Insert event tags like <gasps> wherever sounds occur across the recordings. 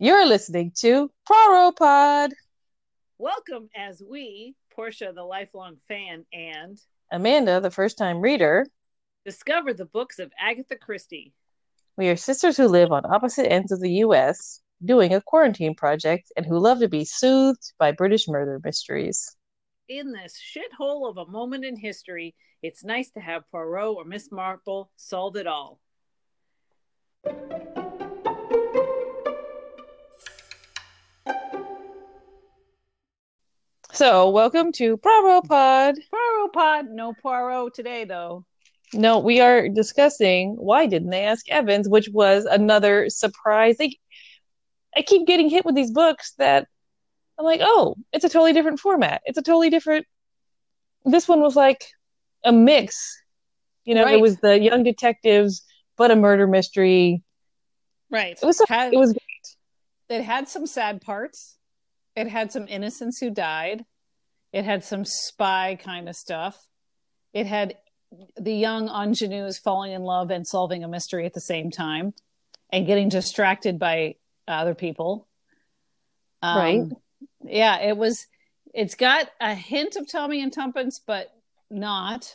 You're listening to Poirot Pod. Welcome as we, Portia, the lifelong fan, and Amanda, the first time reader, discover the books of Agatha Christie. We are sisters who live on opposite ends of the US, doing a quarantine project, and who love to be soothed by British murder mysteries. In this shithole of a moment in history, it's nice to have Poirot or Miss Marple solve it all. So, welcome to Poirot Pod. Poirot Pod, no Poirot today though. No, we are discussing why didn't they ask Evans, which was another surprise. Like, I keep getting hit with these books that I'm like, oh, it's a totally different format. It's a totally different. This one was like a mix. You know, Right. it was the young detectives, but a murder mystery. Right. It was so, Had- it was it had some sad parts. It had some innocents who died. It had some spy kind of stuff. It had the young ingenues falling in love and solving a mystery at the same time and getting distracted by other people. Um, Right. Yeah, it was it's got a hint of Tommy and Tuppence, but not.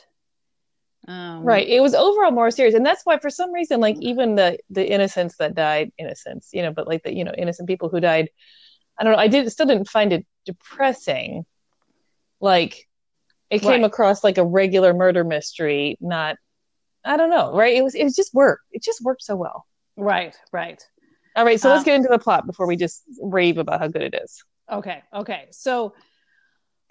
Um, right. It was overall more serious, and that's why, for some reason, like even the the innocents that died, innocents, you know, but like the you know innocent people who died, I don't know. I did still didn't find it depressing. Like it came Right. across like a regular murder mystery, not. I don't know. Right. It was. It was just worked. It just worked so well. Right, right. All right. So let's Um, get into the plot before we just rave about how good it is. Okay, okay. So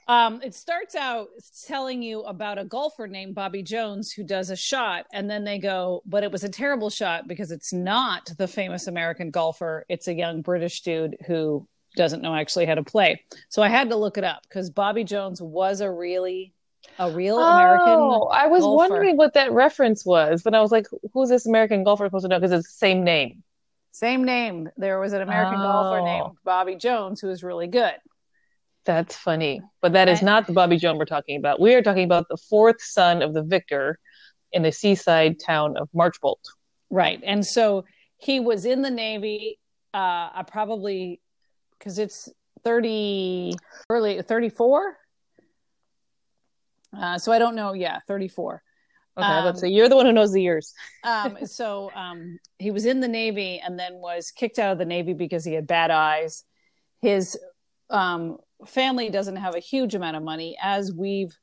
um it starts out telling you about a golfer named Bobby Jones who does a shot and then they go, but it was a terrible shot because it's not the famous American golfer, it's a young British dude who doesn't know actually how to play. So I had to look it up because Bobby Jones was a really a real American Oh, I was golfer. wondering what that reference was, but I was like, "Who's this American golfer supposed to know?" Because it's the same name. same name. There was an American golfer Oh. named Bobby Jones who was really good. That's funny. But that is not the Bobby Jones we're talking about. We are talking about the fourth son of the victor in the seaside town of Marchbolt. Right. And so he was in the Navy, uh, I probably, because it's 30, early 34. Uh, so I don't know. Yeah, 34. Okay, Um, let's say you're the one who knows the years. <laughs> Um, so um, he was in the Navy and then was kicked out of the Navy because he had bad eyes. His um, family doesn't have a huge amount of money, as we've,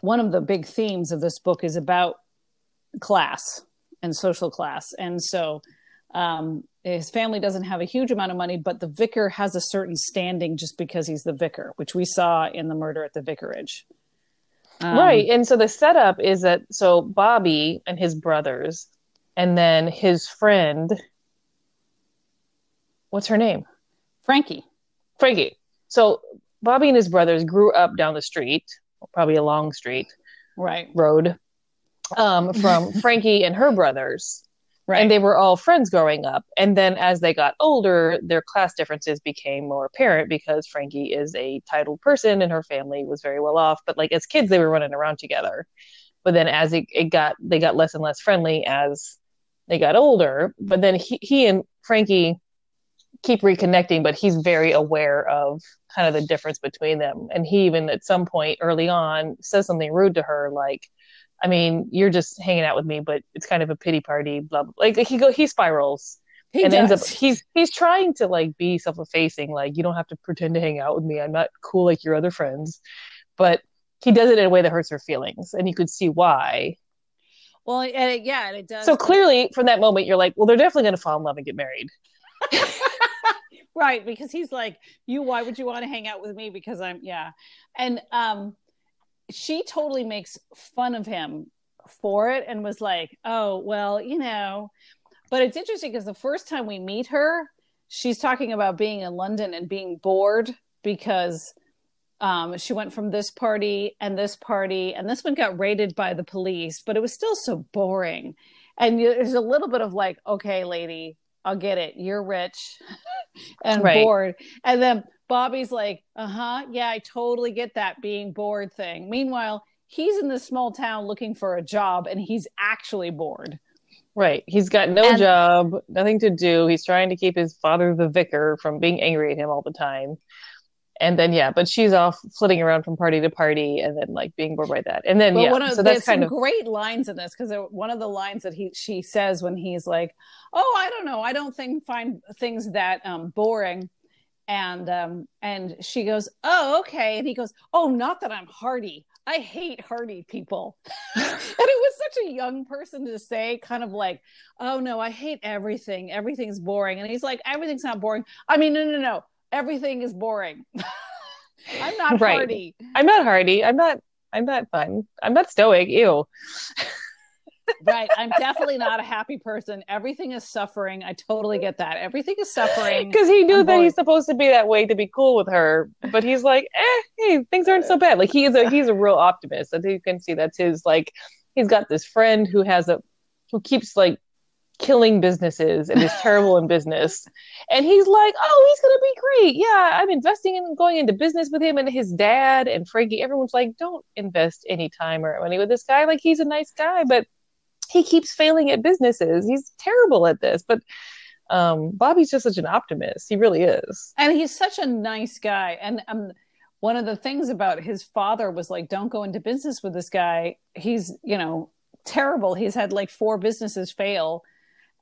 one of the big themes of this book is about class and social class. And so um, his family doesn't have a huge amount of money, but the vicar has a certain standing just because he's the vicar, which we saw in the murder at the vicarage. Um, right. And so the setup is that so Bobby and his brothers, and then his friend, what's her name? Frankie. Frankie. So Bobby and his brothers grew up down the street, probably a long street Right. road, um, from <laughs> Frankie and her brothers. Right. and they were all friends growing up. And then as they got older their class differences became more apparent because frankie is a titled person and her family was very well off. But like as kids they were running around together. But then as it, it got they got less and less friendly as they got older. But then he, he and frankie keep reconnecting but he's very aware of kind of the difference between them. And he even at some point early on says something rude to her like I mean, you're just hanging out with me, but it's kind of a pity party. Blah blah. Like he go, he spirals He and ends up. does. He's he's trying to like be self-effacing. Like you don't have to pretend to hang out with me. I'm not cool like your other friends, but he does it in a way that hurts her feelings, and you could see why. Well, and it, yeah, and it does. So clearly, from that moment, you're like, well, they're definitely going to fall in love and get married. <laughs> right? Because he's like, you. Why would you want to hang out with me? Because I'm, yeah. And um, she totally makes fun of him for it, and was like, oh, well, you know. But it's interesting because the first time we meet her, she's talking about being in London and being bored because um, she went from this party and this party, and this one got raided by the police, but it was still so boring. And there's a little bit of like, okay, lady, I'll get it. You're rich <laughs> and Right. bored. And then Bobby's like, uh huh, yeah, I totally get that being bored thing. Meanwhile, he's in this small town looking for a job and he's actually bored. Right. He's got no And- job, nothing to do. He's trying to keep his father, the vicar, from being angry at him all the time. And then, yeah, but she's off flitting around from party to party and then like being bored by that. And then, But yeah, one of so that's kind of, great lines in this because one of the lines that he she says when he's like, "Oh, I don't know, I don't think find things that um, boring," and um, and she goes, "Oh, okay," and he goes, "Oh, not that I'm hardy. I hate hardy people." <laughs> and it was such a young person to say, kind of like, "Oh no, I hate everything. Everything's boring," and he's like, "Everything's not boring. I mean, no, no, no, everything is boring." <laughs> I'm not Right. hardy. I'm not hardy. I'm not, I'm not fun. I'm not stoic. Ew. <laughs> right i'm definitely not a happy person everything is suffering i totally get that everything is suffering Because he knew I'm that bored. he's supposed to be that way to be cool with her, but he's like, eh, hey, things aren't so bad. Like he is a he's a real optimist. I think you can see that's his like he's got this friend who has a who keeps like killing businesses and is terrible in business. And he's like, Oh, he's gonna be great. Yeah, I'm investing in going into business with him and his dad and Frankie. Everyone's like, Don't invest any time or money with this guy. Like he's a nice guy, but he keeps failing at businesses. He's terrible at this. But um, Bobby's just such an optimist. He really is. and he's such a nice guy and um one of the things about his father was like don't go into business with this guy he's you know terrible he's had like four businesses fail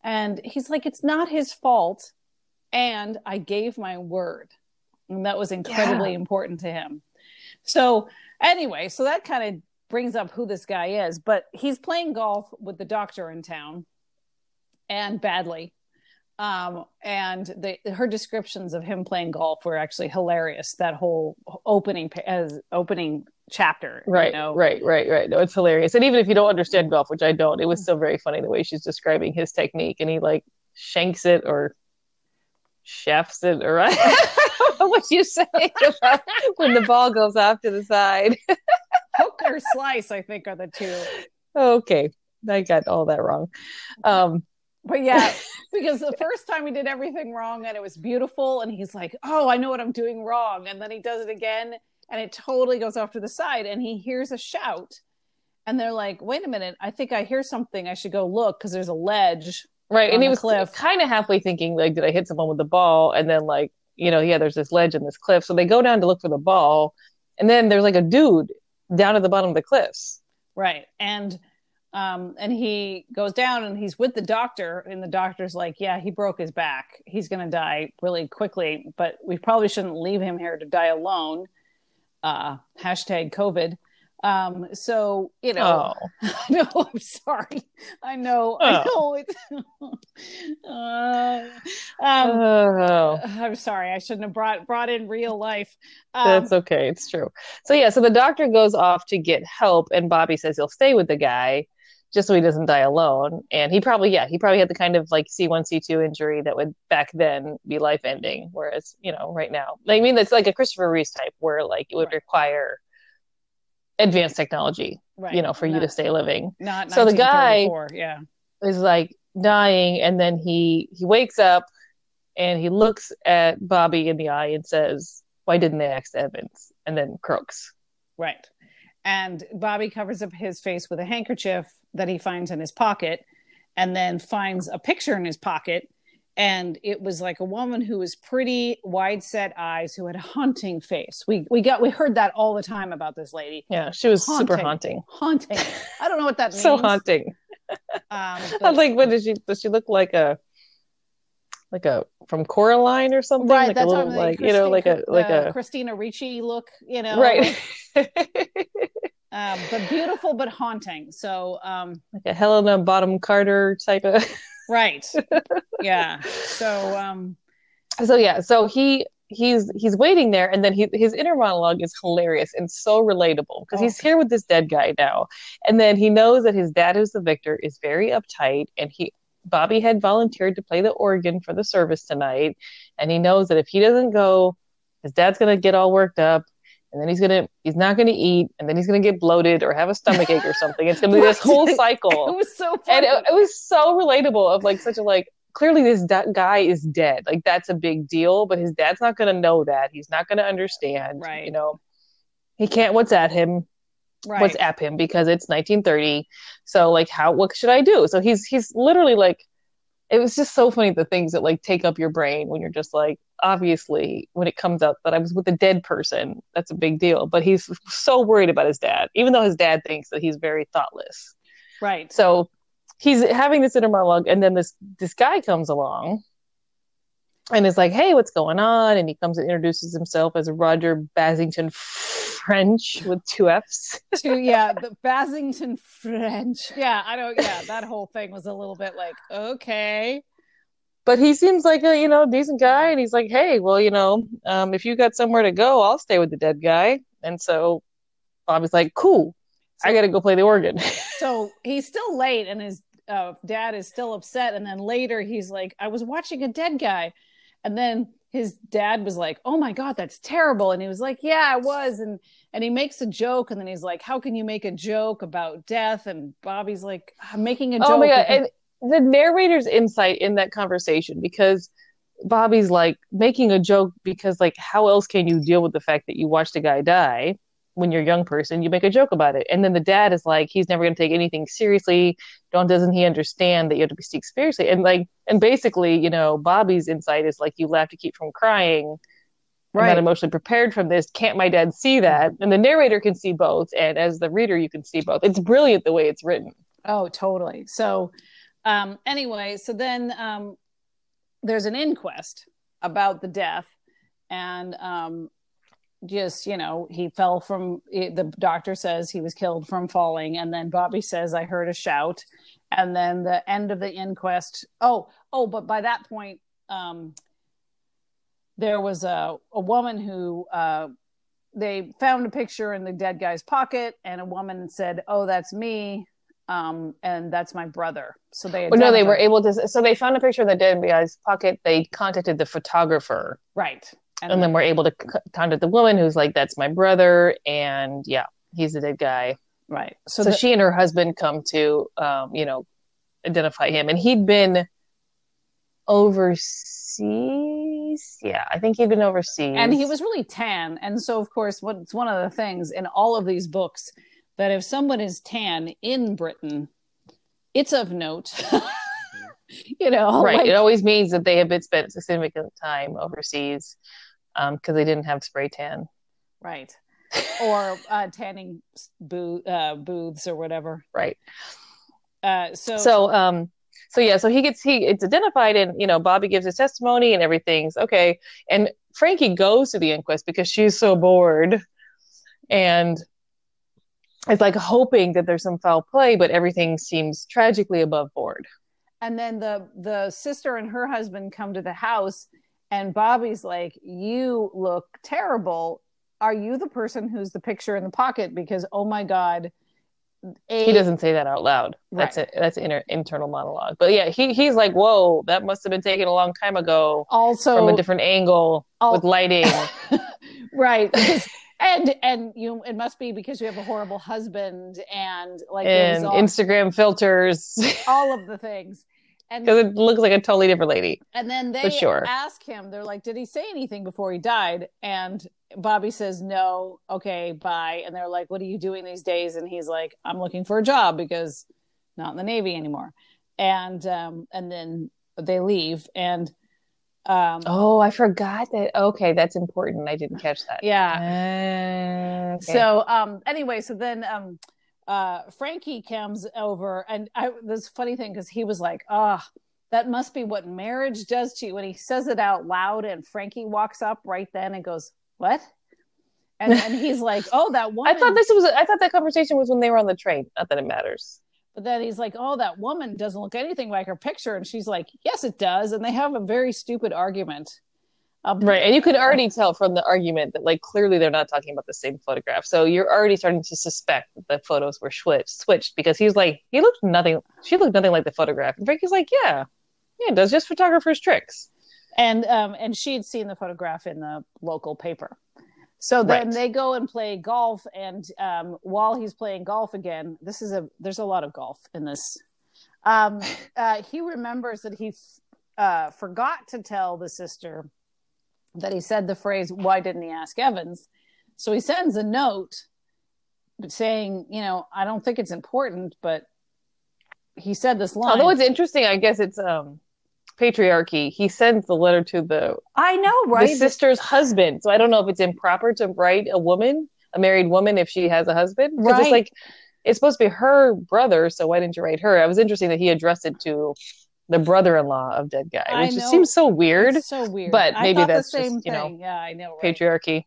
and he's like it's not his fault and i gave my word and that was incredibly Yeah. important to him so anyway so that kind of brings up who this guy is but he's playing golf with the doctor in town and badly um and the her descriptions of him playing golf were actually hilarious that whole opening as opening chapter you Right, know? right, right, right. No, it's hilarious. And even if you don't understand golf, which I don't, it was still very funny the way she's describing his technique. And he like shanks it or shafts it or <laughs> what you say when the ball goes off to the side. <laughs> hook or slice i think are the two okay, I got all that wrong. Um, but yeah <laughs> because the first time he did everything wrong and it was beautiful and he's like oh i know what i'm doing wrong and then he does it again and it totally goes off to the side and he hears a shout and they're like wait a minute i think i hear something i should go look because there's a ledge right. And he was cliff. kind of halfway thinking, like, did I hit someone with the ball? And then like, you know, yeah, there's this ledge and this cliff. So they go down to look for the ball. And then there's like a dude down at the bottom of the cliffs. Right. And um and he goes down and he's with the doctor and the doctor's like, "Yeah, he broke his back. He's going to die really quickly, but we probably shouldn't leave him here to die alone." Uh hashtag COVID. Um so, you know, Oh, <laughs> I know, I'm sorry. I know. I Oh. know it's uh, um oh. I'm sorry. I shouldn't have brought brought in real life. Um, That's okay. It's true. So yeah, so the doctor goes off to get help, and Bobby says he'll stay with the guy just so he doesn't die alone. And he probably, yeah, he probably had the kind of like C1, C2 injury that would back then be life ending, whereas you know right now, I mean, it's like a Christopher Reeves type where like it would Right. require advanced technology, right. you know, for you to stay living. Not So the guy- yeah. Is like dying, and then he he wakes up and he looks at Bobby in the eye and says, "Why didn't they ask Evans?" And then croaks. Right. And Bobby covers up his face with a handkerchief that he finds in his pocket and then finds a picture in his pocket. And it was like a woman who was pretty, wide set eyes, who had a haunting face. We we got we heard that all the time about this lady. Yeah, she was super haunting. Haunting. I don't know what that <laughs> means. So haunting. Um, <laughs> but- like, what does she? Does she look like a, like a from Coraline or something? right. Like that's a little, like you know, like a like uh, a Christina Ricci look. You know, right, <laughs> Um, but beautiful, but haunting. So um, like a Helena Bonham Carter type of. Right. <laughs> yeah. So um, so yeah, so he he's he's waiting there, and then he, his inner monologue is hilarious and so relatable because he's Oh. here with this dead guy now, and then he knows that his dad, who's the victor, is very uptight, and he Bobby had volunteered to play the organ for the service tonight, and he knows that if he doesn't go, his dad's gonna get all worked up. And then he's gonna he's not gonna eat, and then he's gonna get bloated or have a stomach ache or something. It's gonna be <laughs> this whole <laughs> cycle. It was so and it, it was so relatable of like such a like clearly this da- guy is dead like that's a big deal but his dad's not going to know that he's not going to understand Right. you know he can't what's at him right. what's at him because it's 1930. So like, how what should I do? So he's he's literally like, it was just so funny the things that like take up your brain when you're just like, obviously when it comes up that I was with a dead person, that's a big deal. But he's so worried about his dad, even though his dad thinks that he's very thoughtless. right. So he's having this inner monologue, and then this this guy comes along and is like, "Hey, what's going on?" And he comes and introduces himself as Roger Bassington-ffrench with two F's. <laughs> to yeah, the Bassington-ffrench. Yeah, I don't. Yeah, that whole thing was a little bit like okay. But he seems like a you know decent guy, and he's like, "Hey, well, you know, um, if you got somewhere to go, I'll stay with the dead guy." And so Bobby's like, "Cool, I got to go play the organ." <laughs> So he's still late, and his uh, dad is still upset. And then later, he's like, "I was watching a dead guy," and then his dad was like, "Oh my god, that's terrible," and he was like, "Yeah, it was," and and he makes a joke, and then he's like, "How can you make a joke about death?" And Bobby's like, "I'm making a joke." oh my god! because- the narrator's insight in that conversation because Bobby's like making a joke because like how else can you deal with the fact that you watched a guy die when you're a young person? You make a joke about it, and then the dad is like he's never going to take anything seriously. Don't doesn't he understand that you have to be take seriously? And like and basically, you know, Bobby's insight is like you laugh to keep from crying. I'm right. not emotionally prepared from this. Can't my dad see that? And the narrator can see both, and as the reader, you can see both. It's brilliant the way it's written. Oh, totally. So, um, anyway, so then um, there's an inquest about the death, and um, just you know, he fell from. The doctor says he was killed from falling, and then Bobby says, "I heard a shout," and then the end of the inquest. Oh, oh, but by that point, um, there was a a woman who. Uh, they found a picture in the dead guy's pocket, and a woman said, "Oh, that's me." um, and that's my brother. So they Well, no, they were able to. So they found a picture of the dead guy's pocket. They contacted the photographer, right, and, then we're able to c- contact the woman who's like, "That's my brother," and yeah, he's the dead guy. right. So, So, the- she and her husband come to, um, you know, identify him, and he'd been overseas. Yeah, I think he'd been overseas, and he was really tan, and so of course, what's one of the things in all of these books that if someone is tan in Britain, it's of note. <laughs> you know, right. like- it always means that they have been spent significant time overseas because they didn't have spray tan. right, or uh, tanning booth, uh, booths or whatever. Right. Uh, so, so um so yeah so he gets he it's identified and you know bobby gives his testimony and everything's okay and frankie goes to the inquest because she's so bored and it's like hoping that there's some foul play but everything seems tragically above board and then the the sister and her husband come to the house and bobby's like you look terrible. Are you the person who's the picture in the pocket? Because oh my god a, he doesn't say that out loud. That's Right. it that's inner internal monologue. But yeah he he's like whoa that must have been taken a long time ago also from a different angle with lighting. <laughs> Right. Because, and and you it must be because you have a horrible husband and like and all, instagram filters. All of the things because it looks like a totally different lady And then they sure. ask him, they're like, Did he say anything before he died? And Bobby says, No, okay, bye. And they're like, What are you doing these days? And he's like, I'm looking for a job because not in the Navy anymore. And um, and then they leave. And um Oh, I forgot that. Okay, that's important. I didn't catch that. yeah. Uh, okay. So um anyway, so then um uh Frankie comes over and I this funny thing because he was like, ah, that must be what marriage does to you. And he says it out loud and Frankie walks up right then and goes, What? And and he's <laughs> like, Oh, that woman." I thought this was. I thought that conversation was when they were on the train. Not that it matters. but then he's like, Oh, that woman doesn't look anything like her picture. And she's like, Yes, it does. And they have a very stupid argument. Um, Right, and you could already tell from the argument that, like, clearly they're not talking about the same photograph. So you're already starting to suspect that the photos were switched. Switched because he's like, he looked nothing. She looked nothing like the photograph. And Frankie's like, yeah, yeah, it does just photographers' tricks. and um and she'd seen the photograph in the local paper so then Right. they go and play golf and um while he's playing golf again this is a there's a lot of golf in this um <laughs> uh he remembers that he uh forgot to tell the sister that he said the phrase why didn't he ask evans so he sends a note saying, you know, I don't think it's important, but he said this line. Although it's interesting, I guess it's um patriarchy. He sends the letter to the I know, right? the sister's husband. So I don't know if it's improper to write a woman, a married woman, if she has a husband. Right. it's like it's supposed to be her brother, so why didn't you write her? It was interesting that he addressed it to the brother-in-law of dead guy, which just seems so weird. It's so weird. but maybe thought that's the same just, you know, thing. yeah, I know. Right? patriarchy.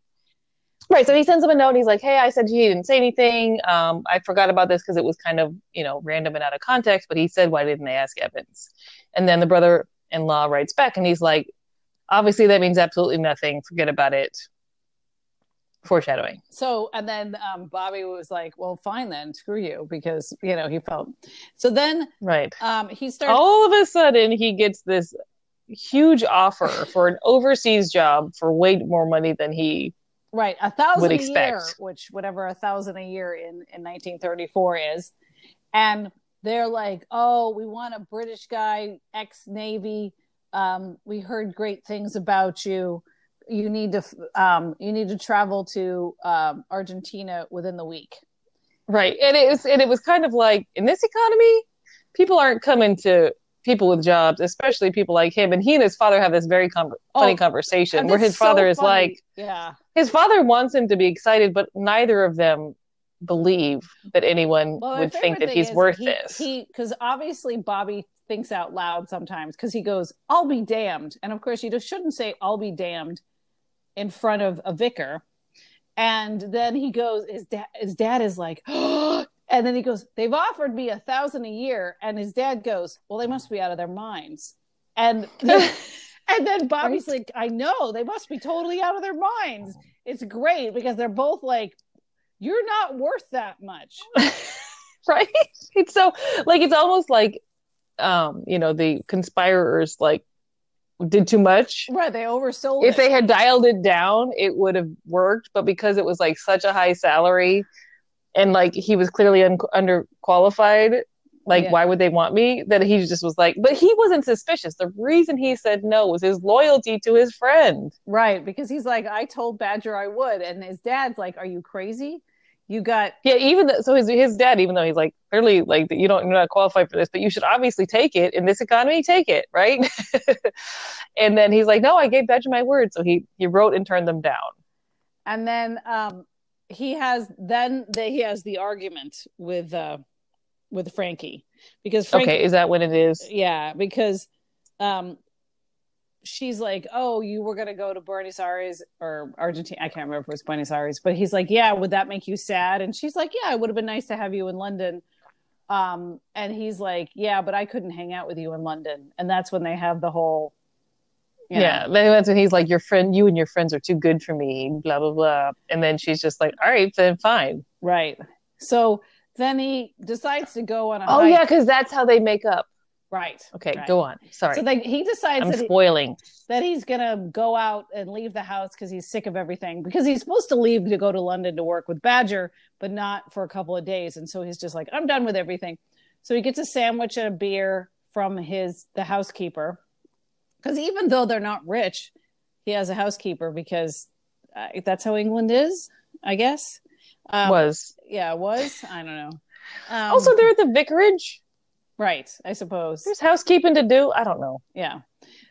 Right. So he sends him a note and he's like, Hey, I said he didn't say anything. Um, I forgot about this because it was kind of, you know, random and out of context, but he said, Why didn't they ask Evans? And then the brother in law writes back and he's like, Obviously that means absolutely nothing. Forget about it. Foreshadowing. So, and then um, Bobby was like, "Well, fine then, screw you," because you know he felt. So then Right. um, he starts. All of a sudden he gets this huge offer for an overseas job for way more money than he Right, a thousand would a year, expect. which whatever a thousand a year in in 1934 is, and they're like, "Oh, we want a British guy, ex Navy. Um, we heard great things about you. You need to um, you need to travel to um, Argentina within the week." Right. And it was and it was kind of like in this economy, people aren't coming to people with jobs, especially people like him. And he and his father have this very com- funny Oh, conversation where his father so is funny. like "Yeah, his father wants him to be excited, but neither of them believe that anyone Well, would think that he's worth he, this. He because obviously Bobby thinks out loud sometimes because he goes, "I'll be damned," and of course you just shouldn't say "I'll be damned" in front of a vicar. And then he goes, his dad, his dad is like, and then he goes, "They've offered me a thousand a year," and his dad goes, "Well, they must be out of their minds." And <laughs> and then Bobby's like, "I know they must be totally out of their minds." It's great because they're both like, "You're not worth that much." <laughs> right? It's so like it's almost like um, you know, the conspirers like did too much. Right, they oversold If it. they had dialed it down, it would have worked, but because it was like such a high salary and like he was clearly un- underqualified, like Yeah. why would they want me? That he just was like, but he wasn't suspicious. The reason he said no was his loyalty to his friend. right, because he's like, I told Badger I would, and his dad's like, Are you crazy? You got Yeah, even th- so, his his dad, even though he's like clearly like you don't you're not qualified for this, but you should obviously take it in this economy. Take it, right? <laughs> and then he's like, no, I gave Badger my word, so he he wrote and turned them down. and then um he has then the, he has the argument with uh with Frankie because Frankie Okay, is that what it is? yeah because um she's like oh you were going to go to buenos aires or argentina i can't remember if it was buenos aires but he's like yeah would that make you sad and she's like yeah it would have been nice to have you in london um and he's like yeah but i couldn't hang out with you in london and that's when they have the whole you know, Yeah, that's when he's like, your friend, you and your friends are too good for me, blah blah blah. And then she's just like, all right, then fine. right so then he decides to go on a Oh hike. yeah, because that's how they make up. Right Okay, Right. go on. Sorry, so then he decides I'm that, he, that he's gonna go out and leave the house because he's sick of everything because he's supposed to leave to go to london to work with badger but not for a couple of days. And so he's just like i'm done with everything. So he gets a sandwich and a beer from his the housekeeper because even though they're not rich he has a housekeeper because uh, that's how england is i guess. Um, Was. yeah was? I don't know. Um, also they're at the vicarage. Right i suppose There's housekeeping to do. I don't know. yeah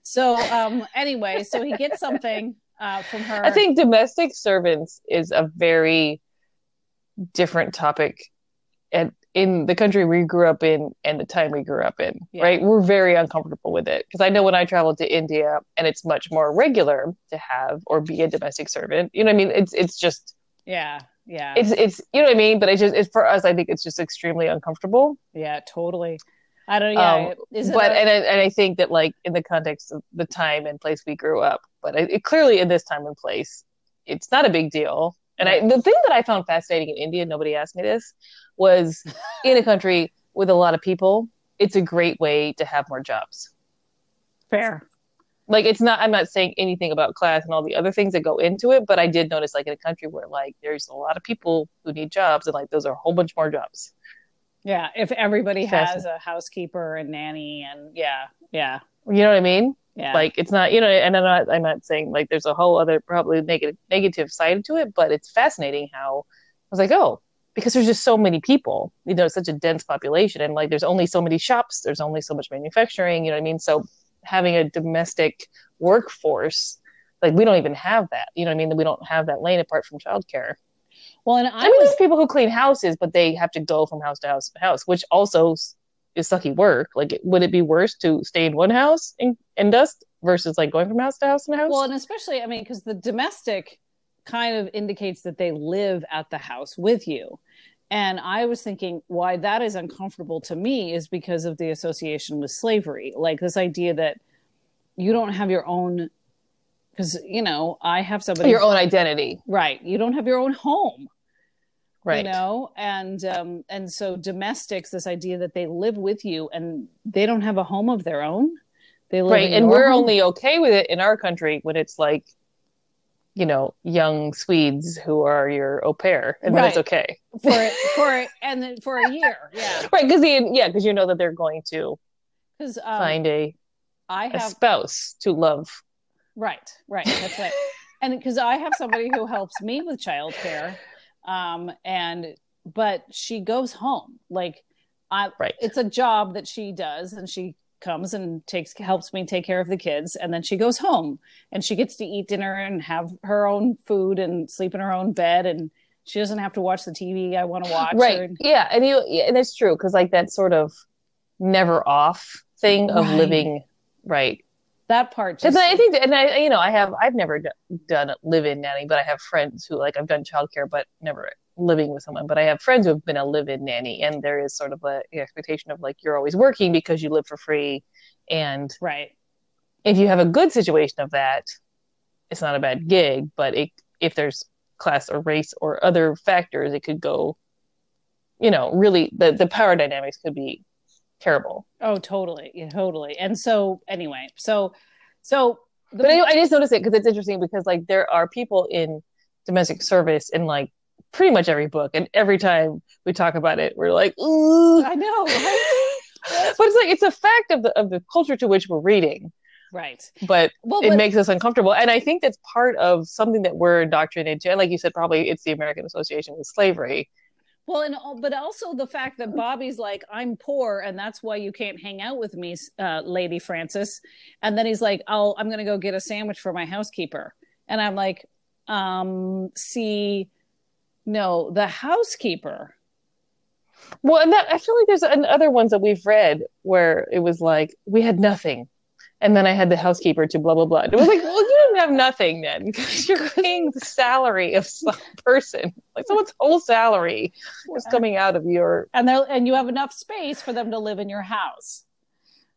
so um anyway so he gets something uh from her I think domestic servants is a very different topic at in the country we grew up in and the time we grew up in, Yeah. right? We're very uncomfortable with it because I know when I traveled to India and it's much more regular to have or be a domestic servant. You know what I mean? It's it's just yeah yeah it's it's you know what I mean, but it's just it's for us I think it's just extremely uncomfortable. yeah totally i don't yeah Um, but a- and I, and I think that like in the context of the time and place we grew up, but it, it clearly in this time and place, it's not a big deal. And I, the thing that I found fascinating in India, nobody asked me this, was <laughs> in a country with a lot of people, it's a great way to have more jobs. fair Like it's not, I'm not saying anything about class and all the other things that go into it, but I did notice like in a country where like there's a lot of people who need jobs and like those are a whole bunch more jobs. Yeah if everybody has a housekeeper and nanny and yeah yeah You know what I mean? yeah like it's not you know and i'm not i'm not saying like there's a whole other probably negative negative side to it but it's fascinating how i was like oh because there's just so many people, you know, such a dense population, and like there's only so many shops, there's only so much manufacturing, you know what I mean? So having a domestic workforce, like we don't even have that, you know what I mean? We don't have that lane apart from childcare. Well, and I, I mean, was there's people who clean houses, but they have to go from house to house to house, which also is sucky work. Like, would it be worse to stay in one house and, and dust versus like going from house to house and house? well, and especially I mean, because the domestic kind of indicates that they live at the house with you. And I was thinking why that is uncomfortable to me is because of the association with slavery. Like this idea that you don't have your own, because, you know, I have somebody. your own identity, Right. You don't have your own home. Right? you know and um and so domestics this idea that they live with you and they don't have a home of their own. They live right and we're home. only okay with it in our country when it's like you know young swedes who are your au pair and then it's okay. <laughs> For <laughs> for and then for a year yeah. Right because yeah because you know that they're going to because um, find a, i a have spouse to love. Right right that's right. <laughs> And because i have somebody who helps me with childcare um and but she goes home. Like i right. it's a job that she does and she comes and takes helps me take care of the kids and then she goes home and she gets to eat dinner and have her own food and sleep in her own bed and she doesn't have to watch the TV I want to watch right. or- yeah. And you and it's true because like that sort of never off thing of Right. living right that part just I think, and I, you know, I have, I've never d- done live-in nanny, but I have friends who, like, I've done childcare, but never living with someone. But I have friends who have been a live-in nanny, and there is sort of a the expectation of like you're always working because you live for free, and right if you have a good situation of that, it's not a bad gig. But it, if there's class or race or other factors, it could go, you know, really the the power dynamics could be terrible. oh totally yeah totally and so anyway so so the, But anyway, I just noticed it because it's interesting because like there are people in domestic service in like pretty much every book, and every time we talk about it, we're like, ooh. I know right <laughs> But it's like it's a fact of the of the culture to which we're reading, right but well it but- makes us uncomfortable, and I think that's part of something that we're indoctrinated to. And like you said, probably it's the American Association with Slavery. Well, and but also the fact that Bobby's like, I'm poor, and that's why you can't hang out with me, uh, Lady Frances. And then he's like, "I'll, I'm to go get a sandwich for my housekeeper." And I'm like, um, "See, no, the housekeeper." Well, and that I feel like there's an- other ones that we've read where it was like we had nothing, and then I had the housekeeper to blah blah blah. And it was like, well, you didn't have nothing then because you're <laughs> paying the salary of some person, like someone's whole salary is coming out of your And they and you have enough space for them to live in your house.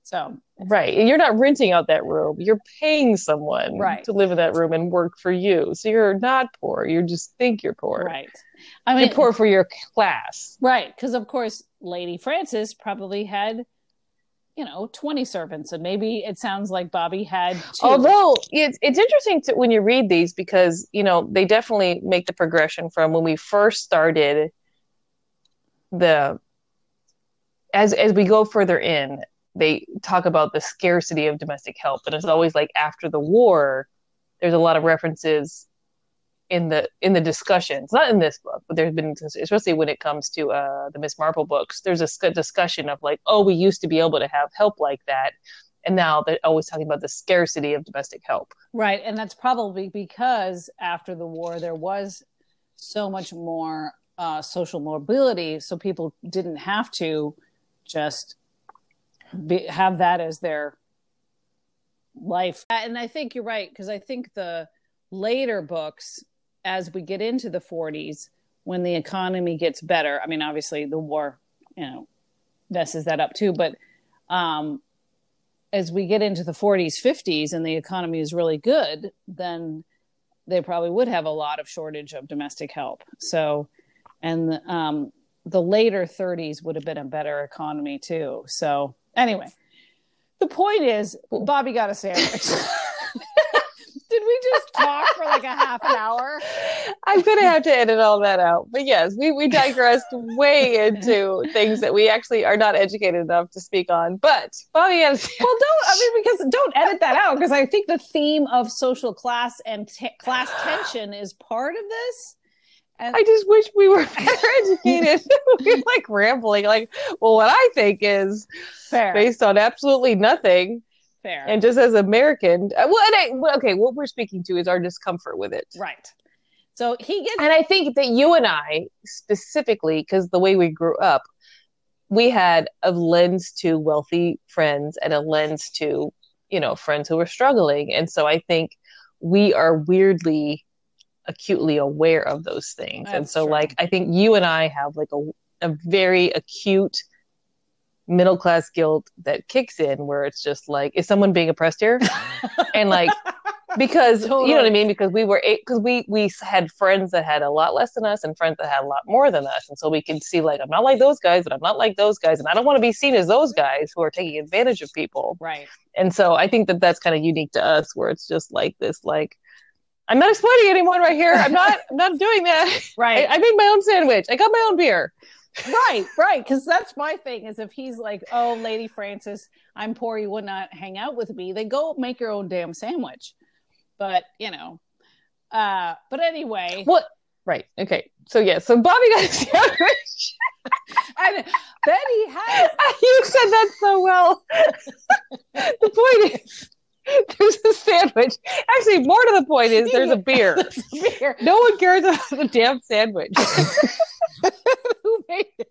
So right. And you're not renting out that room; you're paying someone Right. to live in that room and work for you. So you're not poor. You just think you're poor. right, I mean, You're poor for your class. right, because of course, Lady Frances probably had, you know, twenty servants, and maybe it sounds like Bobby had two. Although it's it's interesting to when you read these because you know they definitely make the progression from when we first started the as as we go further in they talk about the scarcity of domestic help and it's always like after the war there's a lot of references in the in the discussions not in this book but there's been especially when it comes to uh the miss marple books there's a discussion of like oh we used to be able to have help like that and now they're always talking about the scarcity of domestic help Right. And that's probably because after the war, there was so much more uh, social mobility. So people didn't have to just be, have that as their life. And I think you're right, because I think the later books, as we get into the 40s, when the economy gets better, I mean, obviously the war, you know, messes that up too, but um, as we get into the 40s 50s and the economy is really good then they probably would have a lot of shortage of domestic help. So and um, the later 30s would have been a better economy too. So anyway the point is bobby got a sandwich <laughs> just talk for like a half an hour? I'm gonna have to edit all that out. But yes we, we digressed way into things that we actually are not educated enough to speak on. But bobby <laughs> well don't i mean because don't edit that out because i think the theme of social class and t- class tension is part of this. And I just wish we were better educated. <laughs> we're like rambling, like, well, what I think is fair, based on absolutely nothing, fair, and just as American. uh, Well, and I, well, okay, what we're speaking to is our discomfort with it. right. So he gets And I think that you and I specifically, because the way we grew up, we had a lens to wealthy friends and a lens to, you know, friends who were struggling. And so I think we are weirdly acutely aware of those things. and so true. like I think you and I have like a a very acute middle class guilt that kicks in where it's just like, is someone being oppressed here? and like <laughs> because you know what I mean? Because we were because we we had friends that had a lot less than us and friends that had a lot more than us. And so we can see like I'm not like those guys but I'm not like those guys. And I don't want to be seen as those guys who are taking advantage of people. Right. and so I think that that's kind of unique to us where it's just like this like I'm not exploiting anyone right here. I'm not I'm not doing that. I, Right. I made my own sandwich. I got my own beer right. Right. Because that's my thing is if he's like, oh, Lady Frances, I'm poor, you would not hang out with me, then go make your own damn sandwich. But, you know, uh, but anyway, what right okay so yeah so Bobby got a sandwich <laughs> and Betty has <laughs> you said that so well. <laughs> the point is, <laughs> there's a sandwich. Actually, more to the point is, there's a <laughs> beer. <laughs> beer. No one cares about the damn sandwich. Who made it?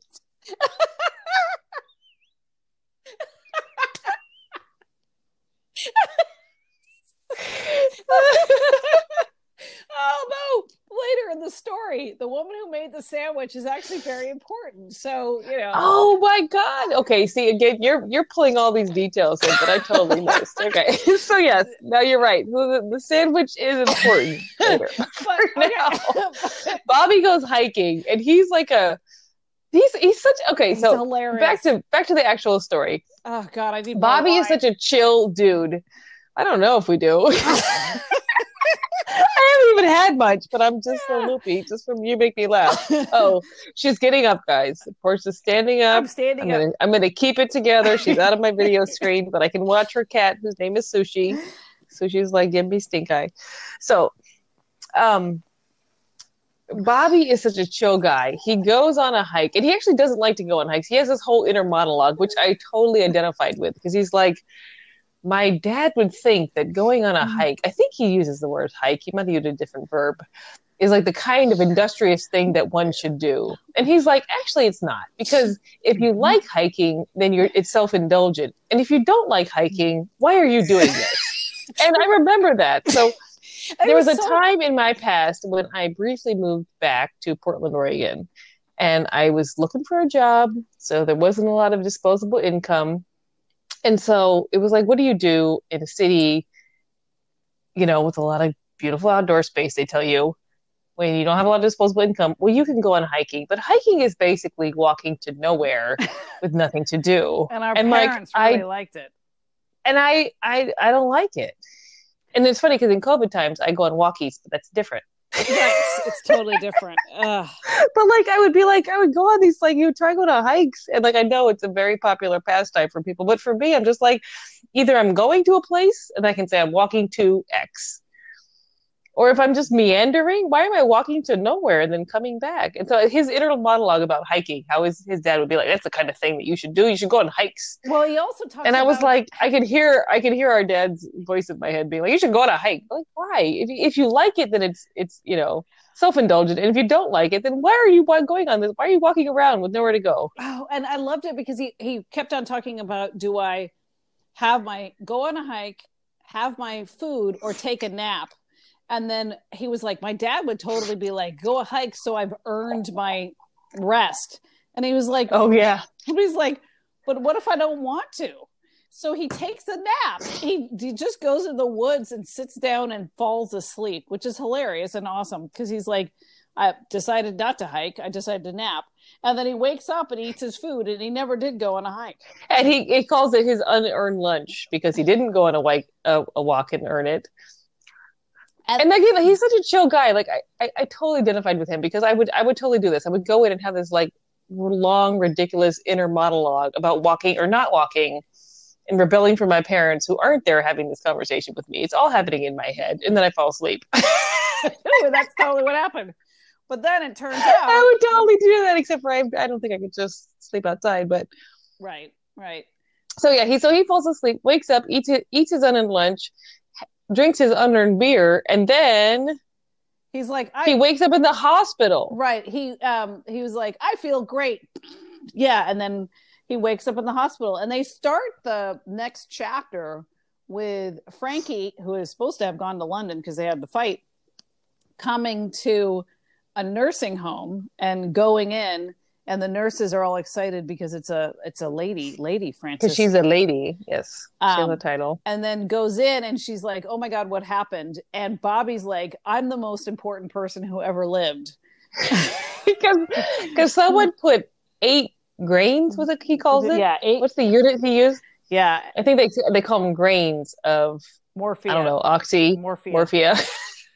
Oh no! Later in the story, the woman who made the sandwich is actually very important. So you know, oh my god. Okay, see again, you're you're pulling all these details in that I totally missed. Okay, <laughs> so yes, now you're right. The, the, sandwich is important. Later. <laughs> but, <laughs> okay. Bobby goes hiking, and he's like a. He's he's such okay. He's So hilarious. back to back to the actual story. oh god, I need more Bobby is such a chill dude. I don't know if we do. Haven't even had much, but I'm just so loopy. Just from you make me laugh. Oh, <laughs> she's getting up, guys. Portia's standing up. I'm standing I'm up. gonna I'm gonna keep it together. She's out of my video <laughs> screen, but I can watch her cat, whose name is Sushi. Sushi's like, give me stink eye. So, um, Bobby is such a chill guy. He goes on a hike, and he actually doesn't like to go on hikes. He has this whole inner monologue, which I totally identified with because he's like, my dad would think that going on a Mhm. hike, I think he uses the word hike, he might have used a different verb, is like the kind of industrious thing that one should do. And he's like, actually, it's not because if you Mhm. like hiking, then you're it's self indulgent, and if you don't like hiking, why are you doing this? <laughs> and I remember that. So there was, a so- time in my past when I briefly moved back to Portland, Oregon, and I was looking for a job, so there wasn't a lot of disposable income. And so it was like, what do you do in a city, you know, with a lot of beautiful outdoor space, they tell you, when you don't have a lot of disposable income? Well, you can go on hiking, but hiking is basically walking to nowhere <laughs> with nothing to do. and our and, like, parents I- really liked it. And I, I, I don't like it. And it's funny because in COVID times, I go on walkies, but that's different. Yes, <laughs> it's totally different. Ugh. but like I would be like I would go on these like you try going on hikes and like I know it's a very popular pastime for people, but for me I'm just like either I'm going to a place and I can say I'm walking to X. Or if I'm just meandering, why am I walking to nowhere and then coming back? And so his inner monologue about hiking, how his, his dad would be like, That's the kind of thing that you should do. You should go on hikes. Well, he also talks. And I was like, I could hear I could hear our dad's voice in my head being like, You should go on a hike. I'm like, why? If you, if you like it, then it's it's you know self-indulgent and if you don't like it then why are you going on this why are you walking around with nowhere to go Oh, and I loved it because he he kept on talking about do I have my go on a hike, have my food, or take a nap? And then he was like, my dad would totally be like, go a hike, so I've earned my rest. And he was like, oh yeah <laughs> he's like, but what if I don't want to? So he takes a nap. He, he just goes in the woods and sits down and falls asleep, which is hilarious and awesome because he's like, I decided not to hike. I decided to nap. And then he wakes up and eats his food and he never did go on a hike. and he, he calls it his unearned lunch because he didn't go on a, wike, a, a walk and earn it And- and again he's such a chill guy like I, I, I totally identified with him because i would i would totally do this i would go in and have this like long ridiculous inner monologue about walking or not walking and rebelling from my parents who aren't there having this conversation with me it's all happening in my head and then i fall asleep <laughs> Ooh, that's totally what happened. But then it turns out I would totally do that, except for I, I don't think I could just sleep outside. But right, right. so yeah, he so he falls asleep, wakes up, eats eats his unearned lunch, drinks his unearned beer, and then He's like, I he wakes up in the hospital. Right. He um he was like, I feel great. Yeah, and then he wakes up in the hospital and they start the next chapter with Frankie, who is supposed to have gone to London because they had the fight, coming to a nursing home and going in and the nurses are all excited because it's a it's a lady, Lady Frances. Because she's a lady. Yes. She has Um, a title. and then goes in and she's like, "Oh my god, what happened?" And Bobby's like, "I'm the most important person who ever lived." <laughs> because because someone put eight grains was it he calls it Yeah, eight. what's the unit he used Yeah, i think they they call them grains of morphia. i don't know oxy morphia, morphia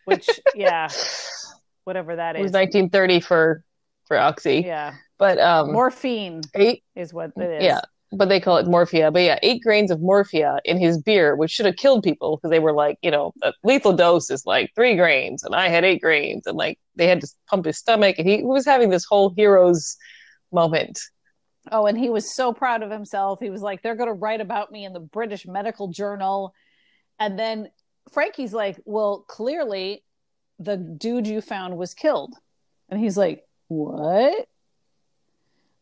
which yeah, <laughs> whatever that is it was 1930 for for oxy yeah, but um morphine eight is what it is. yeah but they call it morphia but yeah eight grains of morphia in his beer which should have killed people because they were like you know a lethal dose is like three grains and i had eight grains and like they had to pump his stomach and he was having this whole hero's moment Oh, and he was so proud of himself. He was like, "They're going to write about me in the British Medical Journal," and then Frankie's like, "Well, clearly, the dude you found was killed," and he's like, "What?"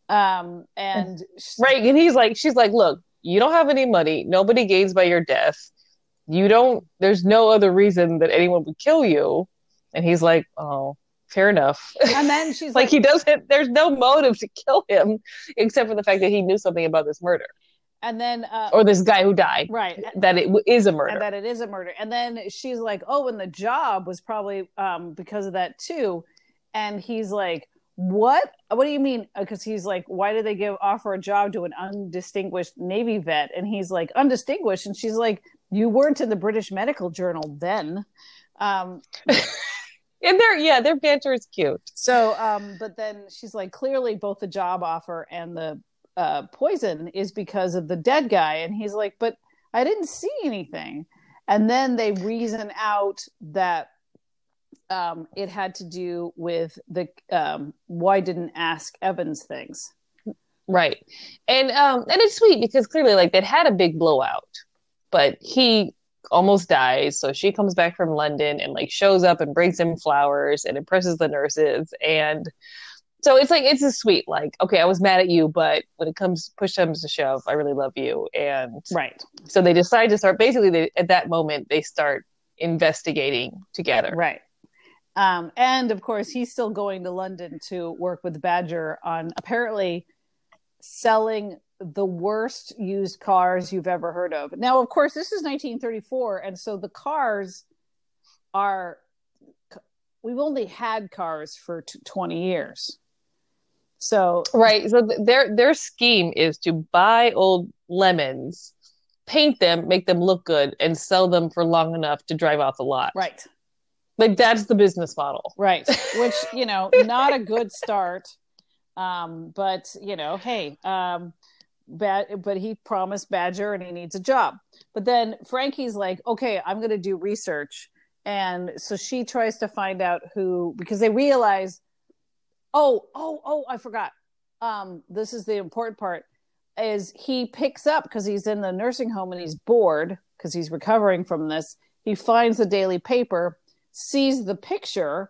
Um, and Right. And he's like, she's like, look, you don't have any money. Nobody gains by your death. You don't, there's no other reason that anyone would kill you. And he's like, oh, fair enough. and then <laughs> she's like, like, he doesn't, there's no motive to kill him except for the fact that he knew something about this murder and then uh, or this guy who died, right, that it w- a murder. and that it is a murder. And then she's like, "Oh, and the job was probably um, because of that too." And he's like, "What? What do you mean?" Because he's like, "Why did they give offer a job to an undistinguished Navy vet?" And he's like, "Undistinguished," and she's like, "You weren't in the British Medical Journal then." Um, <laughs> and their, yeah, their banter is cute. so, um, but then she's like, clearly both the job offer and the uh, poison is because of the dead guy. And he's like, but I didn't see anything. And then they reason out that um, it had to do with the um, why didn't ask Evans things. Right. And, um, and it's sweet because clearly like they'd had a big blowout, but he almost dies. So she comes back from London and like shows up and brings him flowers and impresses the nurses. And so it's like, it's a sweet, like, okay, I was mad at you, but when it comes, push comes to shove, I really love you. And Right. so they decide to start, basically, they, at that moment, they start investigating together. Right. Um, and of course, he's still going to London to work with Badger on apparently selling the worst used cars you've ever heard of. Now, of course, this is 1934, and so the cars are. We've only had cars for t- 20 years. So, Right. So th- their their scheme is to buy old lemons, paint them, make them look good, and sell them for long enough to drive off the lot. right, Like that's the business model. right. <laughs> Which, you know, not a good start. Um, but, you know, hey, um, Bad, but he promised Badger and he needs a job. But then Frankie's like, okay, I'm going to do research. And so she tries to find out who, because they realize, oh, oh, oh, I forgot. Um, this is the important part is he picks up because he's in the nursing home and he's bored because he's recovering from this. He finds the daily paper, sees the picture,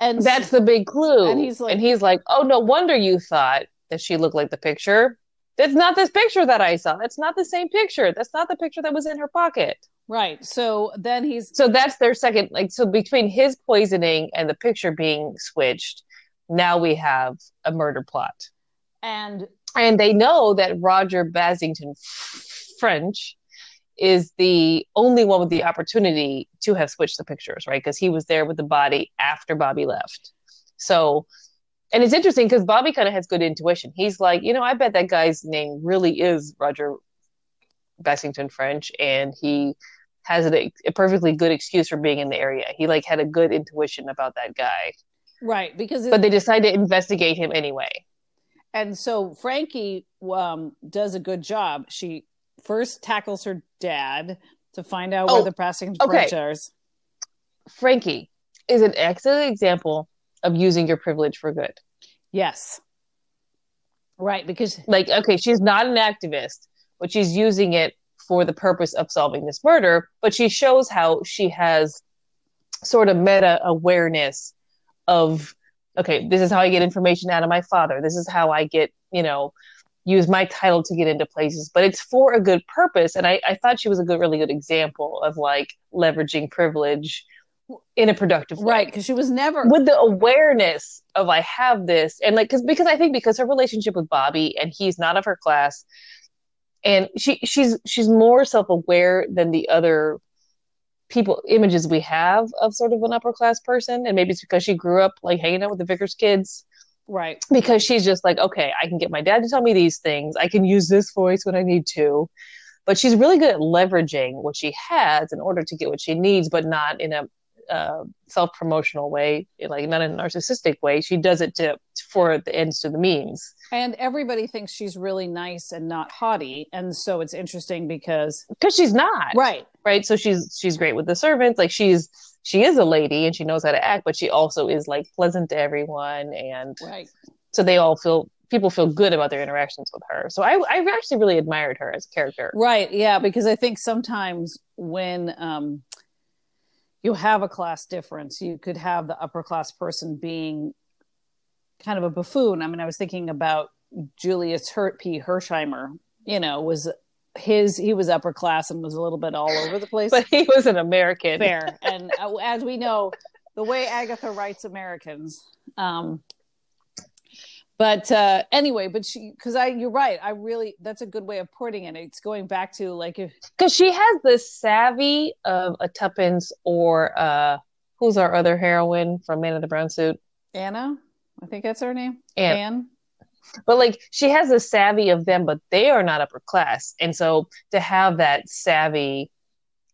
and That's the big clue. And he's like- and he's like, oh, no wonder you thought that she looked like the picture. That's not this picture that I saw. That's not the same picture. That's not the picture that was in her pocket. right. So then he's So that's their second, like, so between his poisoning and the picture being switched, now we have a murder plot. and and they know that Roger Basington French is the only one with the opportunity to have switched the pictures, right? Because he was there with the body after Bobby left. So, and it's interesting because Bobby kind of has good intuition. He's like, you know, I bet that guy's name really is Roger Bassington-ffrench, and he has a, a perfectly good excuse for being in the area. He like had a good intuition about that guy, right because but they decide to investigate him anyway. and so Frankie um, does a good job. She first tackles her dad to find out where Oh, the passing okay. French. Frankie is an excellent example of using your privilege for good. Yes. Right, because Like, okay, she's not an activist, but she's using it for the purpose of solving this murder. But she shows how she has sort of meta awareness of, okay, this is how I get information out of my father. This is how I get, you know, use my title to get into places, but it's for a good purpose. And I, I thought she was a good, really good example of like leveraging privilege in a productive way. right, because she was never With the awareness of I have this, and like, cause, because I think because her relationship with Bobby and he's not of her class, and she she's she's more self aware than the other people images we have of sort of an upper class person, and maybe it's because she grew up like hanging out with the Vickers kids right. because she's just like, okay, I can get my dad to tell me these things. I can use this voice when I need to. But she's really good at leveraging what she has in order to get what she needs, but not in a uh, self promotional way, like not in a narcissistic way. She does it to for the ends to the means. And everybody thinks she's really nice and not haughty, and so it's interesting because Because she's not right, right. So she's she's great with the servants. Like she's she is a lady and she knows how to act, but she also is like pleasant to everyone, and right, so they all feel people feel good about their interactions with her. So I I actually really admired her as a character. right, yeah. Because I think sometimes when um, you have a class difference, you could have the upper class person being kind of a buffoon. I mean, I was thinking about Julius Hurt P. Hersheimmer. You know, was his he was upper class and was a little bit all over the place. <laughs> But he was an American. fair and uh, as we know the way agatha writes americans um but uh anyway but she because i you're right i really that's a good way of putting it it's going back to like if because she has the savvy of a Tuppence or uh who's our other heroine from Man in the Brown Suit, anna i think that's her name. Anne. anne. But like she has the savvy of them, but they are not upper class, and so to have that savvy,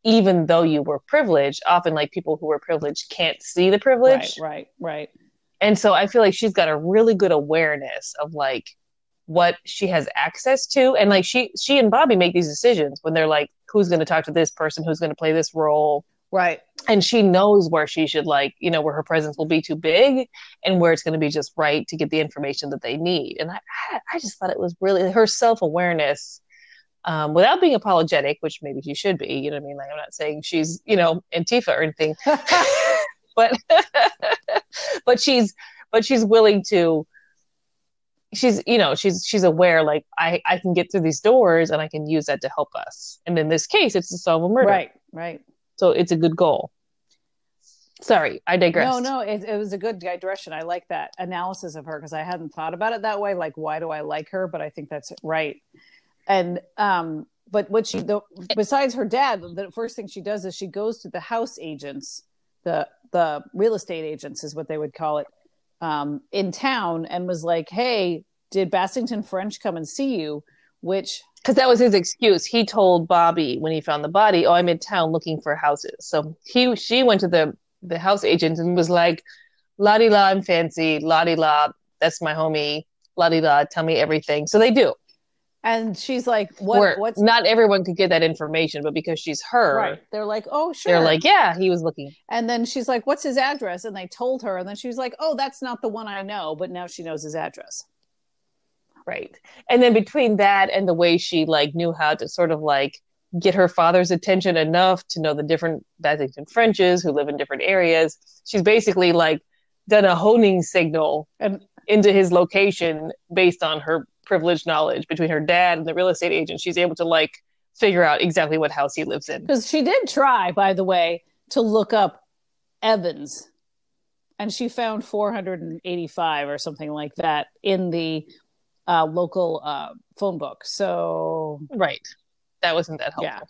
even though you were privileged, often like people who were privileged can't see the privilege, right right right and so I feel like she's got a really good awareness of like what she has access to, and like she she and Bobby make these decisions when they're like, who's going to talk to this person, who's going to play this role? Right. And she knows where she should like you know where her presence will be too big and where it's going to be just right to get the information that they need. And i i just thought it was really her self-awareness um, without being apologetic which maybe she should be you know what i mean? Like i'm not saying she's you know antifa or anything <laughs> but <laughs> but she's but she's willing to she's you know she's she's aware like i i can get through these doors and i can use that to help us. And in this case it's to solve a murder. Right right. So it's a good goal. Sorry, I digress. no no it, it was a good digression. I like that analysis of her because i hadn't thought about it that way like why do i like her? But i think that's right. And um but what she the, besides her dad the first thing she does is she goes to the house agents the the real estate agents is what they would call it um in town and was like hey did Bassington-ffrench come and see you which Because that was his excuse. He told Bobby when he found the body, "Oh, I'm in town looking for houses." So he she went to the the house agent and was like, "La di la, I'm fancy. La di la, that's my homie. La di la, tell me everything." So they do. And she's like what Where what's not everyone could get that information, but because she's her, right they're like oh sure they're like, "Yeah, he was looking." and then she's like what's his address and they told her and then she was like oh that's not the one i know but now she knows his address Right. And then between that and the way she like knew how to sort of like get her father's attention enough to know the different Bassington-ffrenches who live in different areas, she's basically like done a honing signal and into his location based on her privileged knowledge between her dad and the real estate agent. She's able to like figure out exactly what house he lives in. because she did try by the way to look up evans and she found 485 or something like that in the uh, local uh, phone book so Right. That wasn't that helpful. Yeah.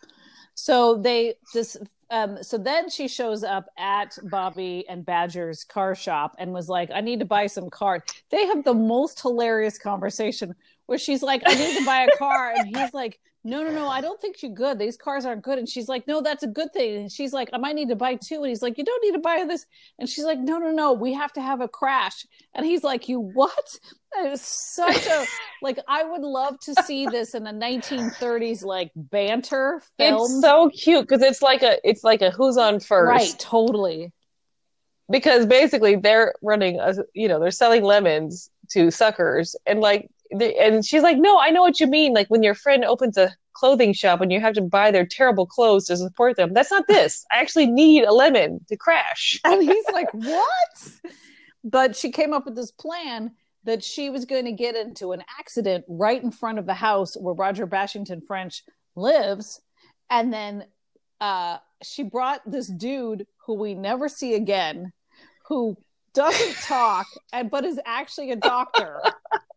So they just um so then she shows up at Bobby and Badger's car shop and was like, I need to buy some car. They have the most hilarious conversation where she's like, I need to buy a car. And he's like, No, no, no, I don't think you're good. These cars aren't good. And she's like, No, that's a good thing. And she's like, I might need to buy two. And he's like, You don't need to buy this. And she's like, No, no, no, we have to have a crash. And he's like, You what? It was such a <laughs> like I would love to see this in a 1930s like banter film. It's so cute because it's like a it's like a who's on first. Right, totally. because basically they're running a you know they're selling lemons to suckers and like and she's like no i know what you mean. Like when your friend opens a clothing shop and you have to buy their terrible clothes to support them that's not this. I actually need a lemon to crash. <laughs> And he's like <laughs> what? But she came up with this plan that she was going to get into an accident right in front of the house where Roger Bassington-ffrench lives. And then uh, she brought this dude who we never see again who doesn't talk and but is actually a doctor. <laughs>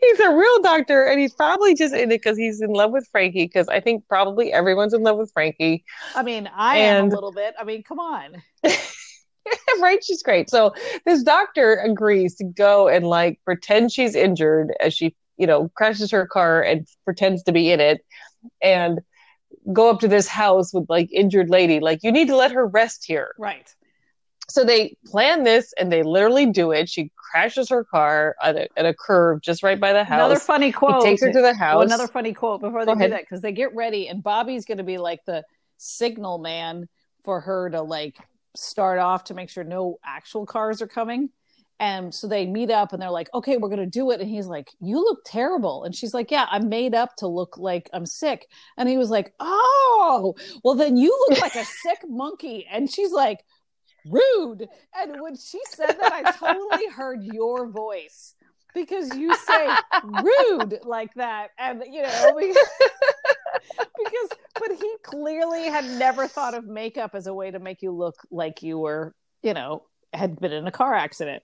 he's a real doctor and he's probably just in it because he's in love with Frankie because I think probably everyone's in love with Frankie. I mean, I and... am a little bit. I mean, come on. <laughs> right, she's great. So this doctor agrees to go and like pretend she's injured as she, you know, crashes her car and pretends to be in it. And go up to this house with like injured lady like you need to let her rest here right so they plan this and they literally do it she crashes her car at a, at a curve just right by the house another funny quote he takes her to the house well, another funny quote before they go do ahead. that because they get ready and bobby's going to be like the signal man for her to like start off to make sure no actual cars are coming and so they meet up and they're like, okay, we're going to do it. And he's like, you look terrible. And she's like, yeah, I'm made up to look like I'm sick. And he was like, oh, well, then you look like a <laughs> sick monkey. And she's like, rude. And when she said that, I totally heard your voice because you say rude like that. And, you know, <laughs> because, because, but he clearly had never thought of makeup as a way to make you look like you were, you know, had been in a car accident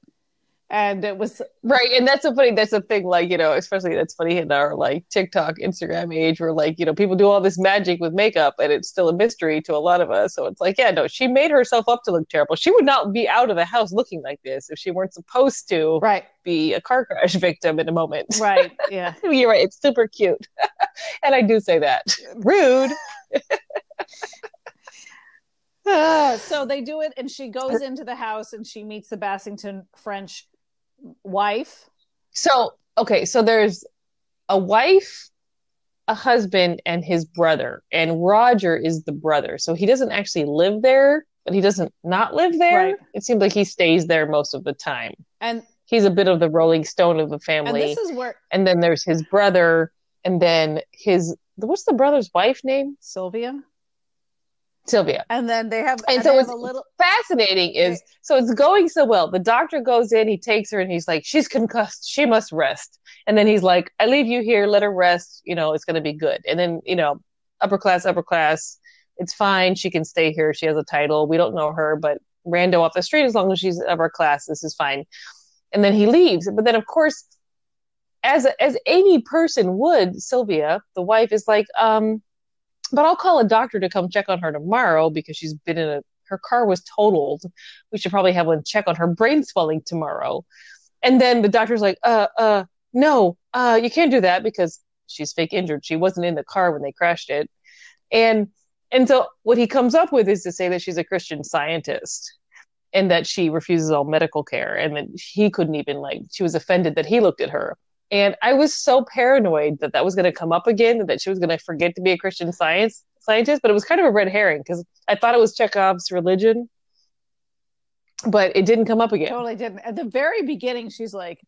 and it was right and that's a funny that's a thing like you know especially that's funny in our like tiktok instagram age where like you know people do all this magic with makeup and it's still a mystery to a lot of us. So it's like yeah no she made herself up to look terrible. She would not be out of the house looking like this if she weren't supposed to right. be a car crash victim in a moment. Right <laughs> yeah. You're right it's super cute. <laughs> And i do say that. Rude. <laughs> Uh, so they do it and she goes into the house and she meets the Bassington French wife. So, okay, so there's a wife, a husband, and his brother. And Roger is the brother. So he doesn't actually live there, but he doesn't not live there. Right. It seems like he stays there most of the time. And he's a bit of the rolling stone of the family. And this is where And then there's his brother, and then his what's the brother's wife name? Sylvia. Sylvia. And then they have and, and so a little fascinating is so it's going so well. The doctor goes in, he takes her and he's like, She's concussed, she must rest. And then he's like, I leave you here, let her rest, you know, it's gonna be good. And then, you know, upper class, upper class, it's fine, she can stay here, she has a title, we don't know her, but rando off the street, as long as she's upper class, this is fine. And then he leaves. But then of course, as as any person would, Sylvia, the wife, is like, um, but I'll call a doctor to come check on her tomorrow because she's been in a her car was totaled. We should probably have one check on her brain swelling tomorrow. And then the doctor's like, uh, uh, no, uh, you can't do that because she's fake injured. She wasn't in the car when they crashed it. And and so what he comes up with is to say that she's a Christian scientist and that she refuses all medical care and that he couldn't even like she was offended that he looked at her and I was so paranoid that that was going to come up again, that she was going to forget to be a Christian science scientist. But it was kind of a red herring because I thought it was Chekhov's religion, but it didn't come up again. Totally didn't. At the very beginning, she's like,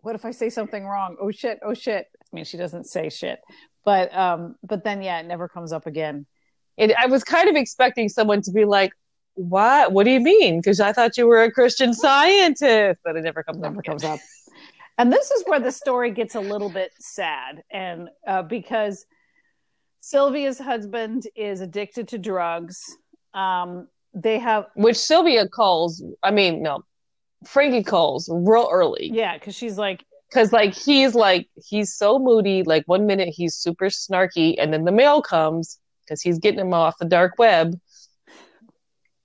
"What if I say something wrong? Oh shit! Oh shit!" I mean, she doesn't say shit, but um, but then yeah, it never comes up again. It, I was kind of expecting someone to be like, "What? What do you mean?" Because I thought you were a Christian scientist, but it never comes never up. Comes up. <laughs> And this is where the story gets a little bit sad, and uh, because Sylvia's husband is addicted to drugs. Um, they have which Sylvia calls. I mean, no, Frankie calls real early. Yeah, because she's like, because like he's like he's so moody. Like one minute he's super snarky, and then the mail comes because he's getting him off the dark web.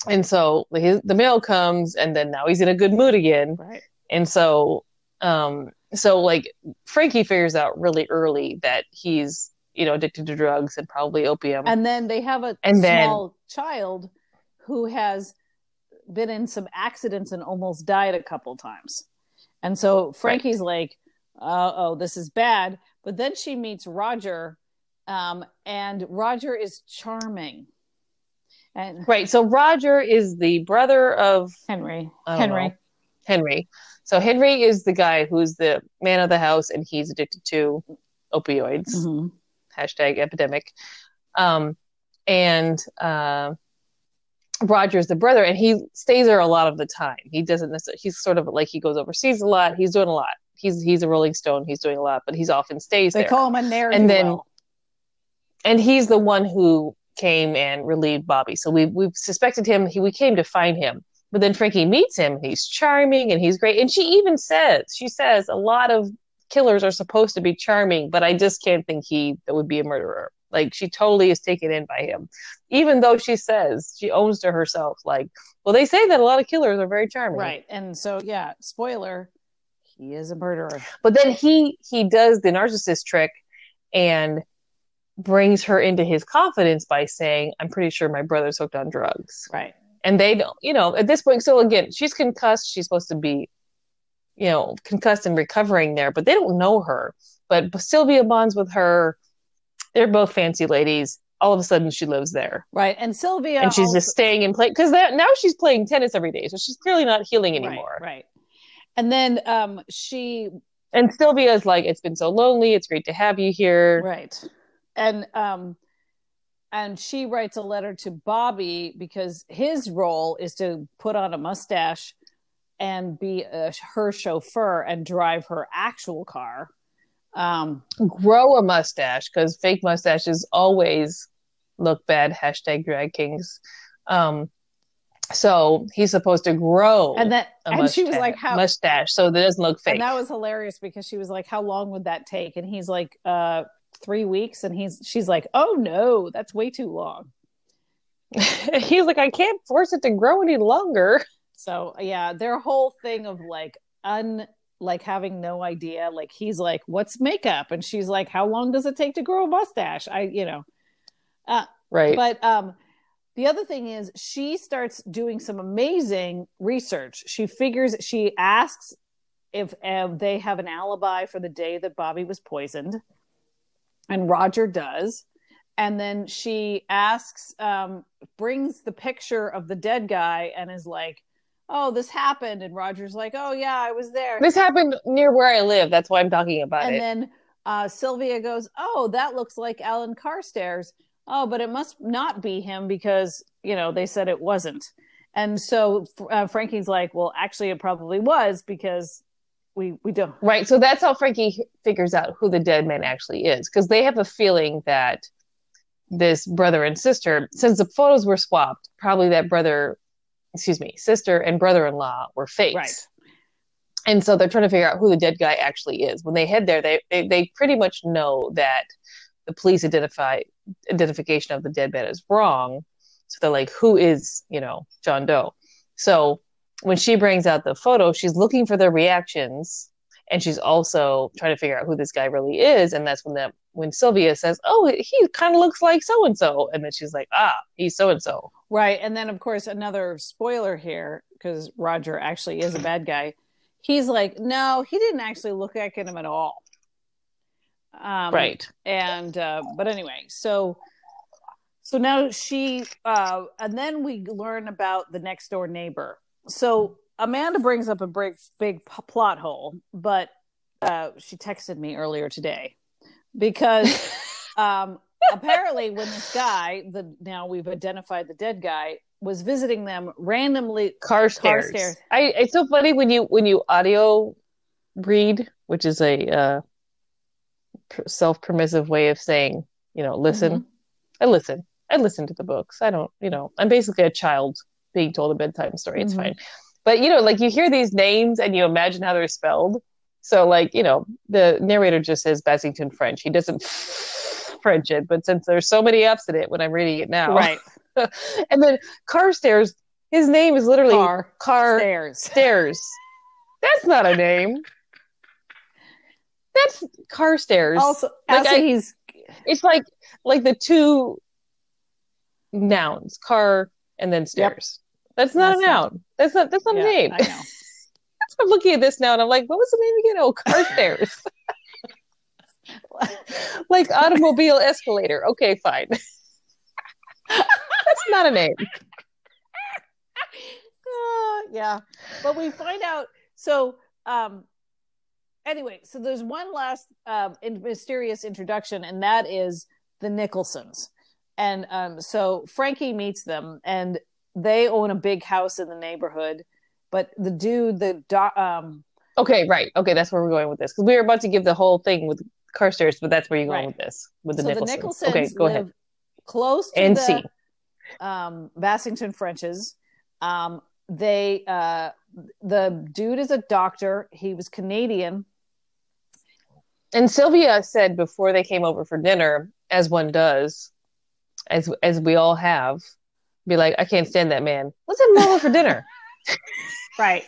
And so his, the mail comes, and then now he's in a good mood again. Right. And so um, so like Frankie figures out really early that he's you know addicted to drugs and probably opium. And then they have a and small then, child who has been in some accidents and almost died a couple times. And so Frankie's right. like, oh, this is bad. But then she meets Roger, um, and Roger is charming. And Right. So Roger is the brother of Henry. Henry. know. Henry. So Henry is the guy who's the man of the house, and he's addicted to opioids. Mhm. Hashtag epidemic. Um, and uh, Roger's the brother, and he stays there a lot of the time. He doesn't necessarily. He's sort of like he goes overseas a lot. He's doing a lot. He's he's a Rolling Stone. He's doing a lot, but he's often stays They there. call him a narrative. And then- and he's the one who came and relieved Bobby. So we we suspected him. He, we came to find him, but then Frankie meets him. He's charming and he's great. And she even says she says a lot of killers are supposed to be charming, but I just can't think he that would be a murderer. Like she totally is taken in by him, even though she says she owns to herself. Like, well, they say that a lot of killers are very charming, right. And so yeah, spoiler, he is a murderer. But then he he does the narcissist trick and brings her into his confidence by saying, "I'm pretty sure my brother's hooked on drugs." Right. And they don't, you know, at this point. So again, she's concussed. She's supposed to be, you know, concussed and recovering there, but they don't know her. But Sylvia bonds with her. They're both fancy ladies. All of a sudden, she lives there, Right. And Sylvia and she's also- just staying in place because now she's playing tennis every day, so she's clearly not healing anymore. Right, right. And then um she And Sylvia's like, "It's been so lonely. It's great to have you here." right. And um and she writes a letter to Bobby because his role is to put on a mustache and be a, her chauffeur and drive her actual car. Um grow a mustache because fake mustaches always look bad. Hashtag drag kings. Um, so he's supposed to grow and that a and she was like how mustache so that it doesn't look fake. and that was hilarious because she was like how long would that take and he's like uh 3 weeks and he's she's like oh no that's way too long. <laughs> he's like, I can't force it to grow any longer. So yeah, their whole thing of like un like having no idea. Like he's like, "What's makeup?" and she's like, "How long does it take to grow a mustache?" I, you know, Right. but um, the other thing is she starts doing some amazing research. She figures she asks if uh, they have an alibi for the day that Bobby was poisoned, and Roger does. And then she asks, um, brings the picture of the dead guy, and is like, "Oh, this happened." And Roger's like, "Oh yeah, I was there." this happened near where I live. That's why I'm talking about and it. then uh, Sylvia goes, "Oh, that looks like Alan Carstairs. Oh, but it must not be him because you know they said it wasn't." And so uh, Frankie's like, "Well, actually, it probably was because we we don't." Right. So that's how Frankie figures out who the dead man actually is because they have a feeling that this brother and sister, since the photos were swapped, probably that brother, excuse me, sister and brother in law were fakes. Right. And so they're trying to figure out who the dead guy actually is. When they head there, they, they, they pretty much know that the police identify identification of the dead man is wrong. So they're like, who is, you know, John Doe? So when she brings out the photo, she's looking for their reactions and she's also trying to figure out who this guy really is. And that's when that when Sylvia says, "Oh, he kind of looks like so and so," and then she's like, "Ah, he's so and so." Right. And then, of course, another spoiler here because Roger actually is a bad guy. He's like, no, he didn't actually look like him at all. Um, Right. And, uh, but anyway, so, so now she, uh, and then we learn about the next door neighbor. So Amanda brings up a big, big p- plot hole, but, uh, she texted me earlier today because, <laughs> um, apparently when this guy the now we've identified the dead guy was visiting them randomly car stairs. stairs. I it's so funny when you when you audio read, which is a uh, self permissive way of saying, you know, listen. Mhm. I listen. I listen to the books. I don't, you know, I'm basically a child being told a bedtime story. It's Mhm. fine. But you know, like you hear these names and you imagine how they're spelled. So like, you know, the narrator just says Bassington-ffrench. He doesn't <laughs> French it, but since there's so many F's in it when I'm reading it now. right <laughs> and then Carstairs, his name is literally car Car stairs Stairs. That's not a name. That's Carstairs. also Like, also I- he's it's like like the two nouns, car and then stairs. That's not That's a noun. That's not that's not yeah, a name. i <laughs> know I'm looking at this now and I'm like, what was the name again? Oh, Carstairs. <laughs> like automobile escalator. Okay, fine. That's not a name. Uh, yeah, but we find out. So, um, anyway, so there's one last um, in- mysterious introduction, and that is the Nicholsons. And um, so Frankie meets them, and they own a big house in the neighborhood. But the dude, the do- um, Okay, right. Okay, that's where we're going with this because we were about to give the whole thing with Carstairs, but that's where you're going Right. with this with the so Nicholsons. the Nicholsons okay, go ahead. close to And the C. um, Bassington-ffrenches. Um, they uh, the dude is a doctor. He was Canadian. And Sylvia said before they came over for dinner, as one does, as as we all have, be like, I can't stand that man. Let's have him over for dinner. <laughs> Right.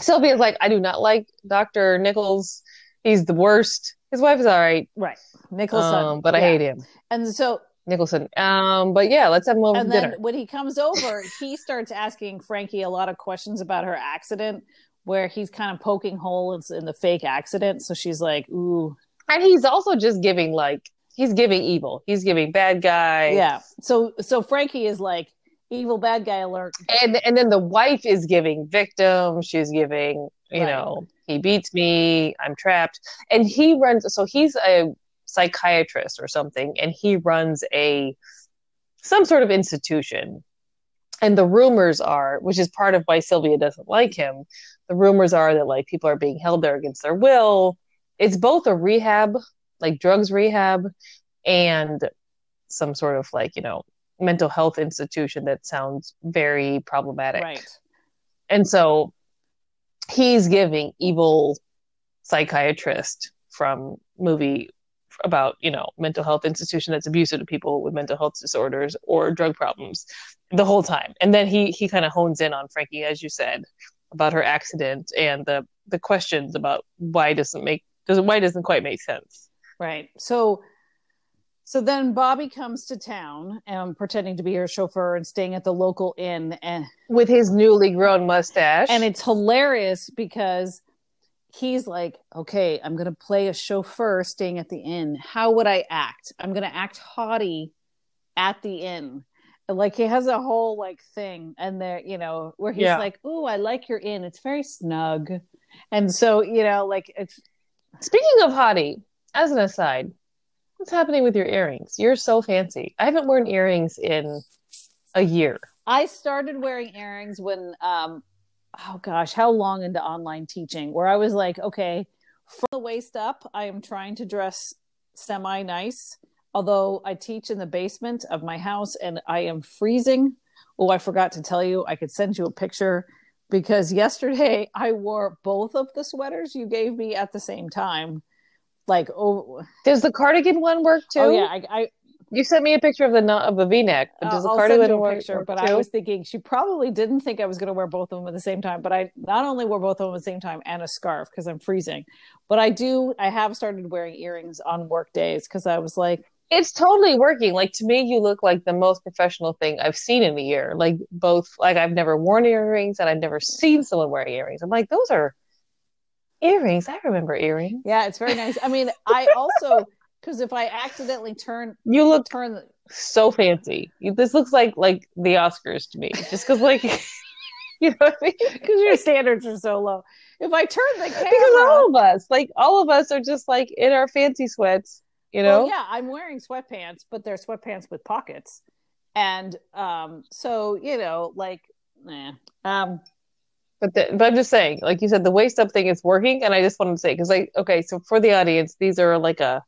Sylvia's like, I do not like Doctor Nichols. He's the worst. His wife is all right, Right. Nicholson. um, but I Yeah. hate him, And so Nicholson. Um, but yeah, let's have him over and for then dinner. when he comes over, <laughs> he starts asking Frankie a lot of questions about her accident, where he's kind of poking holes in the fake accident. So she's like, "Ooh, And he's also just giving like he's giving evil. He's giving bad guy. yeah." So so Frankie is like, "Evil bad guy alert." and and then the wife is giving victim she's giving you Right. know he beats me i'm trapped and he runs so he's a psychiatrist or something and he runs a some sort of institution and the rumors are which is part of why sylvia doesn't like him the rumors are that like people are being held there against their will it's both a rehab like drugs rehab and some sort of like you know mental health institution that sounds very problematic. Right. and so he's giving evil psychiatrist from movie about you know mental health institution that's abusive to people with mental health disorders or drug problems the whole time. And then he he kind of hones in on frankie as you said about her accident and the the questions about why doesn't make doesn't why doesn't quite make sense Right. So so then Bobby comes to town um, pretending to be her chauffeur and staying at the local inn and with his newly grown mustache and it's hilarious because he's like, "Okay, I'm going to play a chauffeur staying at the inn. How would I act? I'm going to act haughty at the inn." And, Like he has a whole like thing and there, you know, where he's Yeah. like, "Oh, I like your inn. It's very snug." And so, you know, like it's Speaking of hottie, as an aside, what's happening with your earrings? You're so fancy. I haven't worn earrings in a year. I started wearing earrings when, um, oh gosh, how long into online teaching? Where I was like, okay, from the waist up, I am trying to dress semi nice. Although I teach in the basement of my house and I am freezing. Oh, I forgot to tell you, I could send you a picture because yesterday <laughs> I wore both of the sweaters you gave me at the same time. Like, oh, Does the cardigan one work too? oh yeah, I, I You sent me a picture of the of the V-neck, but does the Uh, I'll cardigan send you a work, picture, but too? I was thinking she probably didn't think I was going to wear both of them at the same time. But I not only wore both of them at the same time and a scarf because I'm freezing, but I do. I have started wearing earrings on work days because I was like, It's totally working. Like to me, you look like the most professional thing I've seen in a year. Like both, like I've never worn earrings and I've never seen someone wearing earrings. I'm like, those are earrings. I remember earrings. yeah, it's very nice. I mean, I also <laughs> because if I accidentally turn You look turn the so fancy. This looks like like the Oscars to me. Just because, like, <laughs> you know what I mean? because your standards are so low. If I turn the <laughs> Because camera, all of us, like all of us, are just like in our fancy sweats. You know? Well, yeah, I'm wearing sweatpants, but they're sweatpants with pockets, and um, so you know, like, eh. um, But the, but I'm just saying, like you said, the waist up thing is working, and I just wanted to say because like okay, so for the audience, these are like a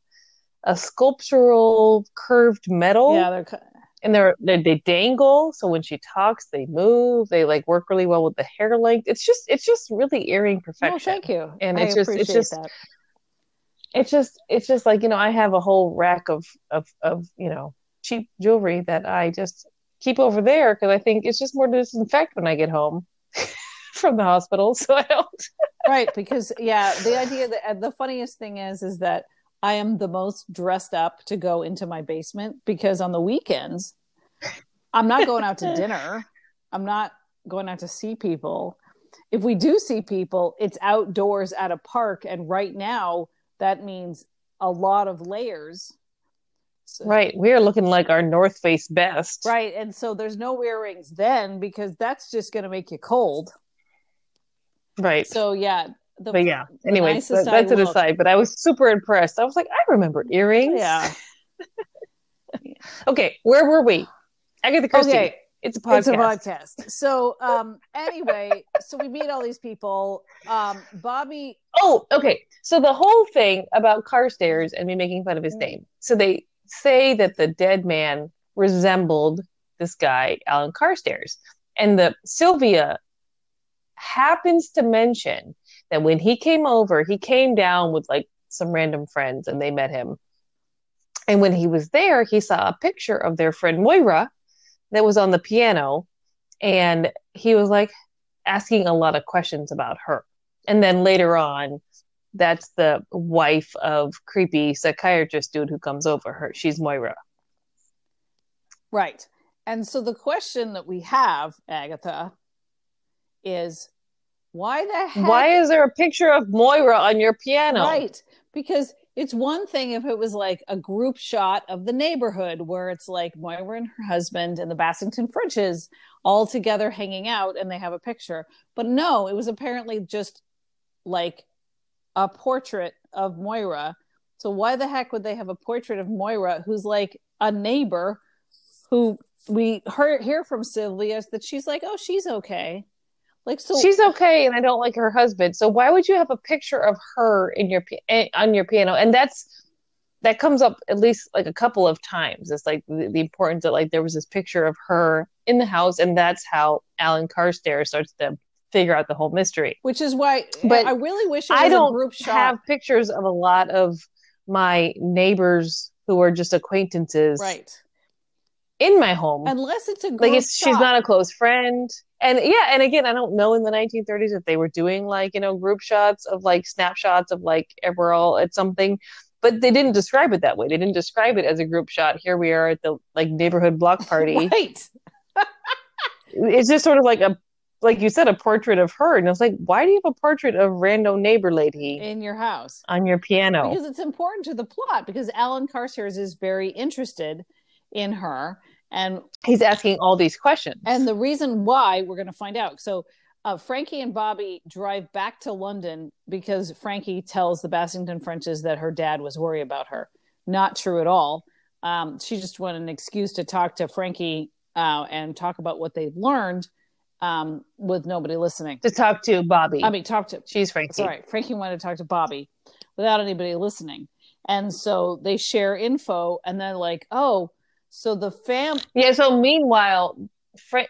a sculptural curved metal, yeah, they're. and they're, they they dangle. So when she talks, they move. They like work really well with the hair length. It's just it's just really earring perfection. Thank you. And I it's just- it's just- that. It's just it's just like you know I have a whole rack of of of you know cheap jewelry that I just keep over there because I think it's just more to disinfect when I get home <laughs> from the hospital. So I don't. <laughs> right because yeah, the idea that uh, the funniest thing is is that I am the most dressed up to go into my basement because on the weekends I'm not going out to <laughs> dinner. I'm not going out to see people. If we do see people, it's outdoors at a park and right now that means a lot of layers. So- Right. We are looking like our North Face best. Right. And so there's no earrings then because that's just going to make you cold. Right. So yeah. The, but yeah. Anyway, nicest that's I an aside. But I was super impressed. I was like, I remember earrings. Yeah. <laughs> Okay. Where were we? Agatha Christie. Okay. It's a podcast. It's a podcast. So um anyway, so we meet all these people. Um Bobby Oh, okay. So the whole thing about Carstairs and me making fun of his Mm. name. So they say that the dead man resembled this guy, Alan Carstairs. And the Sylvia happens to mention that when he came over, he came down with like some random friends and they met him. And when he was there, he saw a picture of their friend Moira that was on the piano. And he was like asking a lot of questions about her. And then later on, that's the wife of creepy psychiatrist dude who comes over her. She's Moira. Right. And so the question that we have, Agatha, is why the heck Why is there a picture of Moira on your piano? Right. Because it's one thing if it was like a group shot of the neighborhood where it's like Moira and her husband and the Bassington-ffrenches all together hanging out and they have a picture. But no, it was apparently just like a portrait of Moira. So why the heck would they have a portrait of Moira who's like a neighbor who we heard hear from Sylvia that she's like, oh, she's okay. Like so She's okay, and I don't like her husband. So why would you have a picture of her in your eh, on your piano? And that's that comes up at least like a couple of times. It's like the, the importance that like there was this picture of her in the house, and that's how Alan Carstairs starts to figure out the whole mystery. which is why But I really wish it was I a don't group shot. have pictures of a lot of my neighbors who are just acquaintances right. in my home. Unless it's a group like it's she's not a close friend. And yeah, and again, I don't know in the 1930s if they were doing like, you know, group shots of like snapshots of like we're all at something, but they didn't describe it that way. They didn't describe it as a group shot. Here we are at the like neighborhood block <laughs> party. right. It's just sort of like a like you said, a portrait of her. And I was like, why do you have a portrait of random neighbor lady in your house. on your piano? Because it's important to the plot because Alan Carstairs is very interested in her and He's asking all these questions. and the reason why we're going to find out. So uh, Frankie and Bobby drive back to London because Frankie tells the Bassington-ffrenches that her dad was worried about her. Not true at all. Um, she just wanted an excuse to talk to Frankie uh, and talk about what they've learned um, with nobody listening. to talk to Bobby. I mean, talk to she's Frankie. sorry, Frankie wanted to talk to Bobby without anybody listening. And so they share info and then like, oh, so the fam Yeah. So meanwhile,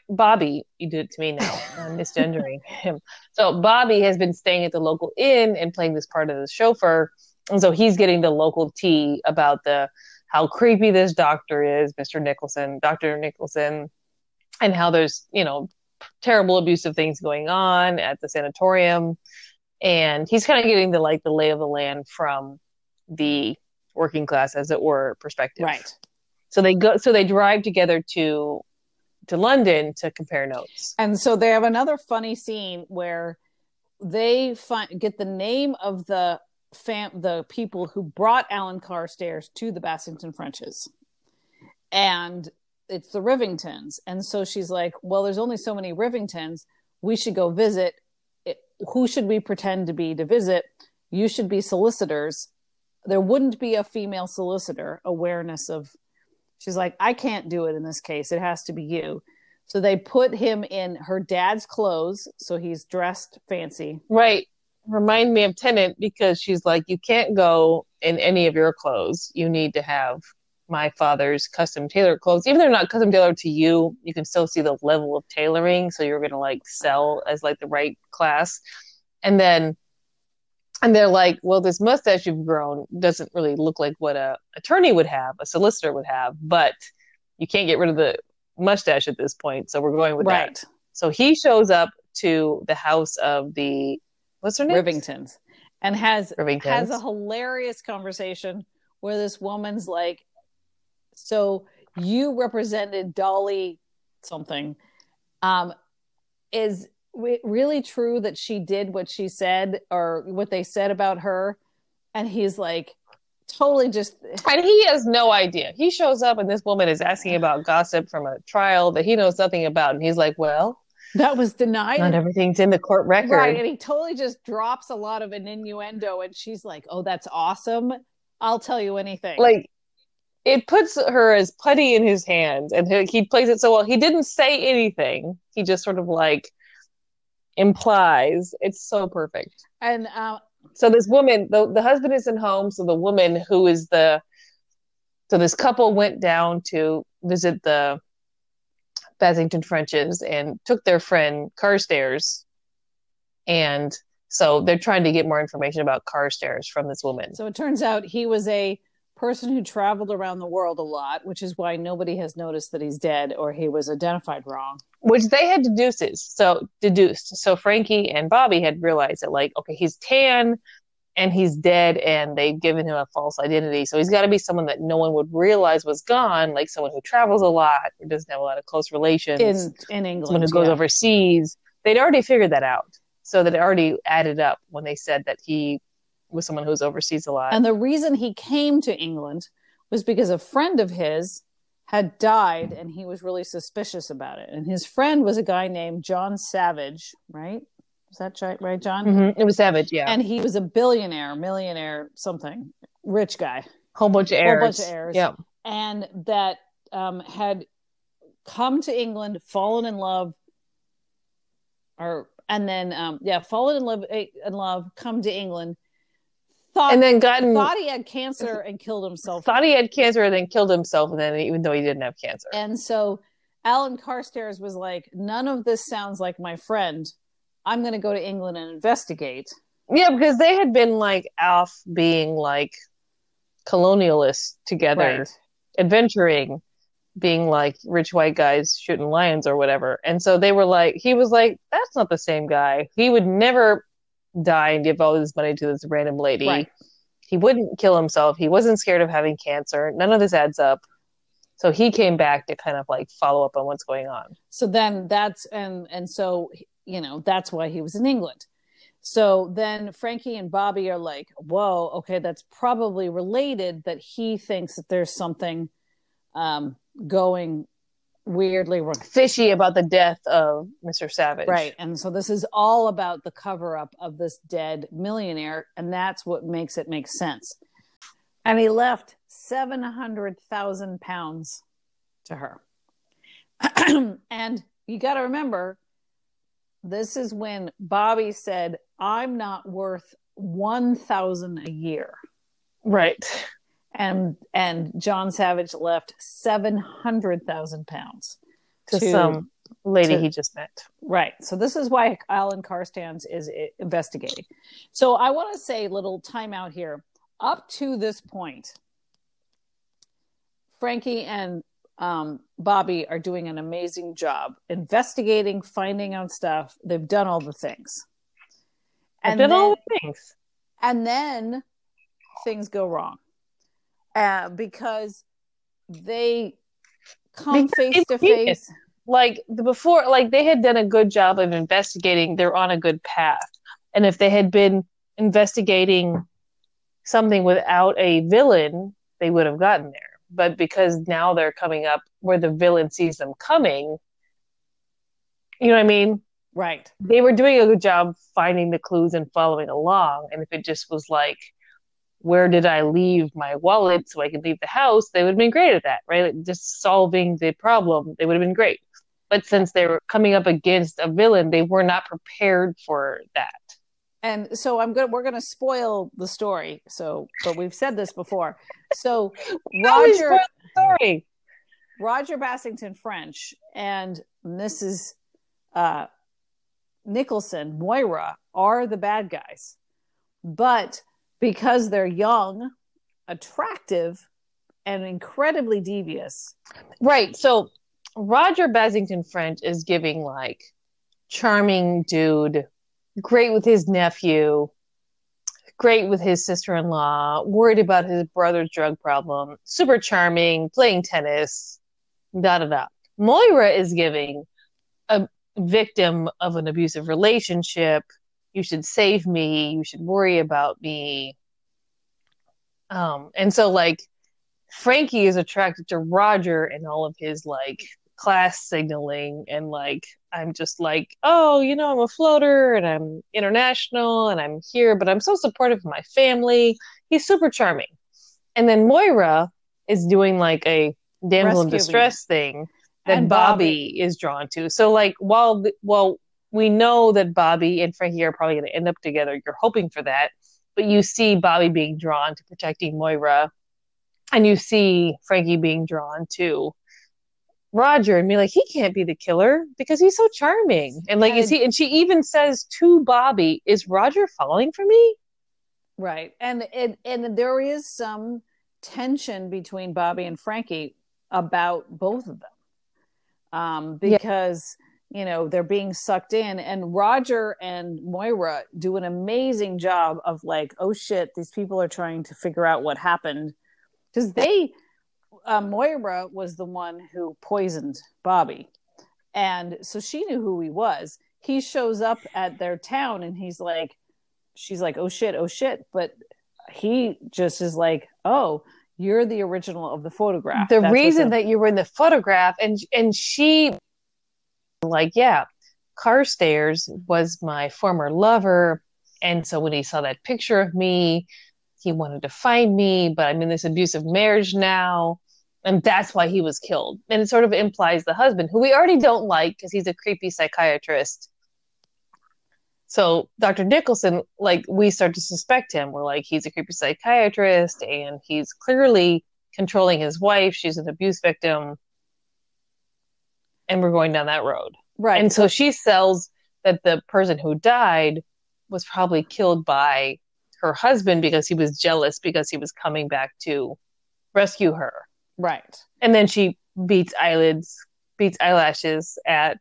Bobby, you did it to me now. I'm misgendering <laughs> him. So Bobby has been staying at the local inn and playing this part of the chauffeur, and so he's getting the local tea about the how creepy this doctor is, Mr. Nicholson, Doctor Nicholson, and how there's you know terrible abusive things going on at the sanatorium, and he's kind of getting the like the lay of the land from the working class, as it were, perspective. right. So they go. So they drive together to to London to compare notes. And so they have another funny scene where they find get the name of the fam the people who brought Alan Carstairs to the Bassington-ffrenches. And it's the Rivingtons. And so she's like, Well, there's only so many Rivingtons. We should go visit. It, who should we pretend to be to visit? You should be solicitors. There wouldn't be a female solicitor, awareness of she's like, I can't do it in this case. It has to be you. So they put him in her dad's clothes, so he's dressed fancy. Right. Remind me of Tennant because she's like, you can't go in any of your clothes. You need to have my father's custom tailored clothes. Even they're not custom tailored to you, you can still see the level of tailoring. So you're gonna like sell as like the right class. And then and they're like, well, this mustache you've grown doesn't really look like what a attorney would have, a solicitor would have, but you can't get rid of the mustache at this point. So we're going with that. So he shows up to the house of the what's her name? Rivingtons. And has Rivingtons. has a hilarious conversation where this woman's like, So you represented Dolly something. Um, is really true that she did what she said or what they said about her? And he's like, totally just and he has no idea. He shows up and this woman is asking about gossip from a trial that he knows nothing about, and he's like, "Well, that was denied. not everything's in the court record." Right, and he totally just drops a lot of an innuendo, and she's like, "Oh, that's awesome. I'll tell you anything." Like it puts her as putty in his hands, and he, he plays it so well. He didn't say anything. He just sort of like implies. It's so perfect. and uh, so this woman the, the husband isn't home so the woman who is the so this couple went down to visit the Bassington-ffrenches and took their friend Carstairs and so they're trying to get more information about Carstairs from this woman. so it turns out he was a person who traveled around the world a lot, which is why nobody has noticed that he's dead or he was identified wrong. which they had deduces so deduced so frankie and bobby had realized that like okay he's tan and he's dead and they've given him a false identity so he's got to be someone that no one would realize was gone like someone who travels a lot or doesn't have a lot of close relations In in England. someone who goes yeah. overseas they'd already figured that out so that it already added up when they said that he was someone who's overseas a lot And the reason he came to England was because a friend of his had died and he was really suspicious about it. And his friend was a guy named John Savage, right? Is that right, right John? Mhm. it was savage yeah And he was a billionaire, millionaire, something, rich guy. whole bunch of heirs. Whole bunch of errors. yeah And that um, had come to England, fallen in love, or and then um, yeah, fallen in love, eh, in love, come to England, thought and then gotten thought he had cancer and killed himself. thought he had cancer and then killed himself and then even though he didn't have cancer And so Alan Carstairs was like, none of this sounds like my friend. I'm going to go to England and investigate. Yeah, because they had been like off being like colonialists together, Right. adventuring, being like rich white guys shooting lions or whatever. And so they were like, he was like, that's not the same guy. He would never die and give all this money to this random lady. Right. He wouldn't kill himself. He wasn't scared of having cancer. None of this adds up. So he came back to kind of like follow up on what's going on. So then that's and and so you know that's why he was in England. So then Frankie and Bobby are like, "Whoa, okay, that's probably related." That he thinks that there's something um, going weirdly wrong. Fishy about the death of Mr. Savage. Right. And so this is all about the cover up of this dead millionaire. And that's what makes it make sense. And he left 700,000 pounds to her. <clears throat> and you got to remember, this is when Bobby said, I'm not worth 1,000 a year. Right. And, and John Savage left 700,000 pounds To, some lady to- he just met. Right. So this is why Alan Carstairs is investigating. So I want to say little timeout here. Up to this point, Frankie and um, Bobby are doing an amazing job investigating, finding out stuff. They've done all the things. And done then, all the things. and then things go wrong uh, because they come Because face to face. Like the before, like they had done a good job of investigating. They're on a good path. And if they had been investigating something without a villain, they would have gotten there. But because now they're coming up where the villain sees them coming, you know what I mean? Right. they were doing a good job finding the clues and following along. And if it just was like, where did I leave my wallet so I could leave the house, they would have been great at that, right? Like just solving the problem, they would have been great. But since they were coming up against a villain, they were not prepared for that. and so i'm good we're going to spoil the story so but we've said this before so <laughs> roger story. roger Bassington-ffrench and mrs uh nicholson moira are the bad guys but because they're young attractive and incredibly devious Right. So Roger Bassington-ffrench is giving like charming dude, great with his nephew, great with his sister in law, worried about his brother's drug problem, super charming, playing tennis, da da da. Moira is giving a victim of an abusive relationship. You should save me. You should worry about me. Um, and so like Frankie is attracted to Roger and all of his like class signaling and like I'm just like, oh, you know, I'm a floater and I'm international and I'm here, but I'm so supportive of my family. He's super charming. And then Moira is doing like a damsel in Rescuing. distress thing that Bobby. Bobby. is drawn to. So like while the, while we know that Bobby and Frankie are probably going to end up together, you're hoping for that, but you see Bobby being drawn to protecting Moira, and you see Frankie being drawn to Roger and be like, he can't be the killer because he's so charming. And like, is he? And she even says to Bobby, "Is Roger falling for me?" Right. And and and there is some tension between Bobby and Frankie about both of them. Um Yeah. Because you know they're being sucked in and Roger and Moira do an amazing job of like oh shit these people are trying to figure out what happened. Cuz they uh, Moira was the one who poisoned Bobby. And so she knew who he was. He shows up at their town and he's like she's like oh shit oh shit. But he just is like oh you're the original of the photograph. The That's reason that you were in the photograph and and she like yeah carstairs was my former lover. And so when he saw that picture of me he wanted to find me but i'm in this abusive marriage now. And that's why he was killed. And it sort of implies the husband who we already don't like because he's a creepy psychiatrist. So dr nicholson like we start to suspect him. We're like he's a creepy psychiatrist and he's clearly controlling his wife. She's an abuse victim and we're going down that road. Right. And so she sells that the person who died was probably killed by her husband because he was jealous because he was coming back to rescue her. Right. And then she beats eyelids beats eyelashes at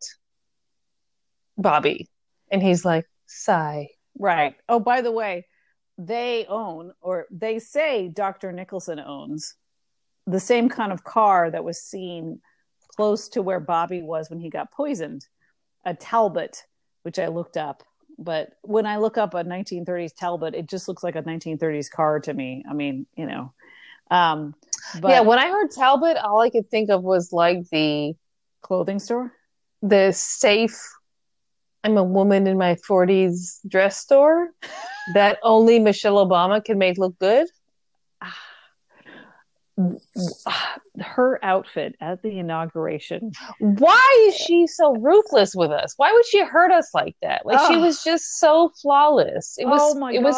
bobby. And he's like sigh. Right. Oh, by the way, they own, or they say Dr. Nicholson owns, the same kind of car that was seen close to where Bobby was when he got poisoned, a Talbot, which I looked up. But when I look up a 1930s Talbot, it just looks like a 1930s car to me. I mean, you know. Um, but yeah when i heard talbot all i could think of was like the clothing store. the safe I'm a woman in my 40s dress store <laughs> that only Michelle Obama can make look good. Her outfit at the inauguration. Why is she so ruthless with us? Why would she hurt us like that? Like she was just so flawless. It was oh my it was!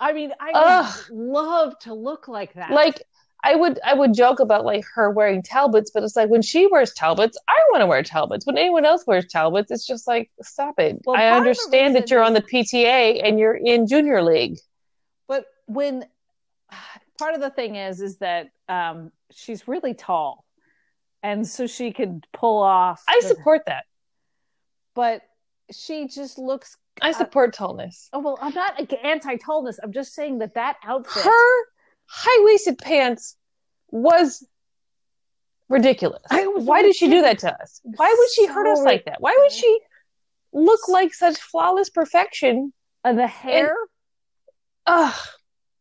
I mean, I Ugh. would love to look like that. like I would I would joke about like her wearing Talbots, but it's like when she wears Talbots, I want to wear Talbots. When anyone else wears Talbots, it's just like stop it. Well, I part of the understand that you're on the PTA and you're in junior league. but when part of the thing is, is that um, she's really tall, and so she could pull off. I the- support that. but she just looks. I support tallness. Oh well, I'm not anti tallness. I'm just saying that that outfit. her high waisted pants was ridiculous. I was Why did she do that to us? Why would she hurt us So- like that? Why would she look like such flawless perfection? uh, the hair, Ugh,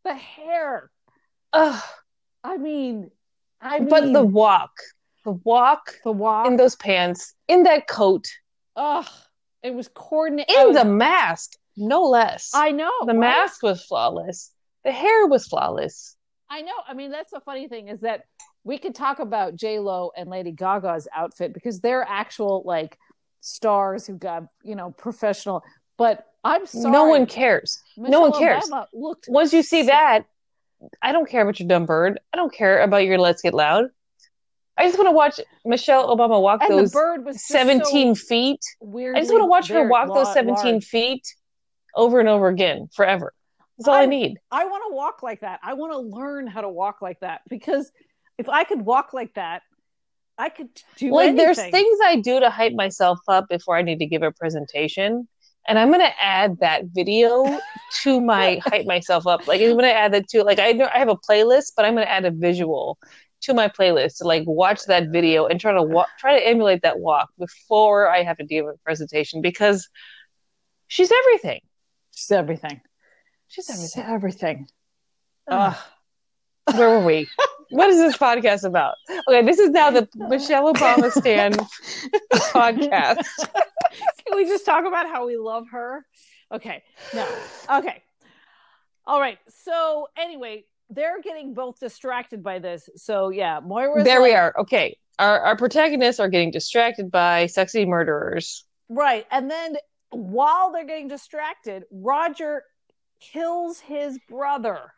the hair. Ugh. I mean, I mean, But the walk, the walk the walk. in those pants, in that coat, Ugh, it was coordinated. in the mask, no less. I know the right? mask was flawless. The hair was flawless. I know. I mean, that's the funny thing is that we could talk about J Lo and Lady Gaga's outfit because they're actual like stars who got you know professional. But I'm sorry, No one cares. no one cares. Obama looked Once you see that, I don't care about your dumb bird. I don't care about your Let's Get Loud. I just want to watch Michelle Obama walk and those bird was 17 so feet. weirdly I just want to watch her walk those 17 large. feet over and over again forever. That's all I, I- need. I want to walk like that. I want to learn how to walk like that because if I could walk like that, I could do Like, there's things I do to hype myself up before I need to give a presentation. And I'm going to add that video to my <laughs> hype myself up. Like, I'm going to add that to, like, I know I have a playlist, but I'm going to add a visual to my playlist to like watch that video and try to walk, try to emulate that walk before I have to give a presentation because she's everything. She's everything. She's She's everything. everything. Ugh. Ugh. Where were we? <laughs> what is this podcast about? Okay, this is now the <laughs> Michelle Obama stand podcast. Can we just talk about how we love her? Okay. No. Okay. All right. So anyway, they're getting both distracted by this. So yeah, Moira. There like, we are. Okay. Our our protagonists are getting distracted by sexy murderers. Right. And then while they're getting distracted, Roger kills his brother.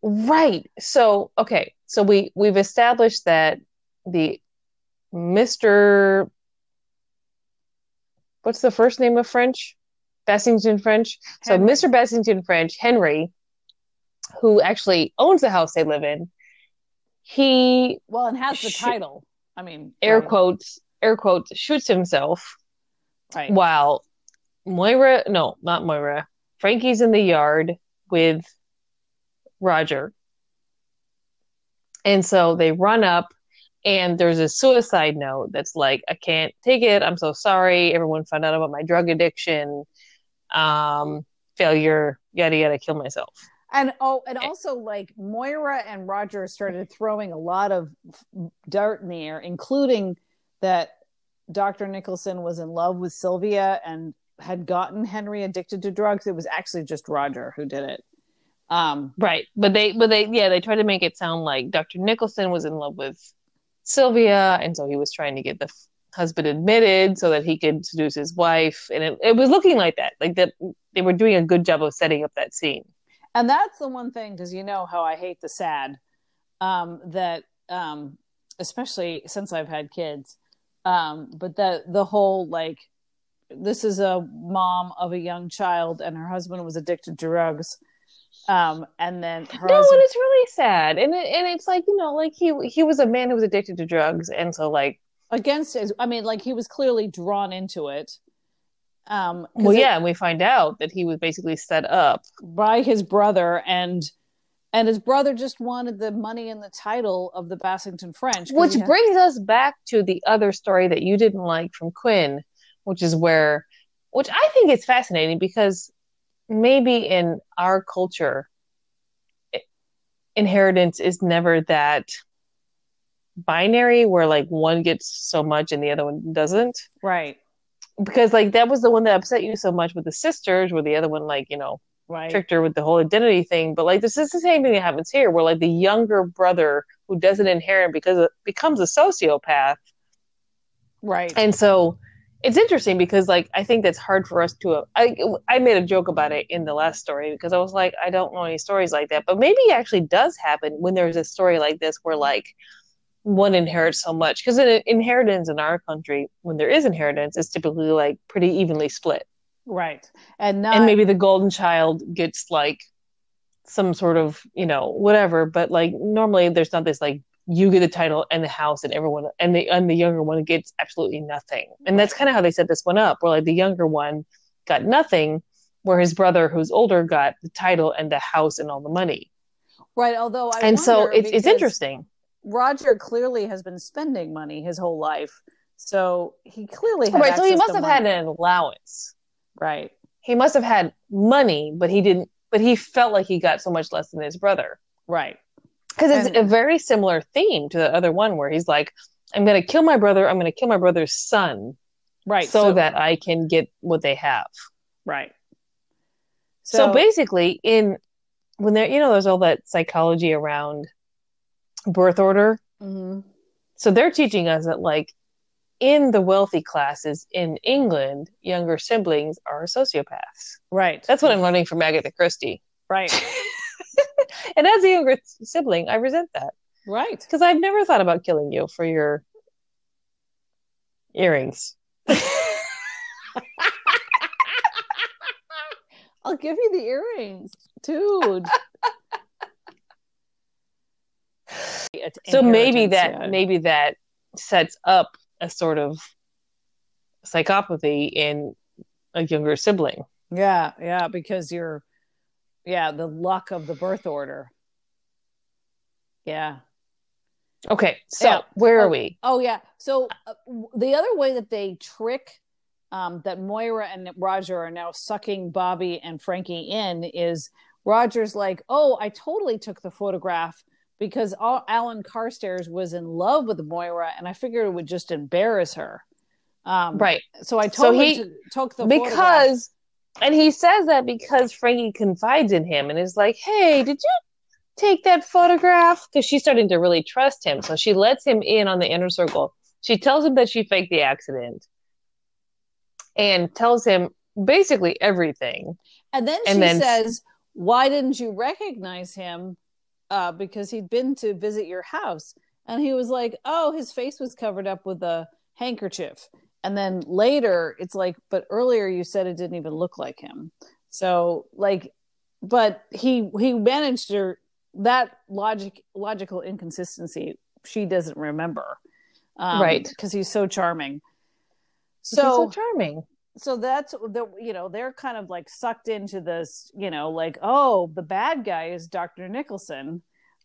Right. So, okay. So we we've established that the Mr. What's the first name of French? Bassington-ffrench. Henry. So Mr. Bassington-ffrench, Henry, who actually owns the house they live in, he well and has the sh- title. I mean, air right. quotes, air quotes, shoots himself. Right. While Moira, no, not Moira. Frankie's in the yard with Roger. And so they run up, and there's a suicide note that's like, I can't take it. I'm so sorry. Everyone found out about my drug addiction, um, failure, yada, yada, kill myself. And oh, and also like Moira and Roger started throwing a lot of dirt in the air, including that Dr. Nicholson was in love with Sylvia and had gotten Henry addicted to drugs. It was actually just Roger who did it. Um, right, but they, but they, yeah, they tried to make it sound like Dr. Nicholson was in love with Sylvia, and so he was trying to get the husband admitted so that he could seduce his wife, and it, it was looking like that, like that they were doing a good job of setting up that scene. And that's the one thing, because you know how I hate the sad, um, that um, especially since I've had kids, um, but that the whole like this is a mom of a young child and her husband was addicted to drugs um, and then <laughs> no, husband... and it's really sad, and it, and it's like you know, like he he was a man who was addicted to drugs, and so like against his, I mean, like he was clearly drawn into it. Um, well, yeah, and we find out that he was basically set up. By his brother, and and his brother just wanted the money and the title of the Bassington-ffrench, which had... brings us back to the other story that you didn't like from Quinn, which is where, which I think is fascinating because maybe in our culture inheritance is never that binary where like one gets so much and the other one doesn't. Right. Because like that was the one that upset you so much with the sisters where the other one like you know right. tricked her with the whole identity thing. But like this is the same thing that happens here where like the younger brother who doesn't inherit because it becomes a sociopath. Right. And so it's interesting because like I think that's hard for us to. I I made a joke about it in the last story because I was like I don't know any stories like that, but maybe it actually does happen when there's a story like this where like one inherits so much because inheritance in our country when there is inheritance is typically like pretty evenly split, right? And not... and maybe the golden child gets like some sort of you know whatever, but like normally there's not this like you get the title and the house and everyone and the and the younger one gets absolutely nothing. And that's kind of how they set this one up, where like the younger one got nothing, where his brother who's older got the title and the house and all the money. Right. Although I and so it's it's interesting. Roger clearly has been spending money his whole life, so he clearly right. So he must have money. had an allowance. Right. He must have had money, but he didn't. But he felt like he got so much less than his brother. Right because it's and, a very similar theme to the other one where he's like i'm going to kill my brother i'm going to kill my brother's son right so, so, that i can get what they have. Right. So, so basically in when there you know there's all that psychology around birth order? Mm-hmm. so they're teaching us that like in the wealthy classes in england younger siblings are sociopaths. Right. That's what i'm learning from agatha christie. Right <laughs> <laughs> and as a younger sibling, I resent that. Right. Because I've never thought about killing you for your earrings. <laughs> I'll give you the earrings, dude. <laughs> so maybe that yeah. maybe that sets up a sort of psychopathy in a younger sibling. Yeah, yeah, because you're yeah the luck of the birth order yeah okay so yeah. where are oh, we oh yeah so uh, the other way that they trick um, that moira and roger are now sucking bobby and frankie in is Roger's like, "Oh, I totally took the photograph because all, Alan Carstairs was in love with Moira, and I figured it would just embarrass her." Um, Right. So I So totally he- t- took the photograph. because and he says that because Frankie confides in him and is like, "Hey, did you take that photograph?" Because she's starting to really trust him, so she lets him in on the inner circle. She tells him that she faked the accident, and tells him basically everything. And then And she then- says, "Why didn't you recognize him? Uh, because he'd been to visit your house." And he was like, "Oh, his face was covered up with a handkerchief." And then later, it's like, "But earlier you said it didn't even look like him." So, like, but he he managed to that logic logical inconsistency. She doesn't remember, um, Right. Because he's so charming. He's so So charming. so that's the you know they're kind of like sucked into this you know like oh the bad guy is dr nicholson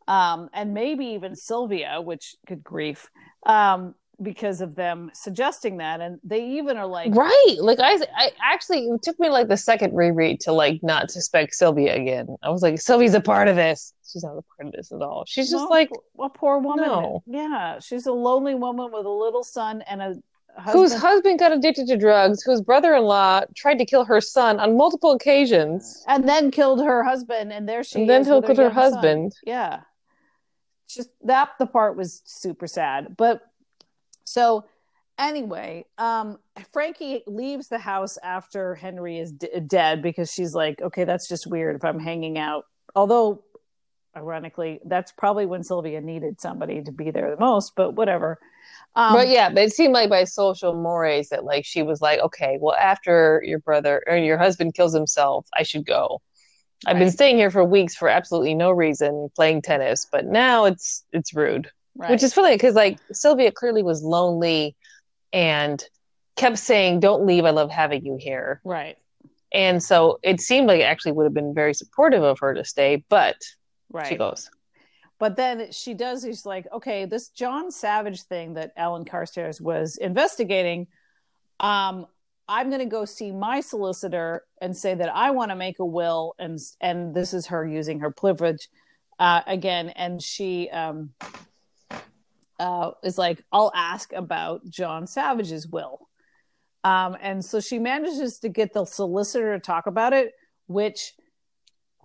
um and maybe even sylvia which good grief um because of them suggesting that and they even are like Right. Like I, I actually it took me like the second reread to like not suspect Sylvia again. I was like, Sylvia's a part of this. She's not a part of this at all. She's just like a poor woman No. yeah she's a lonely woman with a little son and a whose husband husband got addicted to drugs, whose brother-in-law tried to kill her son on multiple occasions, and then killed her husband and there she and then killed her son. husband. yeah just that the part was super sad but so anyway um frankie leaves the house after henry is d- dead because she's like okay that's just weird if i'm hanging out although ironically that's probably when sylvia needed somebody to be there the most but whatever um but yeah, but it seemed like by social mores that like she was like, okay, well, after your brother or your husband kills himself, I should go. I've been staying here for weeks for absolutely no reason, playing tennis, but now it's it's rude. Right. which is funny because like Sylvia clearly was lonely and kept saying, "Don't leave. I love having you here." right And so it seemed like it actually would have been very supportive of her to stay, but right she goes. But then she does, She's like, okay, this John Savage thing that Alan Carstairs was investigating, um, I'm going to go see my solicitor and say that I want to make a will, and and this is her using her privilege uh, again, and she um, uh, is like, I'll ask about John Savage's will, um, and so she manages to get the solicitor to talk about it, which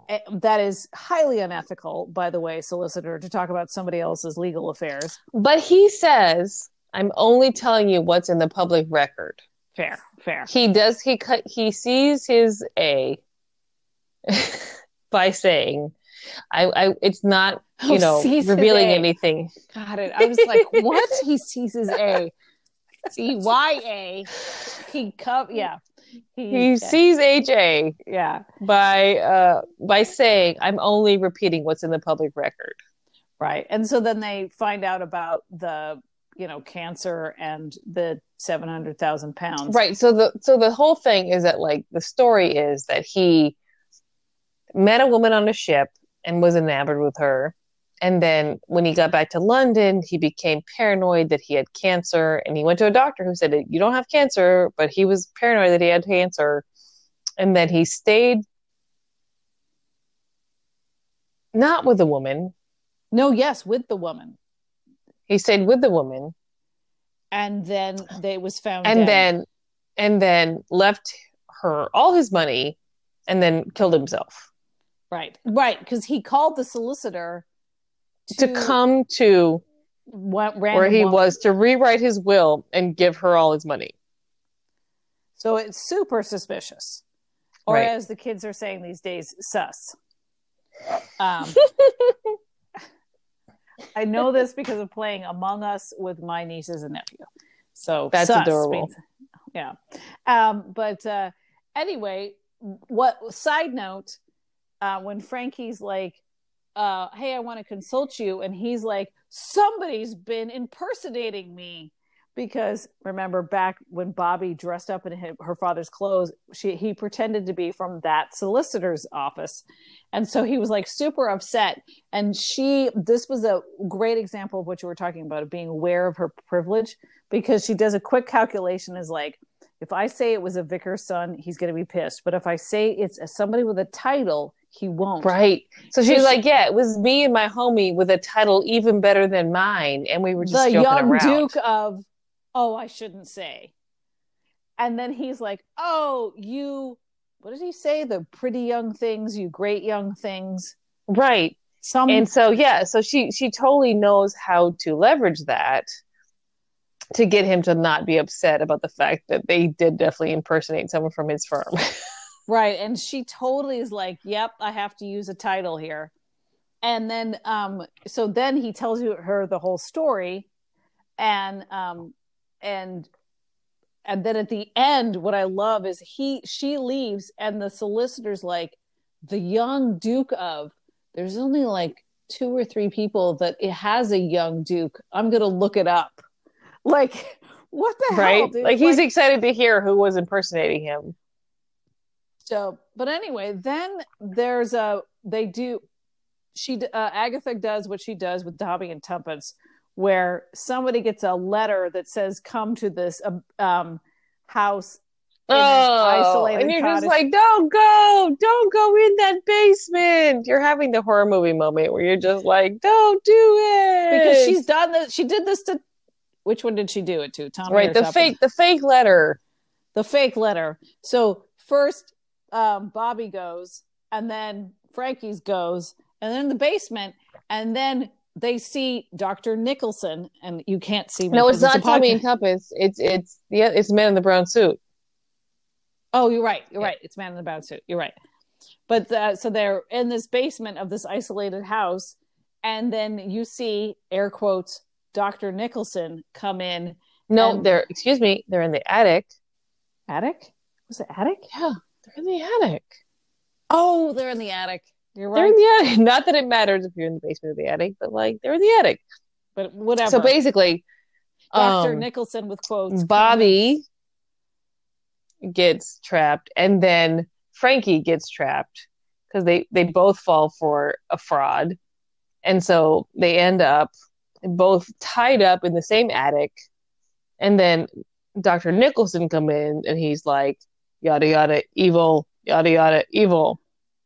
eh, that is highly unethical, by the way, solicitor, to talk about somebody else's legal affairs. But he says, "I'm only telling you what's in the public record." Fair, fair. He does. He cut. He sees his A <laughs> by saying, "I. I. It's not. You Oh, know, sees revealing A. anything." Got it. I was like, <laughs> what? He sees his A. C Y A. He come. Yeah. He yeah. sees HA Yeah. by uh by saying, "I'm only repeating what's in the public record." Right. And so then they find out about the, you know, cancer and the 700,000 pounds. Right. So the so the whole thing is that like the story is that he met a woman on a ship and was enamored with her. And then when he got back to London, he became paranoid that he had cancer and he went to a doctor who said you don't have cancer, but he was paranoid that he had cancer. And then he stayed not with the woman. No, yes, with the woman. He stayed with the woman And then they was found and dead. then and then left her all his money and then killed himself. right. Right. Because he called the solicitor to come to what, where he was to rewrite his will and give her all his money. So it's super suspicious. Or Right. as the kids are saying these days, sus. <laughs> Um, I know this because of playing Among Us with my nieces and nephew. So That's adorable. means- yeah. Um, but uh, anyway, what side note, uh, when Frankie's like, uh, hey, I want to consult you, and he's like, somebody's been impersonating me. Because remember back when Bobby dressed up in her father's clothes, she he pretended to be from that solicitor's office. And so he was like super upset. And she, this was a great example of what you were talking about, of being aware of her privilege, because she does a quick calculation is like, if I say it was a vicar's son, he's going to be pissed. But if I say it's somebody with a title, he won't. Right. So she's she- like, yeah, it was me and my homie with a title even better than mine, and we were just the young around. duke of oh i shouldn't say and then he's like oh you what did he say the pretty young things you great young things Right. some and so yeah so she she totally knows how to leverage that to get him to not be upset about the fact that they did definitely impersonate someone from his firm <laughs> right. And she totally is like yep i have to use a title here. And then um so then he tells you her the whole story. And um and and then at the end what i love is he she leaves and the solicitor's like the young duke of there's only like two or three people that it has a young duke. I'm gonna look it up. Like <laughs> what the hell right? dude? like he's excited to hear who was impersonating him So, but anyway, then there's a they do she uh, Agatha does what she does with Tommy and Tuppence, where somebody gets a letter that says come to this um, um, house. oh and you're just like don't go don't go in that basement you're having the horror movie moment where you're just like don't do it because she's done this. She did this to which one did she do it to? Tommy right the fake the fake letter the fake letter. So first, um, Bobby goes, and then Frankie's goes, and then the basement, and then they see Dr. Nicholson, and you can't see no it's not tommy and tuppence it's it's yeah it's man in the brown suit Oh, you're right. You're Yeah. right. It's Man in the Brown Suit. You're right. But uh, so they're in this basement of this isolated house, and then you see air quotes Dr. Nicholson come in No, And- they're excuse me, they're in the attic. attic. Was it attic? Yeah, they're in the attic. Oh, they're in the attic. You're They're right. in the attic. <laughs> Not that it matters if you're in the basement of the attic, but like they're in the attic. but whatever. So basically, Dr. um, Nicholson with quotes. Bobby gets trapped, and then Frankie gets trapped because they they both fall for a fraud, and so they end up both tied up in the same attic, and then Dr. Nicholson come in, and he's like yada yada evil yada yada evil,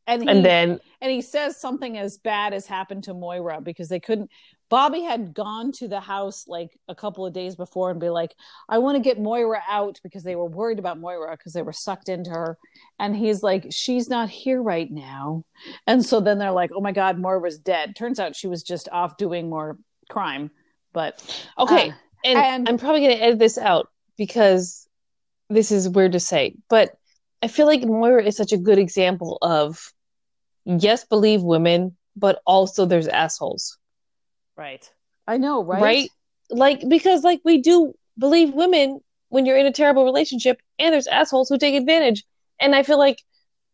and he, and then and he says something as bad as happened to Moira because they couldn't. Bobby had gone to the house like a couple of days before and be like, I want to get Moira out because they were worried about Moira because they were sucked into her. And he's like, She's not here right now. And so then they're like, Oh my God, Moira's dead. Turns out she was just off doing more crime. But okay, uh, and, and- I'm probably going to edit this out because this is weird to say, but I feel like Moira is such a good example of yes, believe women, but also there's assholes, right. I know, right? right? Like because like we do believe women when you're in a terrible relationship, and there's assholes who take advantage, and I feel like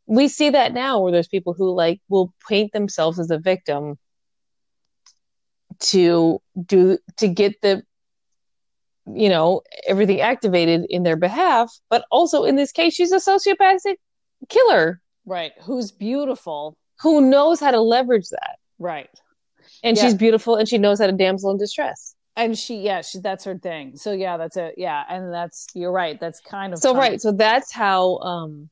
we see that now where there's people who like will paint themselves as a victim to do to get the you know everything activated in their behalf but also in this case she's a sociopathic killer Right. Who's beautiful. who knows how to leverage that Right. and Yeah. she's beautiful and she knows how to damsel in distress and she yeah she that's her thing so yeah that's it yeah and that's you're right that's kind of so fun. right so that's how um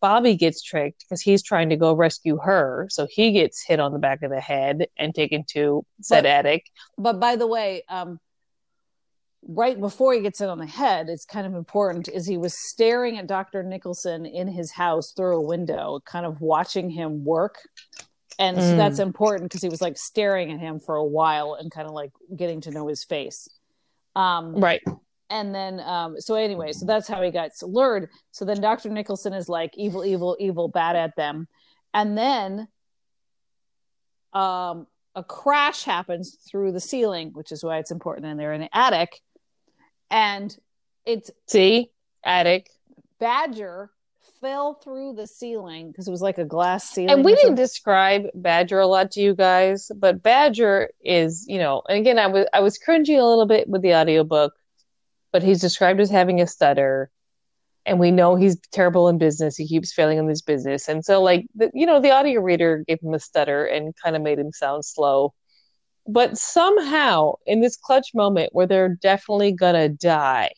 bobby gets tricked because he's trying to go rescue her so he gets hit on the back of the head and taken to said But- attic but by the way um right before he gets it on the head it's kind of important is he was staring at dr nicholson in his house through a window kind of watching him work. And so Mm. that's important because he was like staring at him for a while and kind of like getting to know his face. Um right. and then um so anyway so that's how he got lured. So then dr nicholson is like evil evil evil bad at them. And then um a crash happens through the ceiling which is why it's important and they're in an attic and it's see? Attic. Badger fell through the ceiling because it was like a glass ceiling and we didn't describe badger a lot to you guys but badger is you know and again i was i was cringing a little bit with the audiobook but he's described as having a stutter. And we know he's terrible in business. He keeps failing in this business. And so like the, you know the audio reader gave him a stutter and kind of made him sound slow but somehow in this clutch moment where they're definitely gonna die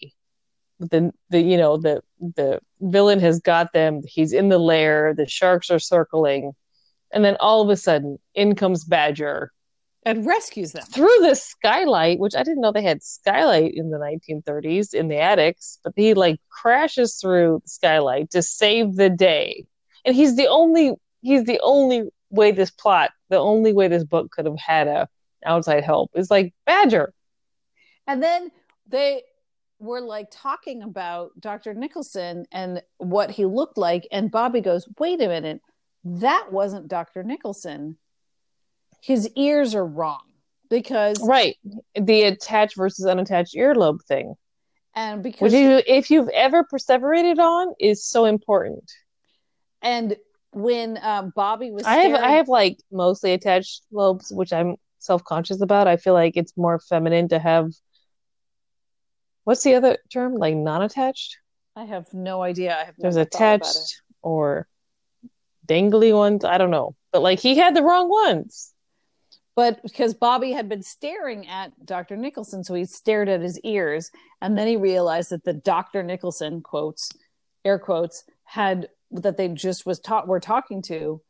the the you know the the villain has got them. He's in the lair. The sharks are circling, and then all of a sudden, in comes Badger and rescues them through the skylight, which I didn't know they had skylight in the 1930s in the attics, but he like crashes through the skylight to save the day. And he's the only he's the only way this plot, the only way this book could have had a outside help is like Badger. And then they were like talking about Dr. Nicholson and what he looked like and Bobby goes, "Wait a minute. That wasn't Dr. Nicholson." his ears are wrong because right the attached versus unattached earlobe thing and because which you, if you've ever perseverated on is so important and when um, bobby was i have i have like mostly attached lobes which i'm self-conscious about i feel like it's more feminine to have what's the other term? Like non-attached? I have no idea. I have there's attached or dangly ones. I don't know. But like he had the wrong ones. But because Bobby had been staring at Dr. Nicholson, so he stared at his ears, and then he realized that the Dr. Nicholson quotes, air quotes, had that they just was taught were talking to,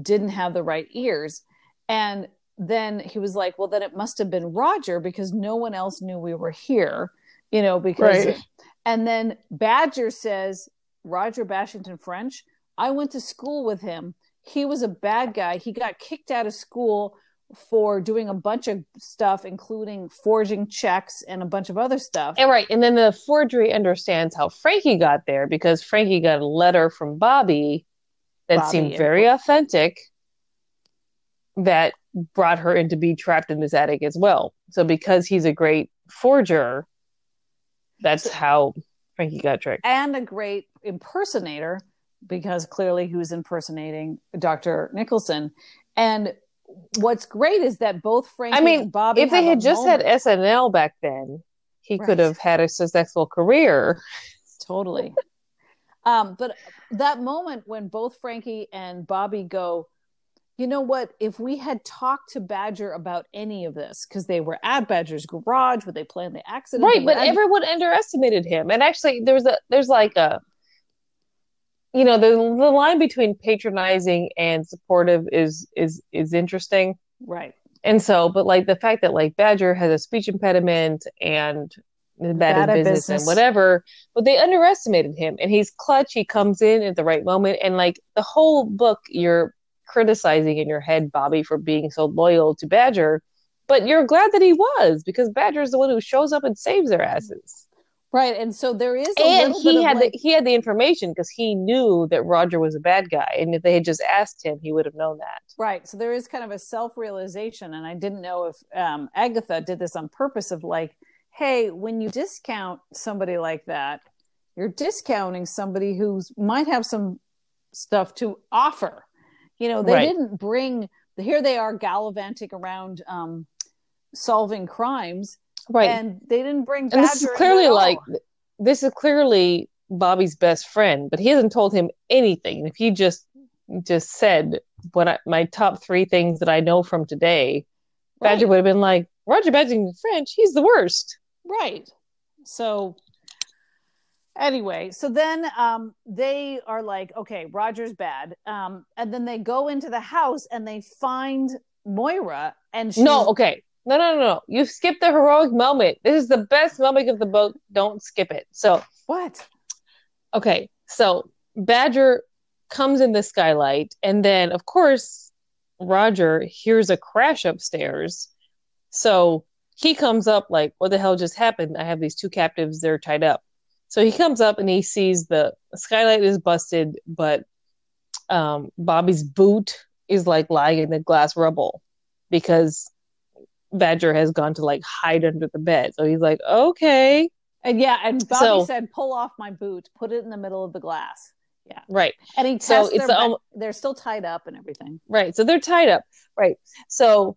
didn't have the right ears, and then he was like, well, then it must have been Roger because no one else knew we were here, you know, because, right. and then Badger says Roger Bassington-ffrench. I went to school with him. He was a bad guy. He got kicked out of school for doing a bunch of stuff, including forging checks and a bunch of other stuff. And right. And then the forgery understands how Frankie got there because Frankie got a letter from Bobby that Bobby seemed very authentic that brought her into be trapped in this attic as well. So because he's a great forger, that's how Frankie got tricked. And a great impersonator because clearly he was impersonating Dr. Nicholson. And what's great is that both Frankie I mean, Bobby. If they had just moment. had SNL back then, he right. could have had a successful career. Totally. <laughs> um, but that moment when both Frankie and Bobby go, you know what? If we had talked to Badger about any of this, because they were at Badger's garage, where they planned the accident, right? But everyone underestimated him, and actually, there was a there's like a you know the the line between patronizing and supportive is is is interesting. Right. And so but like the fact that like badger has a speech impediment and bad, bad at business, business, and whatever but they underestimated him. And he's clutch. He comes in at the right moment. And like the whole book you're criticizing in your head bobby for being so loyal to badger but you're glad that he was because badger is the one who shows up and saves their asses Right, and so there is, and he had like... the, he had the information because he knew that Roger was a bad guy, and if they had just asked him, he would have known that. Right, so there is kind of a self realization, and I didn't know if um, Agatha did this on purpose of like, hey, when you discount somebody like that, you're discounting somebody who might have some stuff to offer. You know, they right. didn't bring here they are gallivanting around um, solving crimes right. and they didn't bring Badger and this is clearly like this is clearly bobby's best friend but he hasn't told him anything. If he just just said what I, my top three things that i know from today badger right. would have been like roger badger french. He's the worst. Right. So anyway so then um they are like okay roger's bad um and then they go into the house and they find moira and she's... no okay no, no, no, no. You skipped the heroic moment. This is the best moment of the book. Don't skip it. So what? Okay, so Badger comes in the skylight, and then of course Roger hears a crash upstairs. So he comes up like, "What the hell just happened? I have these two captives. They're tied up." So he comes up and he sees the skylight is busted, but um, Bobby's boot is like lying in the glass rubble because Badger has gone to like hide under the bed. So he's like, okay. And yeah, and Bobby so, said, pull off my boot, put it in the middle of the glass. Yeah. Right. And he so it's their, um, they're still tied up and everything. Right. So they're tied up. Right. So,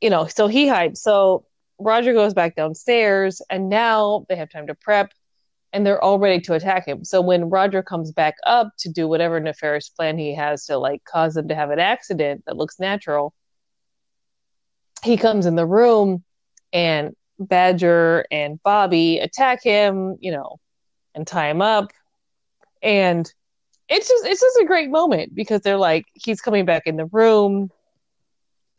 you know, so he hides. So Roger goes back downstairs and now they have time to prep and they're all ready to attack him. So when Roger comes back up to do whatever nefarious plan he has to like cause them to have an accident that looks natural, he comes in the room and Badger and Bobby attack him, you know, and tie him up. And it's just it's just a great moment because they're like he's coming back in the room.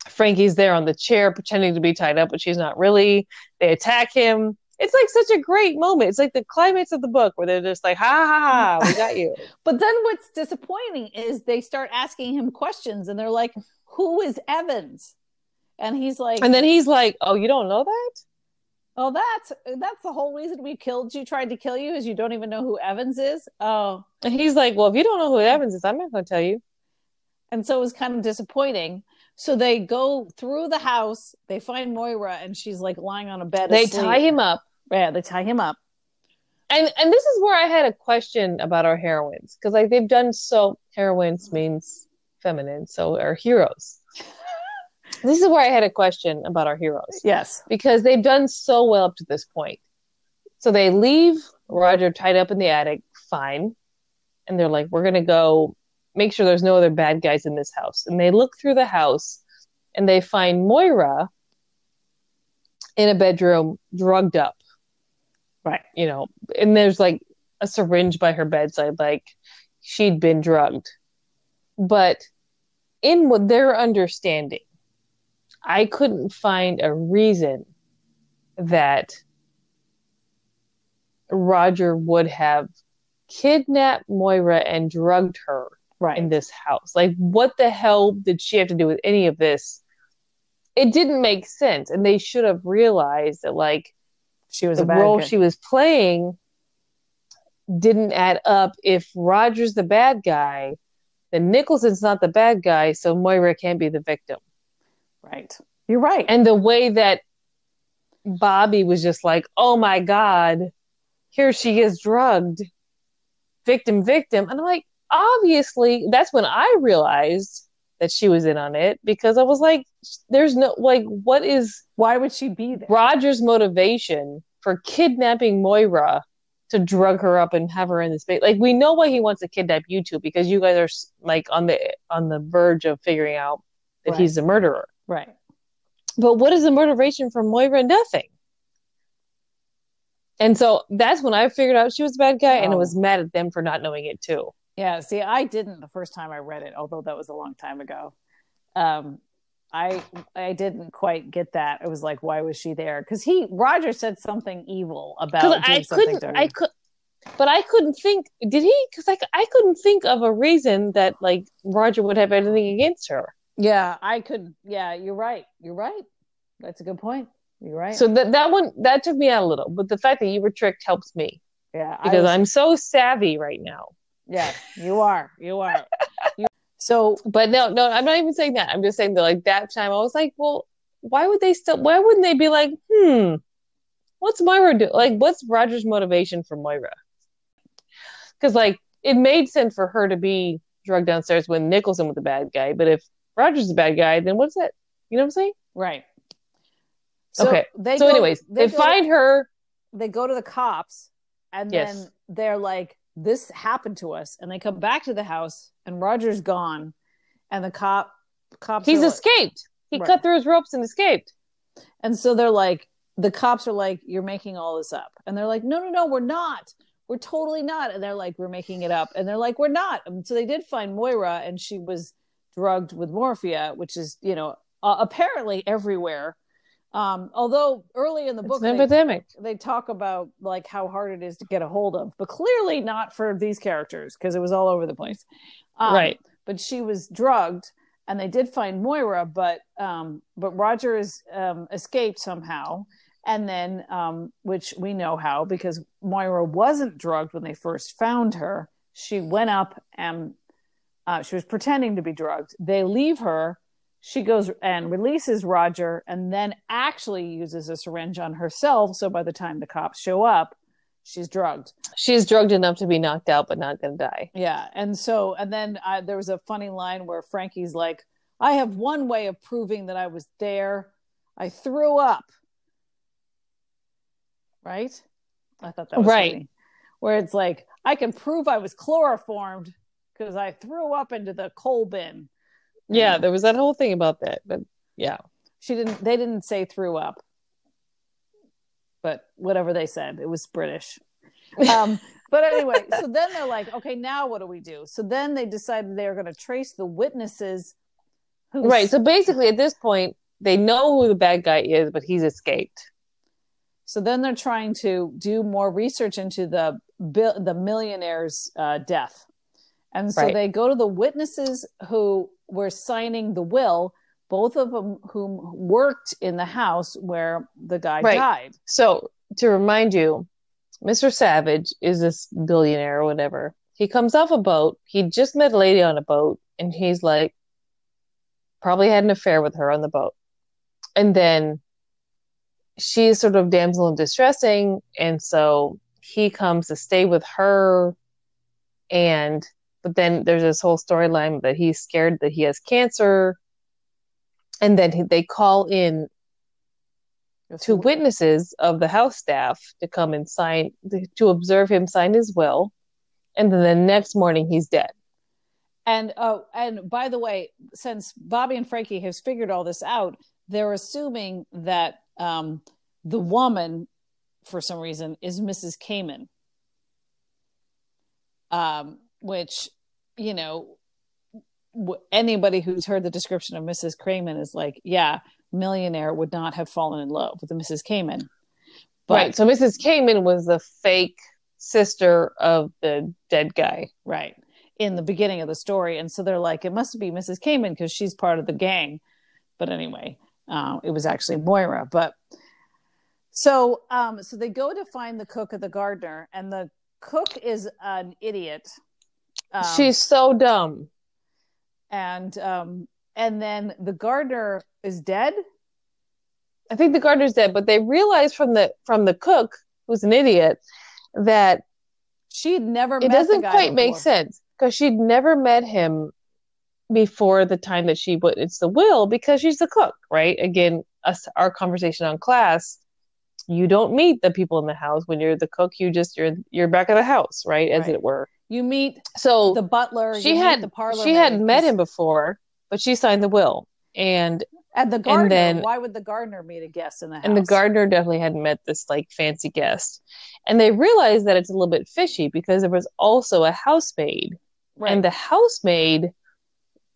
Frankie's there on the chair pretending to be tied up, but she's not really. They attack him. It's like such a great moment. It's like the climax of the book where they're just like, ha ha ha, we got you. <laughs> but then what's disappointing is they start asking him questions and they're like, Who is Evans? And he's like And then he's like, Oh, you don't know that? Oh, that's that's the whole reason we killed you, tried to kill you, is you don't even know who Evans is. Oh. And he's like, Well, if you don't know who Evans is, I'm not gonna tell you. And so it was kind of disappointing. So they go through the house, they find Moira, and she's like lying on a bed. They asleep. tie him up. Yeah, they tie him up. And and this is where I had a question about our heroines because like they've done so heroines means feminine, so our heroes. <laughs> this is where I had a question about our heroes Yes. because they've done so well up to this point. So they leave Roger tied up in the attic, fine, and they're like, "We're gonna go make sure there's no other bad guys in this house." And they look through the house, and they find Moira in a bedroom, drugged up Right. you know, and there's like a syringe by her bedside, like she'd been drugged. But in what their understanding, I couldn't find a reason that Roger would have kidnapped Moira and drugged her Right. in this house. Like, what the hell did she have to do with any of this? It didn't make sense. And they should have realized that, like, she was the a bad role guy. she was playing didn't add up. If Roger's the bad guy, then Nicholson's not the bad guy, so Moira can't be the victim. Right. You're right. And the way that Bobby was just like, oh my God, here she is drugged, victim, victim. And I'm like, obviously, that's when I realized that she was in on it because I was like, there's no, like, what is Why would she be there? Roger's motivation for kidnapping Moira to drug her up and have her in the space. Like we know why he wants to kidnap you two because you guys are like on the on the verge of figuring out that Right. he's the murderer. Right. But what is the motivation for Moira? Nothing. And so that's when I figured out she was a bad guy, and I Oh. was mad at them for not knowing it too. Yeah. See, I didn't the first time I read it, although that was a long time ago. Um, I I didn't quite get that. It was like, why was she there? Because he Roger said something evil about I couldn't. I could, but I couldn't think. Did he? Because I, I couldn't think of a reason that like Roger would have anything against her. yeah, I could. Yeah, you're right. You're right. That's a good point. You're right. So that that one that took me out a little, but the fact that you were tricked helps me yeah, because was- I'm so savvy right now. Yeah, you are. You are. <laughs> You- so But no, no, I'm not even saying that. I'm just saying that like that time I was like, well, why would they still? Why wouldn't they be like, hmm, what's Moira do? Like, what's Roger's motivation for Moira? Because like it made sense for her to be drugged downstairs when Nicholson was the bad guy, but if Roger's the bad guy, then what's that? You know what I'm saying? right. So okay. They so, go- anyways, they, go- find her. they go to the cops and Yes. then they're like this happened to us and they come back to the house and roger's gone and the cop cops He's are like- escaped. He Right. cut through his ropes and escaped. and so they're like the cops are like you're making all this up and they're like no no no we're not we're totally not and they're like we're making it up and they're like we're not and so they did find moira and she was drugged with morphia which is you know uh, apparently everywhere um although early in the It's book an they- epidemic. they talk about like how hard it is to get a hold of, but clearly not for these characters because it was all over the place. Um, Right. But she was drugged, and they did find Moira, but um, but Roger is um, escaped somehow, and then um, which we know how because Moira wasn't drugged when they first found her. She went up and uh, she was pretending to be drugged. They leave her. She goes and releases Roger and then actually uses a syringe on herself. So by the time the cops show up, she's drugged. She's drugged enough to be knocked out, but not going to die. Yeah. And so, and then uh, there was a funny line where Frankie's like, I have one way of proving that I was there. I threw up. Right? I thought that was Right. funny. Where it's like, I can prove I was chloroformed because I threw up into the coal bin. Yeah, there was that whole thing about that, but yeah. She didn't, they didn't say threw up. but whatever they said, it was British. Um, <laughs> but anyway, so then they're like, okay, now what do we do? So then they decided they're going to trace the witnesses. Who Right. So basically, at this point, they know who the bad guy is, but he's escaped. So then they're trying to do more research into the the millionaire's uh, death, and so Right. they go to the witnesses who were signing the will, both of them whom worked in the house where the guy Right. died. So to remind you, Mr. Savage is this billionaire or whatever. He comes off a boat. He just met a lady on a boat, and he's like, probably had an affair with her on the boat. And then she's sort of damsel in distressing, and so he comes to stay with her. And but then there's this whole storyline that he's scared that he has cancer, and then they call in two witnesses of the house staff to come and sign to observe him sign his will and then the next morning he's dead And oh, and by the way, since Bobby and Frankie has figured all this out, they're assuming that um, the woman, for some reason, is Mrs. Cayman. Um, which, you know, anybody who's heard the description of Mrs. Cayman is like, yeah, millionaire would not have fallen in love with the Mrs. Cayman. But, right so mrs Cayman was the fake sister of the dead guy right in the beginning of the story and so they're like it must be mrs Cayman because she's part of the gang but anyway uh, it was actually moira but so um so they go to find the cook of the gardener and the cook is an idiot um, she's so dumb and um and then the gardener is dead i think the gardener's dead but they realize from the from the cook who's an idiot that she'd never it doesn't quite make sense because she'd never met him before the time that she witnessed the will because she's the cook, right? Again, us, our conversation on class, you don't meet the people in the house when you're the cook. You just you're you're back of the house, right, as Right. it were. You meet So the butler she had the parlor she had met him before, but she signed the will, and and the gardener then- why would the gardener meet a guest in the house and the gardener definitely hadn't met this like fancy guest, and they realized that it's a little bit fishy because there was also a housemaid. Right. and the housemaid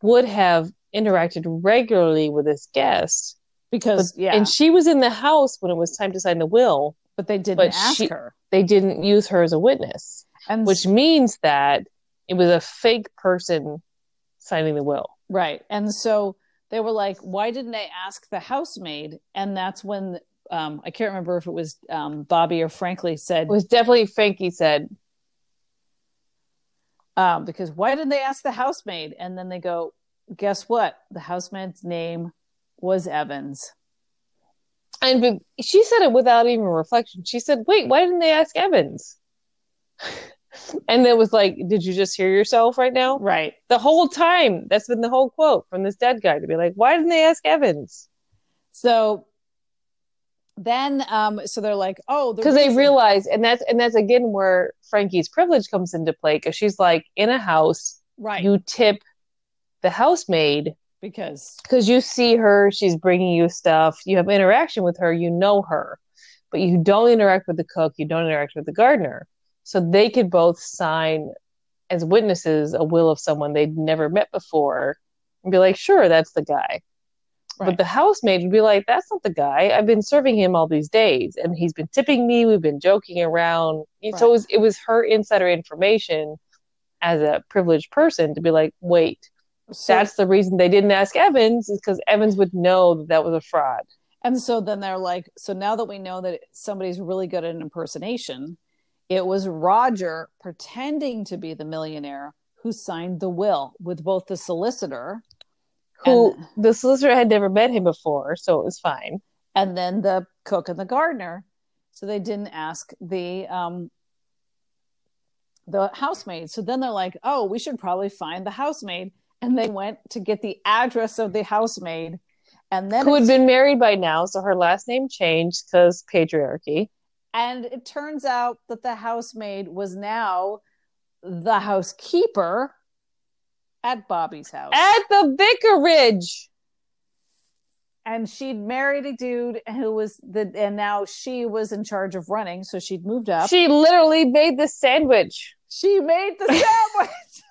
would have interacted regularly with this guest. Because but, yeah. and she was in the house when it was time to sign the will but they didn't but ask she- her. they didn't use her as a witness and which means that it was a fake person signing the will. Right. And so they were like why didn't they ask the housemaid? And that's when um i can't remember if it was um bobby or frankly said it was definitely frankie said. Um because why didn't they ask the housemaid? And then they go guess what? The housemaid's name was evans. And she said it without even reflection. She said wait why didn't they ask evans <laughs> and it was like did you just hear yourself right now? Right. The whole time that's been the whole quote from this dead guy to be like why didn't they ask evans? So then um so they're like oh the because they reason- realize and that's and that's again where frankie's privilege comes into play because she's like in a house right. you tip the housemaid because because you see her she's bringing you stuff you have interaction with her you know her but you don't interact with the cook you don't interact with the gardener so they could both sign as witnesses a will of someone they'd never met before and be like sure that's the guy. Right. but the housemaid would be like that's not the guy. I've been serving him all these days and he's been tipping me. We've been joking around. So it was, it was her insider information as a privileged person to be like wait so, that's the reason they didn't ask Evans is because Evans would know that that was a fraud. And so then they're like, so now that we know that somebody's really good at an impersonation, it was Roger pretending to be the millionaire who signed the will with both the solicitor Who and, the solicitor had never met him before, so it was fine. and then the cook and the gardener. So they didn't ask the um the housemaid. So then they're like, oh, we should probably find the housemaid. And they went to get the address of the housemaid. And then Who had been married by now, so her last name changed because patriarchy. And it turns out that the housemaid was now the housekeeper at Bobby's house. At the vicarage. and she'd married a dude who was the and now she was in charge of running so she'd moved up She literally made the sandwich, she made the <laughs> sandwich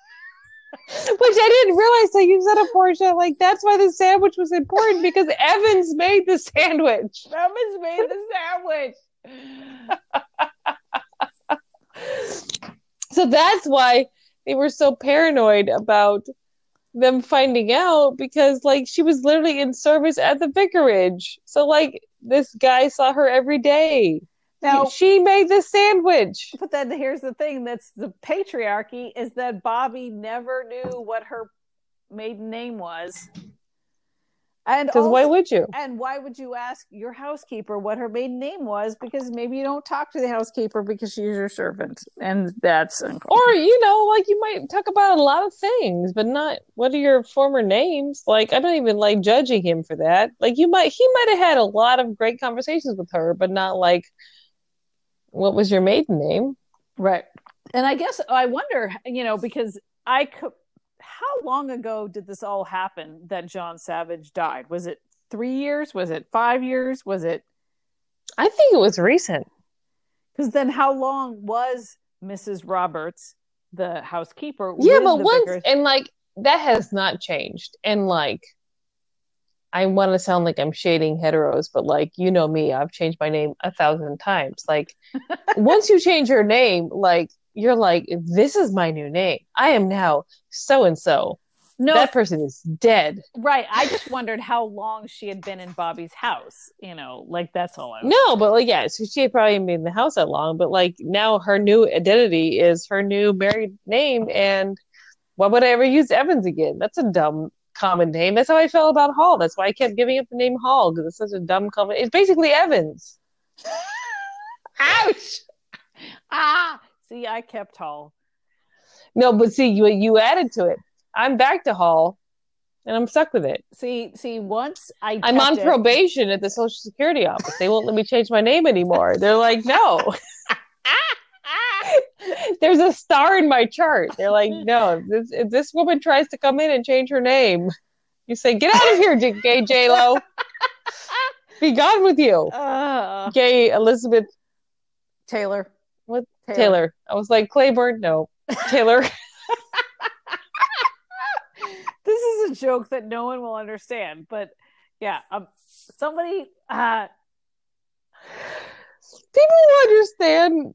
<laughs> which I didn't realize. Like you said, a Portia, like that's why the sandwich was important because Evans made the sandwich. Evans made the sandwich So that's why they were so paranoid about them finding out because like she was literally in service at the vicarage. So like this guy saw her every day. now she made the sandwich. but then here's the thing that's the patriarchy is that bobby never knew what her maiden name was and Because why would you? and why would you ask your housekeeper what her maiden name was? Because maybe you don't talk to the housekeeper because she's your servant, and that's. Or you know, like you might talk about a lot of things, but not what are your former names. Like I don't even like judging him for that. Like you might, he might have had a lot of great conversations with her, but not like what was your maiden name? right. And I guess I wonder, you know, because I could. How long ago did this all happen that John Savage died? Was it three years? Was it five years? Was it I think it was recent. because then how long was Mrs. Roberts, the housekeeper? Yeah, but once and like that has not changed. And like I want to sound like I'm shading heteros, but like you know me, I've changed my name a thousand times. Like <laughs> once you change your name, like you're like, this is my new name. I am now so and so. no, That person is dead. Right. I just wondered how long she had been in Bobby's house. You know, like that's all I was. No, but like yeah, so she had probably been in the house that long, but like now her new identity is her new married name, and why would I ever use Evans again? That's a dumb common name. That's how I felt about Hall. That's why I kept giving up the name Hall because it's such a dumb common. It's basically Evans. <laughs> Ouch! Ah, see, I kept Hall. No, but see, you you added to it. I'm back to Hall, and I'm stuck with it. See, see, once I I'm on it- probation at the Social Security office. They won't let me change my name anymore. They're like, no. <laughs> There's a star in my chart. They're like, no, this, if this woman tries to come in and change her name, you say, get out of here, gay J Lo. Be gone with you, <laughs> Uh, gay Elizabeth Taylor. What? Taylor. I was like, Claiborne, no, Taylor. <laughs> This is a joke that no one will understand, but yeah, um, somebody. Uh, People who understand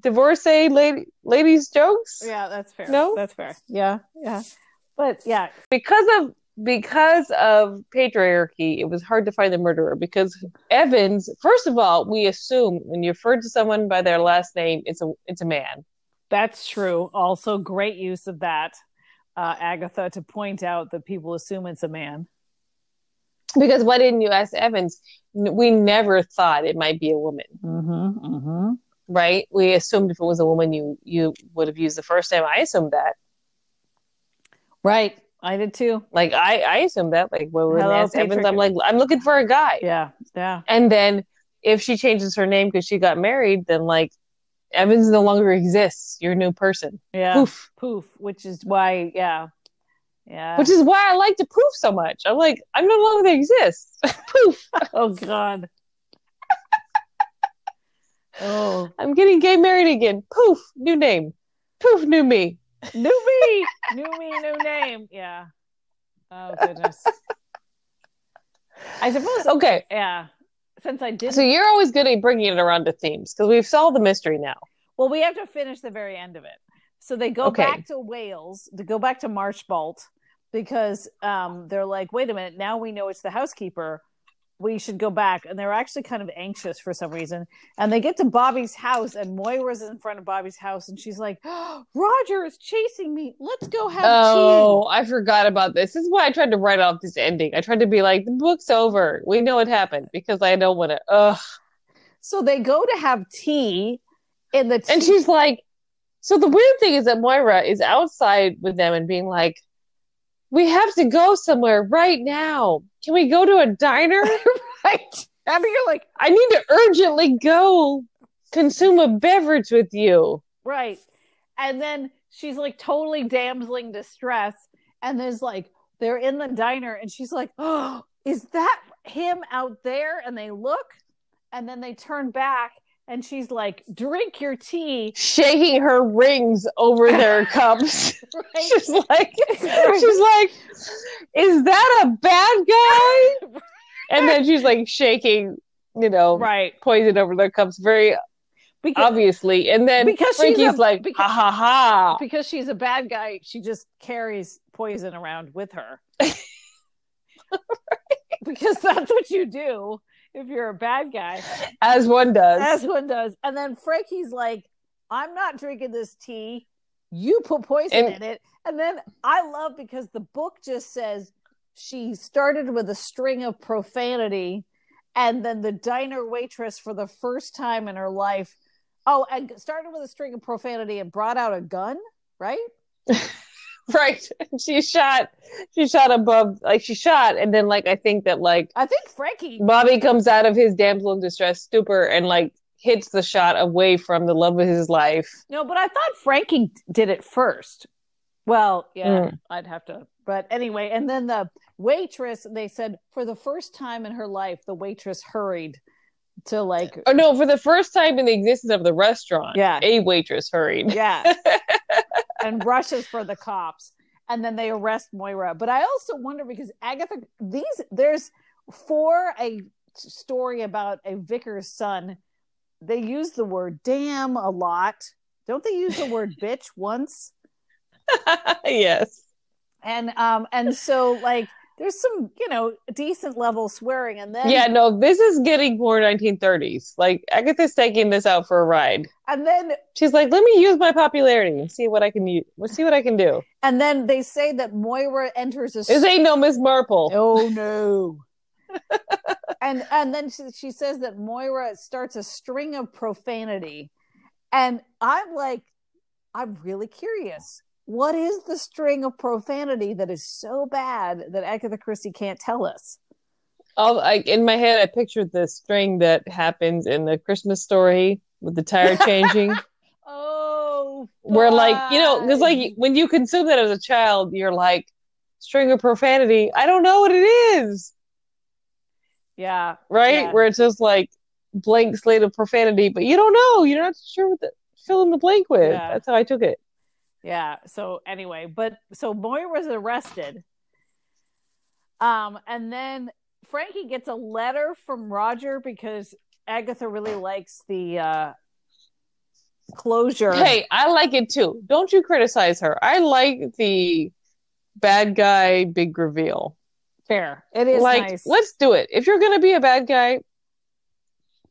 divorcee lady, ladies jokes yeah, that's fair. No? that's fair. Yeah, yeah, but yeah, because of because of patriarchy, it was hard to find the murderer because Evans. First of all, we assume when you refer to someone by their last name, it's a it's a man. That's true. Also, great use of that, uh, Agatha, to point out that people assume it's a man. Because why didn't you ask Evans? We never thought it might be a woman, Mm-hmm. Mm-hmm. right? We assumed if it was a woman, you you would have used the first name. I assumed that. Right. I did too. Like I I assumed that. Like when we Hello, Evans, I'm like I'm looking for a guy. Yeah. Yeah. And then if she changes her name because she got married, then like Evans no longer exists. You're a new person. Yeah. Poof. Poof. Which is why, yeah. Yeah. Which is why I like to poof so much. I'm like, I'm no longer exist. <laughs> poof. oh, God. <laughs> oh, I'm getting gay married again. Poof. New name. Poof. New me. New me. <laughs> new me, new name. Yeah. Oh, <laughs> goodness. I suppose, Okay. yeah. Since I didn't So you're always good at bringing it around to themes because we've solved the mystery now. Well, we have to finish the very end of it. So they go Okay. back to Wales, to go back to Marchbolt, because um, they're like, wait a minute, now we know it's the housekeeper. We should go back. And they're actually kind of anxious for some reason. And they get to Bobby's house, and Moira's in front of Bobby's house, and she's like, <gasps> Roger is chasing me. Let's go have tea. Oh, I forgot about this. This is why I tried to write off this ending. I tried to be like, the book's over. We know what happened because I don't want to. Ugh. So they go to have tea in the tea. And she's like, so the weird thing is that Moira is outside with them and being like, we have to go somewhere right now. Can we go to a diner? <laughs> right. I mean, you're like, I need to urgently go consume a beverage with you. Right. And then she's like totally damseling distress. And there's like, they're in the diner and she's like, oh, is that him out there and they look and then they turn back and she's like, drink your tea. shaking her rings over their <laughs> cups. Right? She's like, <laughs> she's like, is that a bad guy? And then she's like shaking, you know, right. poison over their cups very Because, obviously. And then Because she's Frankie's a- like, because- ha ha ha. because she's a bad guy, she just carries poison around with her. <laughs> because that's what you do if you're a bad guy, As one does. as one does. And then Frankie's like, I'm not drinking this tea. You put poison And- in it. And then I love because the book just says she started with a string of profanity, and then the diner waitress for the first time in her life. Oh, and started with a string of profanity and brought out a gun, right? <laughs> <laughs> right. She shot, she shot above, like she shot. And then, like, I think that, like, I think Frankie Bobby comes out of his damsel in distress stupor and, like, hits the shot away from the love of his life. No, but I thought Frankie did it first. Well, yeah, Mm. I'd have to. But anyway, and then the waitress, they said for the first time in her life, the waitress hurried to like, Oh, no, for the first time in the existence of the restaurant, Yeah. a waitress hurried. yeah, <laughs> and rushes for the cops. And then they arrest Moira. But I also wonder because Agatha, these, there's for a story about a vicar's son, they use the word damn a lot. Don't they use the word <laughs> bitch once? yes. and um and so like there's some you know decent level swearing and then Yeah, no, this is getting more 1930s. Like Agatha's taking this out for a ride. and then She's like, "Let me use my popularity and see what I can use. Let's see what I can do." and then they say that moira enters a This ain't no Miss Marple. oh no <laughs> and and then she, she says that moira starts a string of profanity and i'm like i'm really curious what is the string of profanity that is so bad that agatha christie can't tell us Oh, like in my head, I pictured the string that happens in the Christmas story with the tire <laughs> changing, oh where like you know, because like when you consume that as a child, you're like string of profanity. I don't know what it is, yeah right? Yeah. Where it's just like blank slate of profanity, but you don't know. You're not sure what to fill in the blank with. Yeah. That's how I took it. Yeah. So anyway, but so Moira was arrested. Um, and then Frankie gets a letter from Roger because Agatha really likes the uh closure. Hey, I like it too. Don't you criticize her. I like the bad guy big reveal. fair. It is like, nice. let's do it. If you're gonna be a bad guy,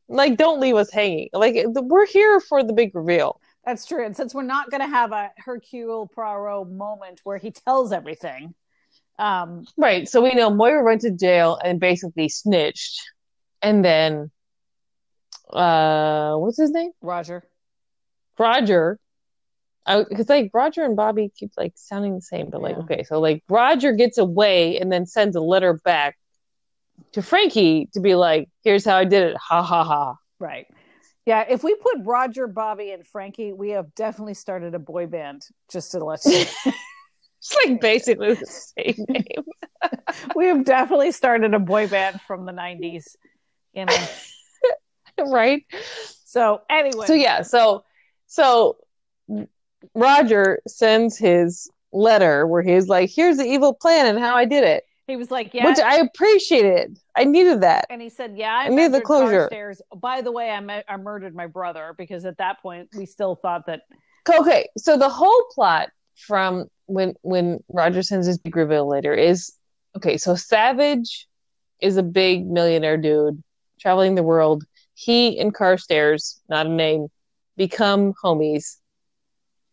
like, don't leave us hanging. Like, the, we're here for the big reveal. That's true. And since we're not gonna have a Hercule Poirot moment where he tells everything, um, Right. So we know Moira went to jail and basically snitched, and then, uh, what's his name? Roger. Roger. Because like Roger and Bobby keep like sounding the same, but like Yeah. okay, so like Roger gets away and then sends a letter back to Frankie to be like, "Here's how I did it." Ha ha ha. Right. Yeah, if we put Roger, Bobby, and Frankie, we have definitely started a boy band, just to let you <laughs> It's like basically the same <laughs> name. we have definitely started a boy band from the 90s you know <laughs> right? so anyway So yeah, so so Roger sends his letter where he's like, "Here's the evil plan and how I did it," he was like yeah which I appreciated. I needed that. and he said yeah i I needed the closure. Carstairs. by the way I, me- I murdered my brother because at that point we still thought that Okay, so the whole plot from when when Roger sends his big reveal later is okay. So Savage is a big millionaire dude traveling the world. He and Carstairs, not a name, become homies.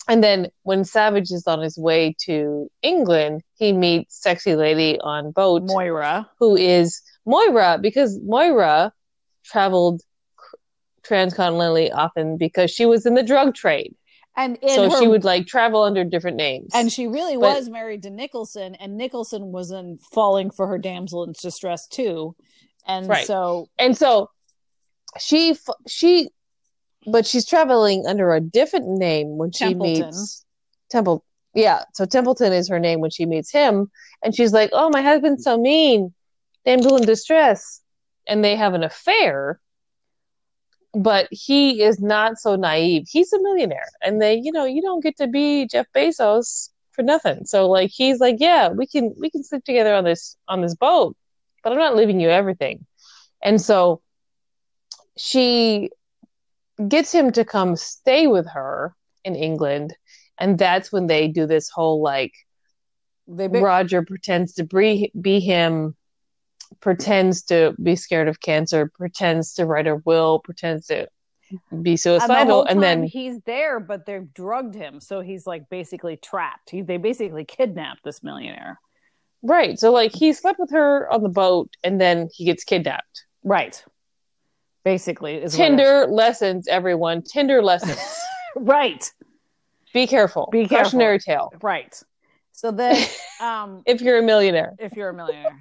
And then when Savage is on his way to England, he meets sexy lady on boat moira who is Moira because Moira traveled transcontinentally often because she was in the drug trade. and in so her, she would like travel under different names. and she really but- was married to nicholson and nicholson was in falling for her damsel in distress too and Right. so and so she she but she's traveling under a different name when she Templeton. meets Temple. Yeah, so Templeton is her name when she meets him, and she's like, "Oh, my husband's so mean." damsel in distress and they have an affair but he is not so naive he's a millionaire and they you know you don't get to be jeff bezos for nothing so like he's like yeah we can we can sleep together on this on this boat but i'm not leaving you everything and so she gets him to come stay with her in england and that's when they do this whole like They be- roger pretends to be, be him pretends to be scared of cancer pretends to write a will pretends to be and the suicidal and, then he's there, but they've drugged him, so he's like basically trapped. He, they basically kidnapped this millionaire. right so like he slept with her on the boat and then he gets kidnapped Right. Basically, is tinder lessons everyone tinder lessons <laughs> Right. be careful Be careful. cautionary tale Right. So then, <laughs> um, if you're a millionaire if you're a millionaire,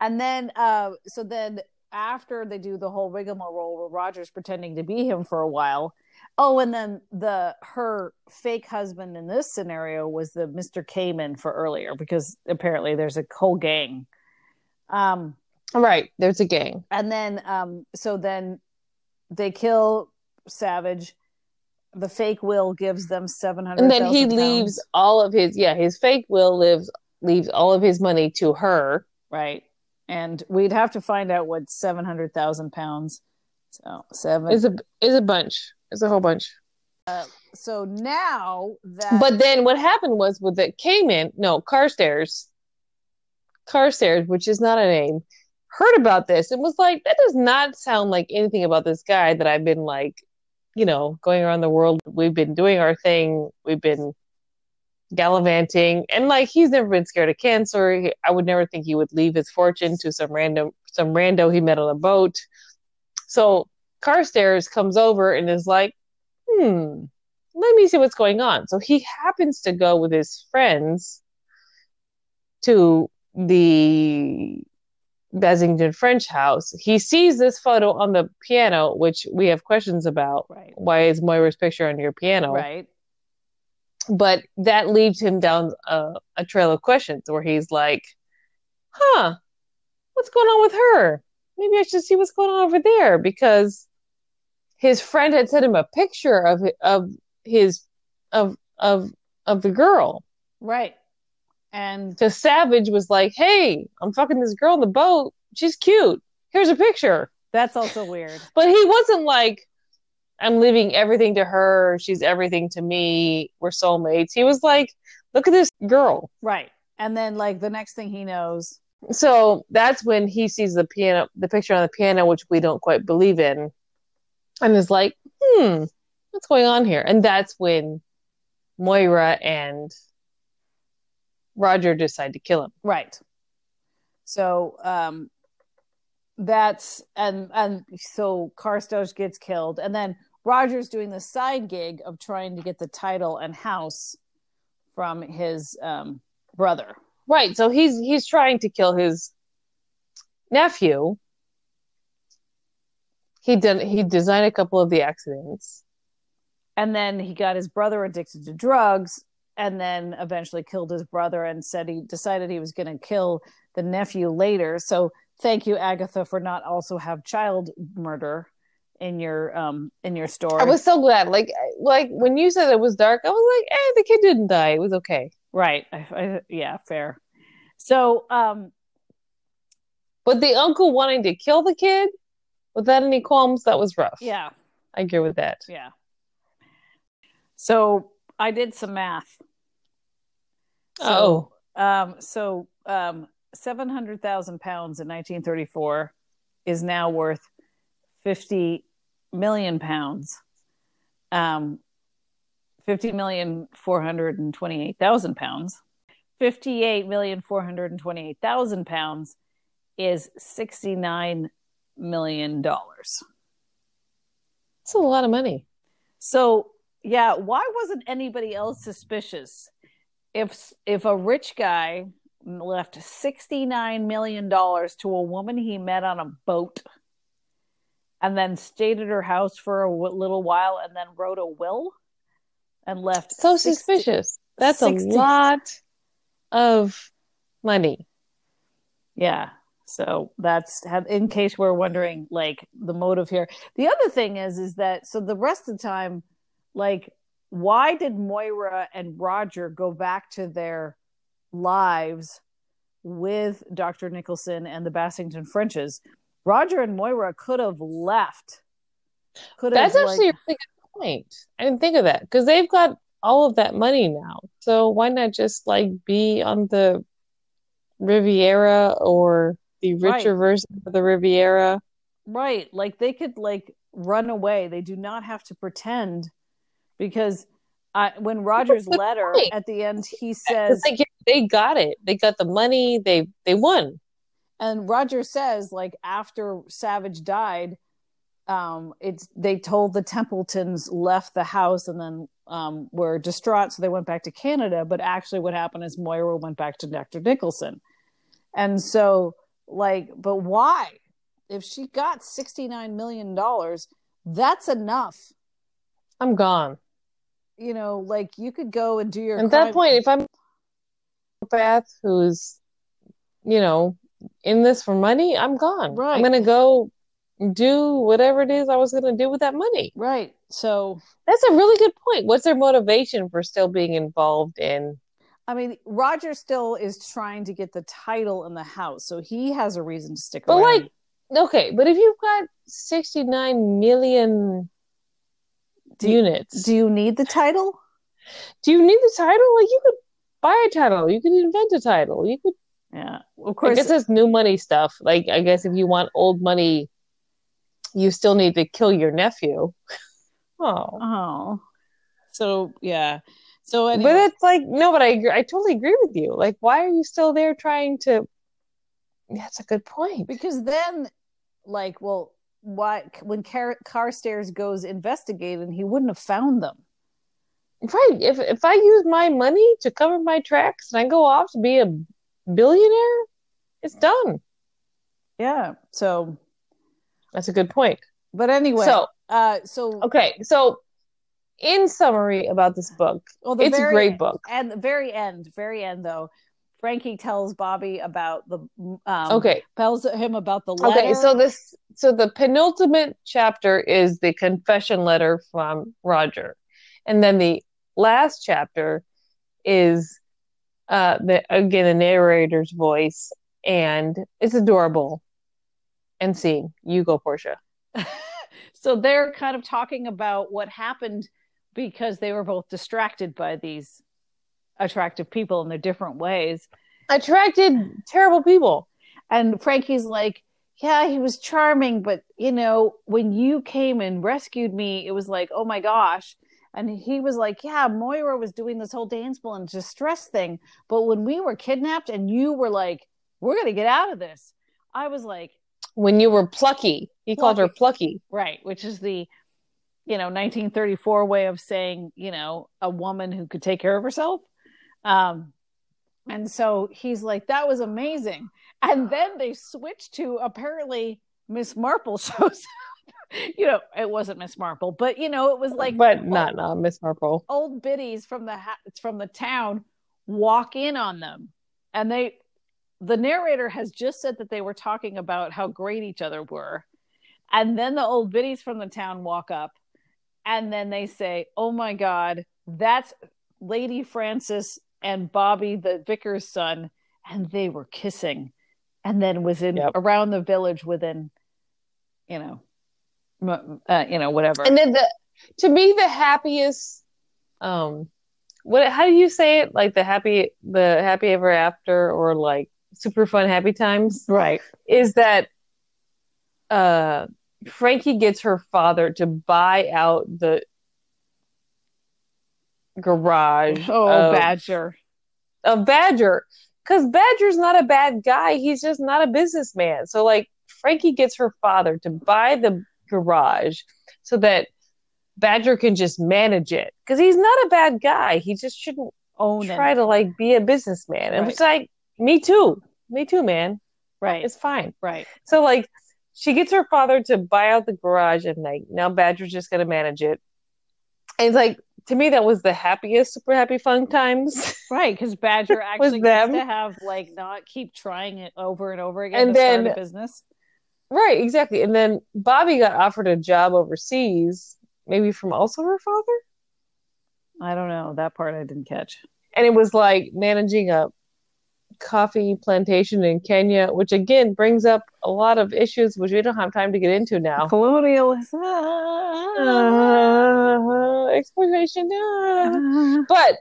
and then, uh, so then after they do the whole rigmarole where Roger's pretending to be him for a while. Oh, and then the her fake husband in this scenario was the Mr. Cayman for earlier because apparently there's a whole gang. Um, right there's a gang. And then um so then they kill savage. The fake will gives them 700 and then he leaves all of his yeah his fake will lives leaves all of his money to her. Right. And we'd have to find out what 700,000 pounds so seven is a is a bunch. It's a whole bunch. So now that but then what happened was with the Cayman no Carstairs. Carstairs which is not a name heard about this and was like that does not sound like anything about this guy that I've been like you know going around the world. We've been doing our thing. We've been gallivanting. And like he's never been scared of cancer. I would never think he would leave his fortune to some random some rando he met on a boat. So carstairs comes over and is like hmm let me see what's going on. So he happens to go with his friends to the Bassington-ffrench house. He sees this photo on the piano, which we have questions about. right Why is Moira's picture on your piano? right but that leads him down a, a trail of questions where he's like, huh, what's going on with her? Maybe I should see what's going on over there because his friend had sent him a picture of of his of of of the girl. right and So Savage was like, "Hey, I'm fucking this girl in the boat. She's cute. Here's a picture." that's also weird <laughs> But he wasn't like, I'm leaving everything to her. She's everything to me. We're soulmates. He was like, look at this girl. right and then like the next thing he knows So that's when he sees the piano, the picture on the piano, which we don't quite believe in, and is like, hmm, what's going on here? And that's when Moira and Roger decide to kill him. Right. So um that's and and so Carstairs gets killed and then Roger's doing the side gig of trying to get the title and house from his um brother. Right. So he's he's trying to kill his nephew. He done he designed a couple of the accidents. And then he got his brother addicted to drugs and then eventually killed his brother and said he decided he was going to kill the nephew later. So thank you Agatha for not also have child murder in your um in your story. I was so glad. Like like when you said it was dark, I was like, eh, the kid didn't die. It was okay. Right. I, I, yeah, fair. So, um, But the uncle wanting to kill the kid without any qualms, that was rough. yeah, I agree with that. yeah. So I did some math. Oh. Um, so um, seven hundred thousand pounds in nineteen thirty four is now worth fifty million pounds. Um, fifty million four hundred and twenty eight thousand pounds. Fifty eight million four hundred and twenty eight thousand pounds is sixty nine million dollars. That's a lot of money. So yeah, why wasn't anybody else suspicious? If if a rich guy left sixty nine million dollars to a woman he met on a boat, and then stayed at her house for a w- little while, and then wrote a will, and left So 60 suspicious. That's 60 a lot of money. Yeah, So that's in case we're wondering, like the motive here. The other thing is, is that so the rest of the time, like, why did Moira and Roger go back to their lives with Dr. Nicholson and the Bassington-ffrenches? Roger and Moira could have left. Could That's have, actually like... a really good point. I didn't think of that because they've got all of that money now. So why not just like be on the Riviera or the richer right. version of the Riviera? Right. Like they could like run away. They do not have to pretend because I, when Roger's letter point? at the end, he says they, they got it. They got the money. They they won. And Roger says, like after Savage died, um, it's they told the Templetons left the house and then um, were distraught, so they went back to Canada. But actually, what happened is Moira went back to Dr. Nicholson, and so like, but why? If she got sixty nine million dollars, that's enough. I'm gone. You know, like you could go and do your. At crime- that point, if I'm path who's, you know, in this for money, I'm gone. Right. I'm gonna go do whatever it is I was gonna do with that money. Right. So that's a really good point. What's their motivation for still being involved in? I mean, Roger still is trying to get the title in the house, so he has a reason to stick but around. like, okay, but if you've got sixty nine million do units, do you need the title? Do you need the title? Like, you could buy a title, you could invent a title, you could. Yeah, of course. I guess it's new money stuff. Like, I guess if you want old money, you still need to kill your nephew. <laughs> Oh. Oh. So yeah. So anyway. But it's like no, but I agree, I totally agree with you. Like why are you still there trying to That's a good point. Because then like well why when Car- Carstairs goes investigating, he wouldn't have found them. Right. If if I use my money to cover my tracks and I go off to be a billionaire, it's done. Yeah. So that's a good point. But anyway, so uh, so okay, so in summary about this book, well, it's very, a great book. And the very end, very end though, Frankie tells Bobby about the um, okay tells him about the letter. Okay, so this so the penultimate chapter is the confession letter from Roger, and then the last chapter is uh the again the narrator's voice, and it's adorable. And scene, you go, Portia. <laughs> so they're kind of talking about what happened because they were both distracted by these attractive people in their different ways. Attracted terrible people. And Frankie's like, yeah, he was charming, but you know, when you came and rescued me, it was like, oh my gosh. And he was like, yeah, Moira was doing this whole dance ball and distress thing. But when we were kidnapped and you were like, we're going to get out of this, I was like, when you were plucky. He plucky. called her plucky. Right, which is the you know 1934 way of saying, you know, a woman who could take care of herself. Um and so he's like that was amazing. And then they switched to apparently Miss Marple <laughs> shows you know, it wasn't Miss Marple, but you know, it was like but not not Miss Marple. Old biddies from the ha- from the town walk in on them, and they the narrator has just said that they were talking about how great each other were. And then the old biddies from the town walk up and then they say, Oh my God, that's Lady Frances and Bobby, the vicar's son. And they were kissing. And then was in yep. around the village within, you know, uh, you know, whatever. And then the, to me, the happiest, um, what, how do you say it? Like the happy, the happy ever after, or like super fun happy times right is that uh frankie gets her father to buy out the garage <laughs> oh of, badger of badger because badger's not a bad guy he's just not a businessman so like frankie gets her father to buy the garage so that badger can just manage it because he's not a bad guy he just shouldn't own try it. to like be a businessman and right. it's like me too. Me too, man. Right. It's fine. Right. So like she gets her father to buy out the garage at night. Now Badger's just gonna manage it. And it's like to me that was the happiest super happy fun times. Right because badger <laughs> actually them. gets to have like not keep trying it over and over again And to start then- a business. Right exactly. And then bobby got offered a job overseas maybe from also her father? I don't know. That part i didn't catch. And it was like managing a coffee plantation in kenya which again brings up a lot of issues which we don't have time to get into now. Colonialism. Uh, exploitation uh. but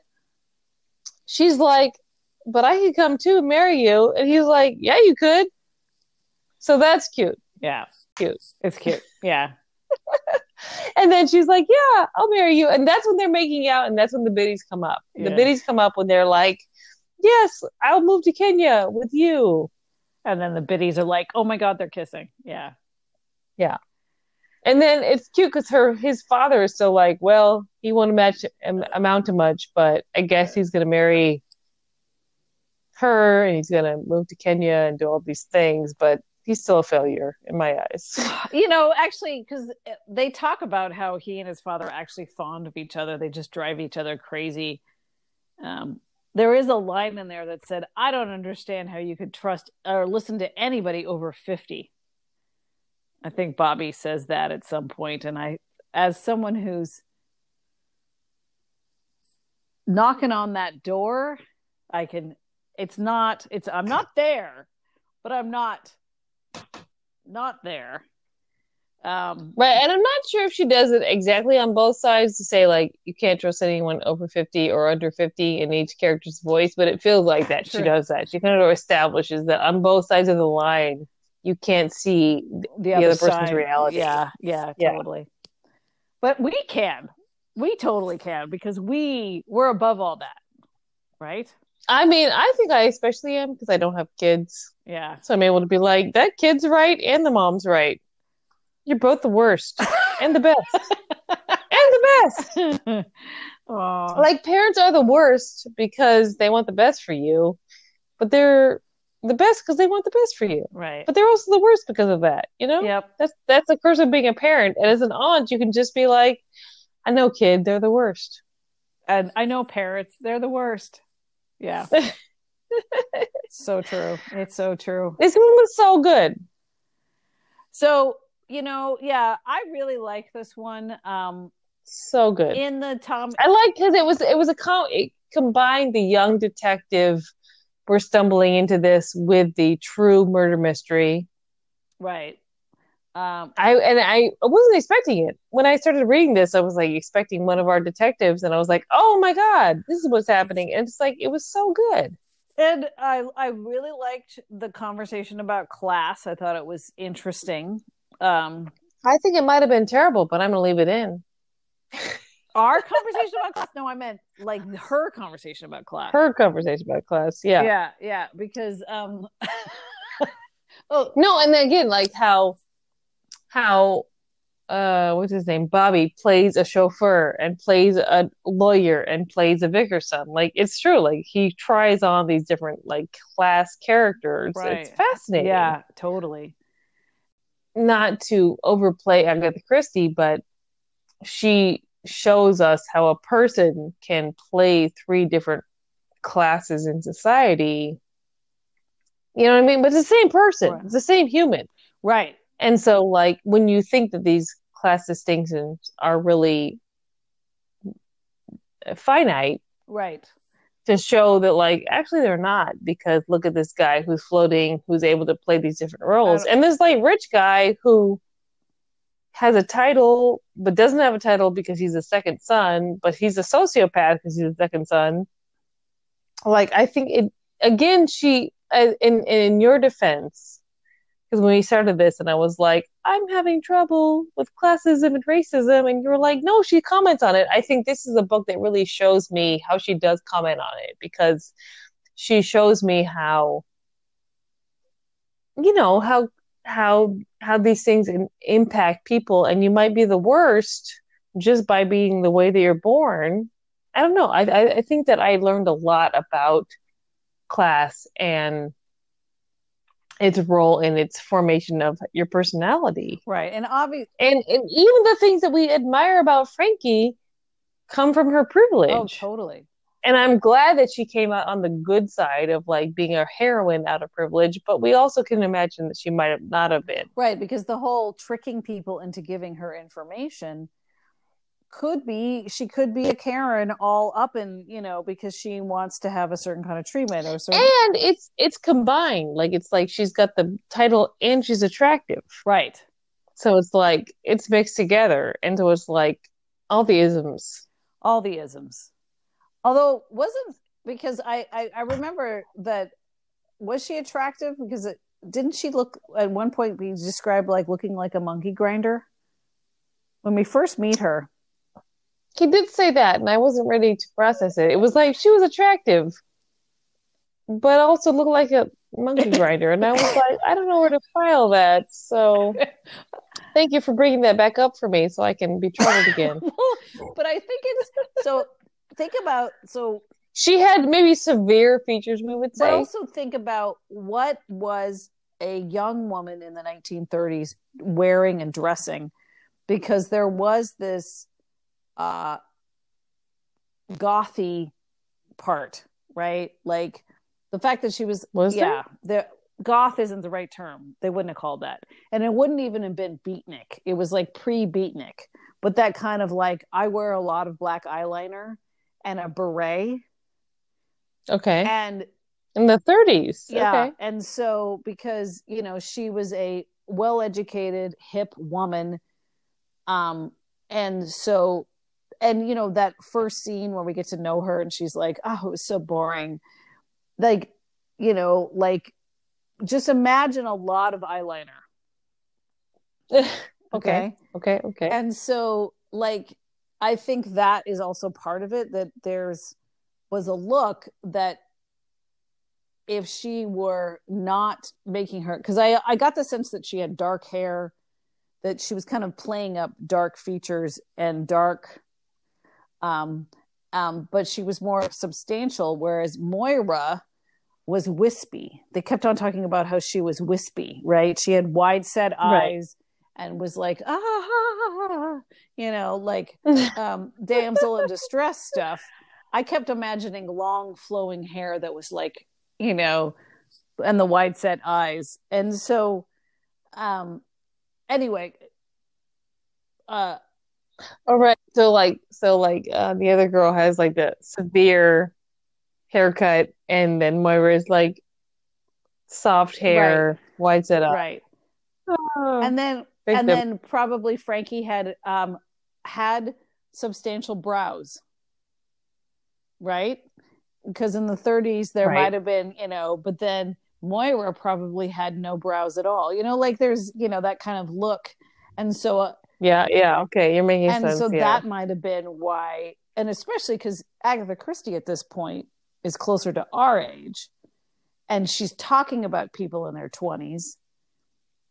she's like but i could come too marry you. And he's like yeah you could. So that's cute. Yeah. Cute. it's cute. Yeah. <laughs> And then she's like yeah i'll marry you. And that's when they're making out and that's when the biddies come up. The biddies come up when they're like yes i'll move to kenya with you. And then the biddies are like oh my god they're kissing. Yeah. Yeah. and then it's cute because her his father is still like well he won't match amount to much but i guess he's gonna marry her and he's gonna move to kenya and do all these things but he's still a failure in my eyes. <laughs> You know actually because they talk about how he and his father are actually fond of each other. They just drive each other crazy. Um, there is a line in there that said i don't understand how you could trust or listen to anybody over 50 i think bobby says that at some point and i as someone who's knocking on that door i can it's not it's i'm not there but i'm not not there um right and i'm not sure if she does it exactly on both sides to say like you can't trust anyone over 50 or under 50 in each character's voice but it feels like that she does that she kind of establishes that on both sides of the line you can't see the, other other, person's reality. Yeah, yeah, Yeah. totally. But we can. We totally can because we we're above all that. Right? i mean i think i especially am because i don't have kids Yeah. So I'm able to be like, that kid's right and the mom's right. You're both the worst and the best. <laughs> and the best. <laughs> oh, Like parents are the worst because they want the best for you, but they're the best because they want the best for you. right. But they're also the worst because of that, you know? Yep. That's that's the curse of being a parent. And as an aunt, you can just be like, I know, kid, they're the worst. And I know parents, they're the worst. Yeah. <laughs> so true. It's so true. This one was so good. So, you know, yeah, I really like this one. Um So good. in the Tom I like because it was it was a com- it combined the young detective we're stumbling into this with the true murder mystery. right. Um I and I wasn't expecting it when I started reading this. I was like expecting one of our detectives, and I was like, "Oh my god, this is what's happening!" And it's like it was so good. And I I really liked the conversation about class. I thought it was interesting. Um I think it might have been terrible, but I'm gonna leave it in. our conversation about class. No, I meant like her conversation about class. Her conversation about class, yeah. yeah, yeah, because um <laughs> oh No, and then again, like how how uh what's his name? Bobby plays a chauffeur and plays a lawyer and plays a vicar's son. Like it's true. Like he tries on these different like class characters. It's fascinating. yeah, totally. Not to overplay Agatha Christie, but she shows us how a person can play three different classes in society. You know what I mean? But it's the same person. Right. It's the same human. Right. And so, like, when you think that these class distinctions are really finite, Right. To show that, like, actually they're not, because look at this guy who's floating, who's able to play these different roles. And this, like, rich guy who has a title, but doesn't have a title because he's a second son, but he's a sociopath because he's a second son. Like, I think it, again, she, uh, in, in your defense, because when we started this and I was like, I'm having trouble with classism and racism, and you were like, no, she comments on it. I think this is a book that really shows me how she does comment on it because she shows me how, you know, how how how these things in, impact people, and you might be the worst just by being the way that you're born. I don't know. I I, I think that I learned a lot about class and its role in its formation of your personality Right. And obviously and and even the things that we admire about Frankie come from her privilege. Oh, totally. And I'm glad that she came out on the good side of like being a heroine out of privilege, but we also can imagine that she might have not have been. Right, because the whole tricking people into giving her information could be she could be a Karen all up in, you know, because she wants to have a certain kind of treatment or certain And it's it's combined. Like it's like she's got the title and she's attractive. right. So it's like it's mixed together. And so it's like all the isms. All the isms. Although wasn't because I, I I remember that was she attractive because it didn't she look at one point be described like looking like a monkey grinder when we first meet her He did say that, and I wasn't ready to process it. It was like she was attractive, but also looked like a monkey grinder. And I was <laughs> like, I don't know where to file that. So <laughs> thank you for bringing that back up for me so I can be troubled <laughs> again. but I think it's so think about so She had maybe severe features, we would say. but also think about what was a young woman in the 1930s wearing and dressing because there was this uh gothy part right like the fact that she was Was there? yeah the goth isn't the right term they wouldn't have called that and it wouldn't even have been beatnik it was like pre-beatnik but that kind of like i wear a lot of black eyeliner and a beret Okay. and In the 30s. yeah Okay. and so because you know she was a well educated hip woman um and so and you know that first scene where we get to know her and she's like oh it was so boring like you know like just imagine a lot of eyeliner <sighs> okay. okay Okay. Okay. and so like i think that is also part of it that there's was a look that if she were not making her because i i got the sense that she had dark hair that she was kind of playing up dark features and dark um um but she was more substantial whereas moira was wispy. They kept on talking about how she was wispy right? She had wide set Right. eyes and was like ah you know like <laughs> um damsel in distress stuff. I kept imagining long flowing hair that was like you know and the wide set eyes. And so um anyway uh All right. So like so like uh the other girl has like the severe haircut and then Moira's like soft hair, wide set up. right Oh, and then and then probably frankie had um had substantial brows right because in the 30s there Right. might have been you know but then moira probably had no brows at all you know like there's you know that kind of look and so uh, yeah, yeah, okay, you're making and sense. And so yeah. that might have been why and especially because agatha christie at this point is closer to our age and she's talking about people in their 20s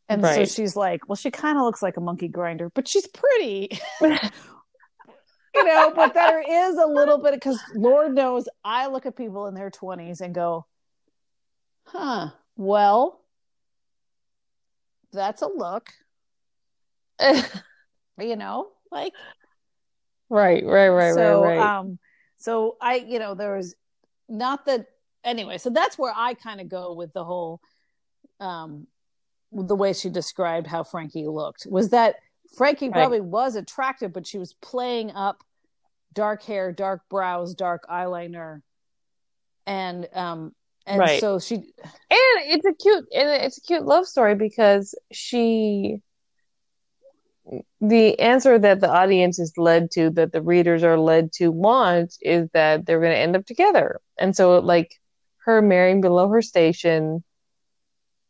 and so she's like well she kind of looks like a monkey grinder but she's pretty <laughs> you know but there is a little bit because lord knows i look at people in their 20s and go huh well that's a look <laughs> you know like right, right, right, so right, right. um so i you know there was not that anyway so that's where i kind of go with the whole um the way she described how frankie looked was that frankie Right. probably was attractive but she was playing up dark hair dark brows dark eyeliner and um and Right. so she And it's a cute and it's a cute love story because she the answer that the audience is led to that the readers are led to want is that they're going to end up together. And so like her marrying below her station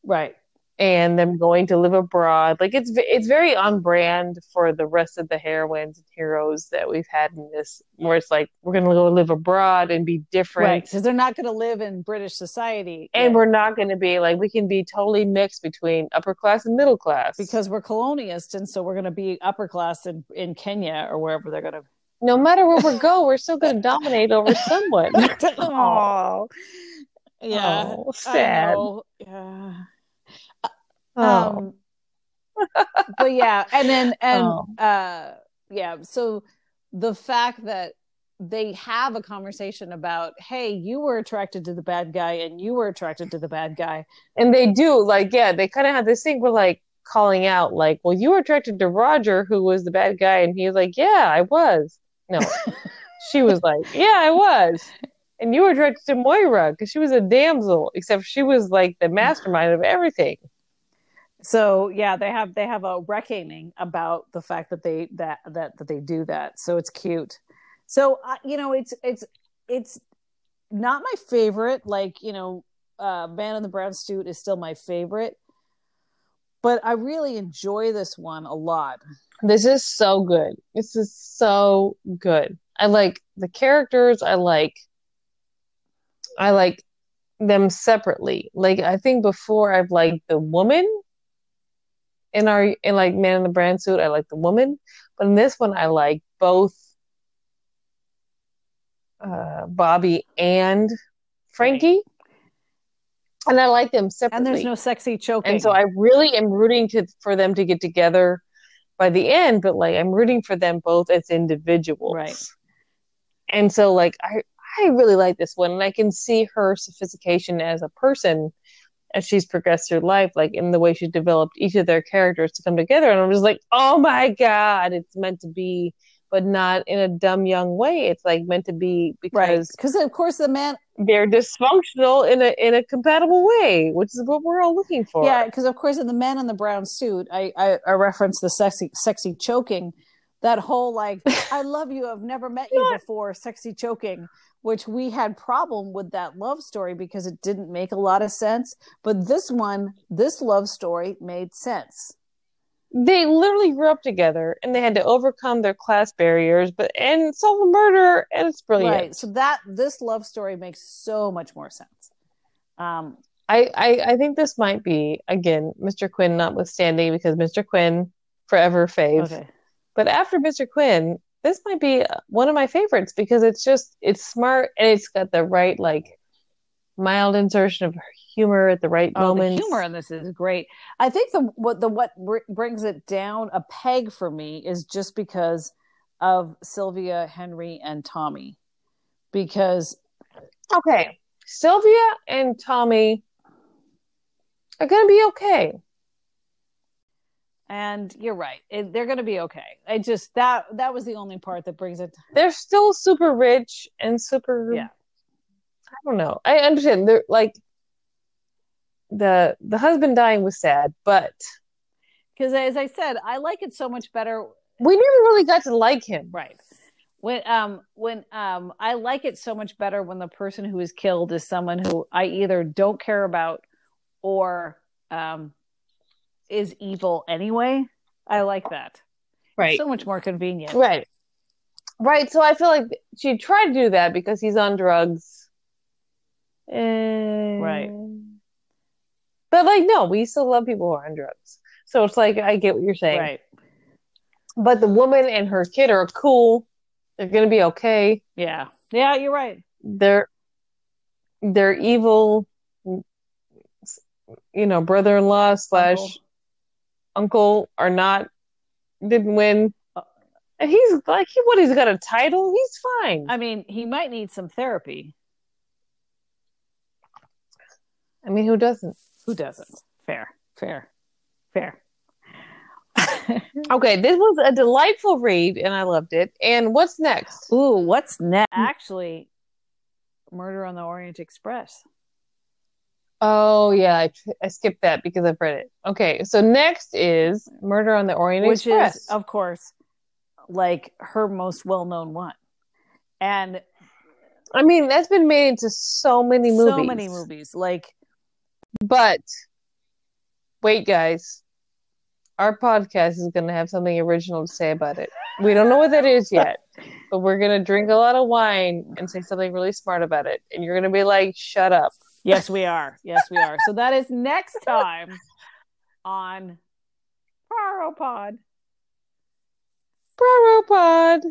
right and them going to live abroad. Like it's it's very on brand for the rest of the heroines and heroes that we've had in this where it's like we're going to go live abroad and be different. Right because they're not going to live in british society. And Yeah. we're not going to be like we can be totally mixed between upper class and middle class. Because we're colonialists and so we're going to be upper class in, in kenya or wherever they're going to no matter where we go we're still going to dominate over <laughs> someone. <laughs> Oh. <laughs> Yeah Oh, sad. yeah oh. um <laughs> but yeah and then and Oh. uh yeah so the fact that they have a conversation about, hey, you were attracted to the bad guy and you were attracted to the bad guy. And they do, like, yeah, they kind of have this thing where, like, calling out, like, well, you were attracted to Roger, who was the bad guy. And he was like, yeah, I was. No, <laughs> she was like, yeah, I was. And you were attracted to Moira because she was a damsel, except she was like the mastermind of everything. So yeah, they have they have a reckoning about the fact that they that that that they do that. So it's cute. So uh, you know, it's it's it's not my favorite. Like you know, uh, Man in the Brown Suit is still my favorite, but I really enjoy this one a lot. This is so good. This is so good. I like the characters. I like I like them separately. Like I think before I've liked the woman in our in like Man in the Brown Suit. I like the woman, but in this one I like both uh, Bobby and Frankie. And I like them separately. And there's no sexy choking. And so I really am rooting to for them to get together by the end, but like I'm rooting for them both as individuals. Right. And so like I I really like this one and I can see her sophistication as a person as she's progressed through life, like in the way she developed each of their characters to come together. And I'm just like, oh my God, it's meant to be, but not in a dumb young way. It's like meant to be because because of course the man they're dysfunctional in a in a compatible way, which is what we're all looking for. Yeah, because of course in the man in the brown suit, I, I I reference the sexy sexy choking, that whole like <laughs> I love you, I've never met you before, sexy choking, which we had problem with that love story because it didn't make a lot of sense. But this one, this love story made sense. They literally grew up together and they had to overcome their class barriers, but and solve a murder, and it's brilliant. Right. So that this love story makes so much more sense. Um, I, I I think this might be again Mr. Quin notwithstanding because Mr. Quin forever fave. Okay. But after Mr. Quin, this might be one of my favorites because it's just it's smart and it's got the right like mild insertion of humor at the right oh, moment. humor in this is great. I think the what the what brings it down a peg for me is just because of Sylvia, Henry, and Tommy. Because okay, Sylvia and Tommy are going to be okay and you're right it, they're going to be okay. I just that that was the only part that brings it they're still super rich and super yeah. I don't know. I understand they're like the the husband dying was sad but because as i said i like it so much better we never really got to like him. Right. When um when um i like it so much better when the person who is killed is someone who i either don't care about or um is evil anyway. I like that. Right. So much more convenient. Right. Right. So I feel like she tried to do that because he's on drugs. And... Right. But like, no, we still love people who are on drugs. So it's like I get what you're saying. Right. But the woman and her kid are cool. They're gonna be okay. Yeah. Yeah, you're right. They're they're evil you know, brother in law slash uncle are not didn't win. And he's like, he what? He's got a title. He's fine. I mean, he might need some therapy. I mean, who doesn't? Who doesn't? Fair, fair, fair. okay, this was a delightful read, and I loved it. And what's next? Ooh, what's next? Actually, Murder on the Orient Express. Oh yeah, I, I, skipped that because I've read it. Okay, so next is Murder on the Orient Which Express, is of course like her most well-known one, and I mean that's been made into so many movies, so many movies. Like, but wait, guys, our podcast is going to have something original to say about it. We don't know what that is yet, but we're going to drink a lot of wine and say something really smart about it, and you're going to be like, "Shut up." Yes, we are. Yes, we are. so that is next time on Praropod. Praropod.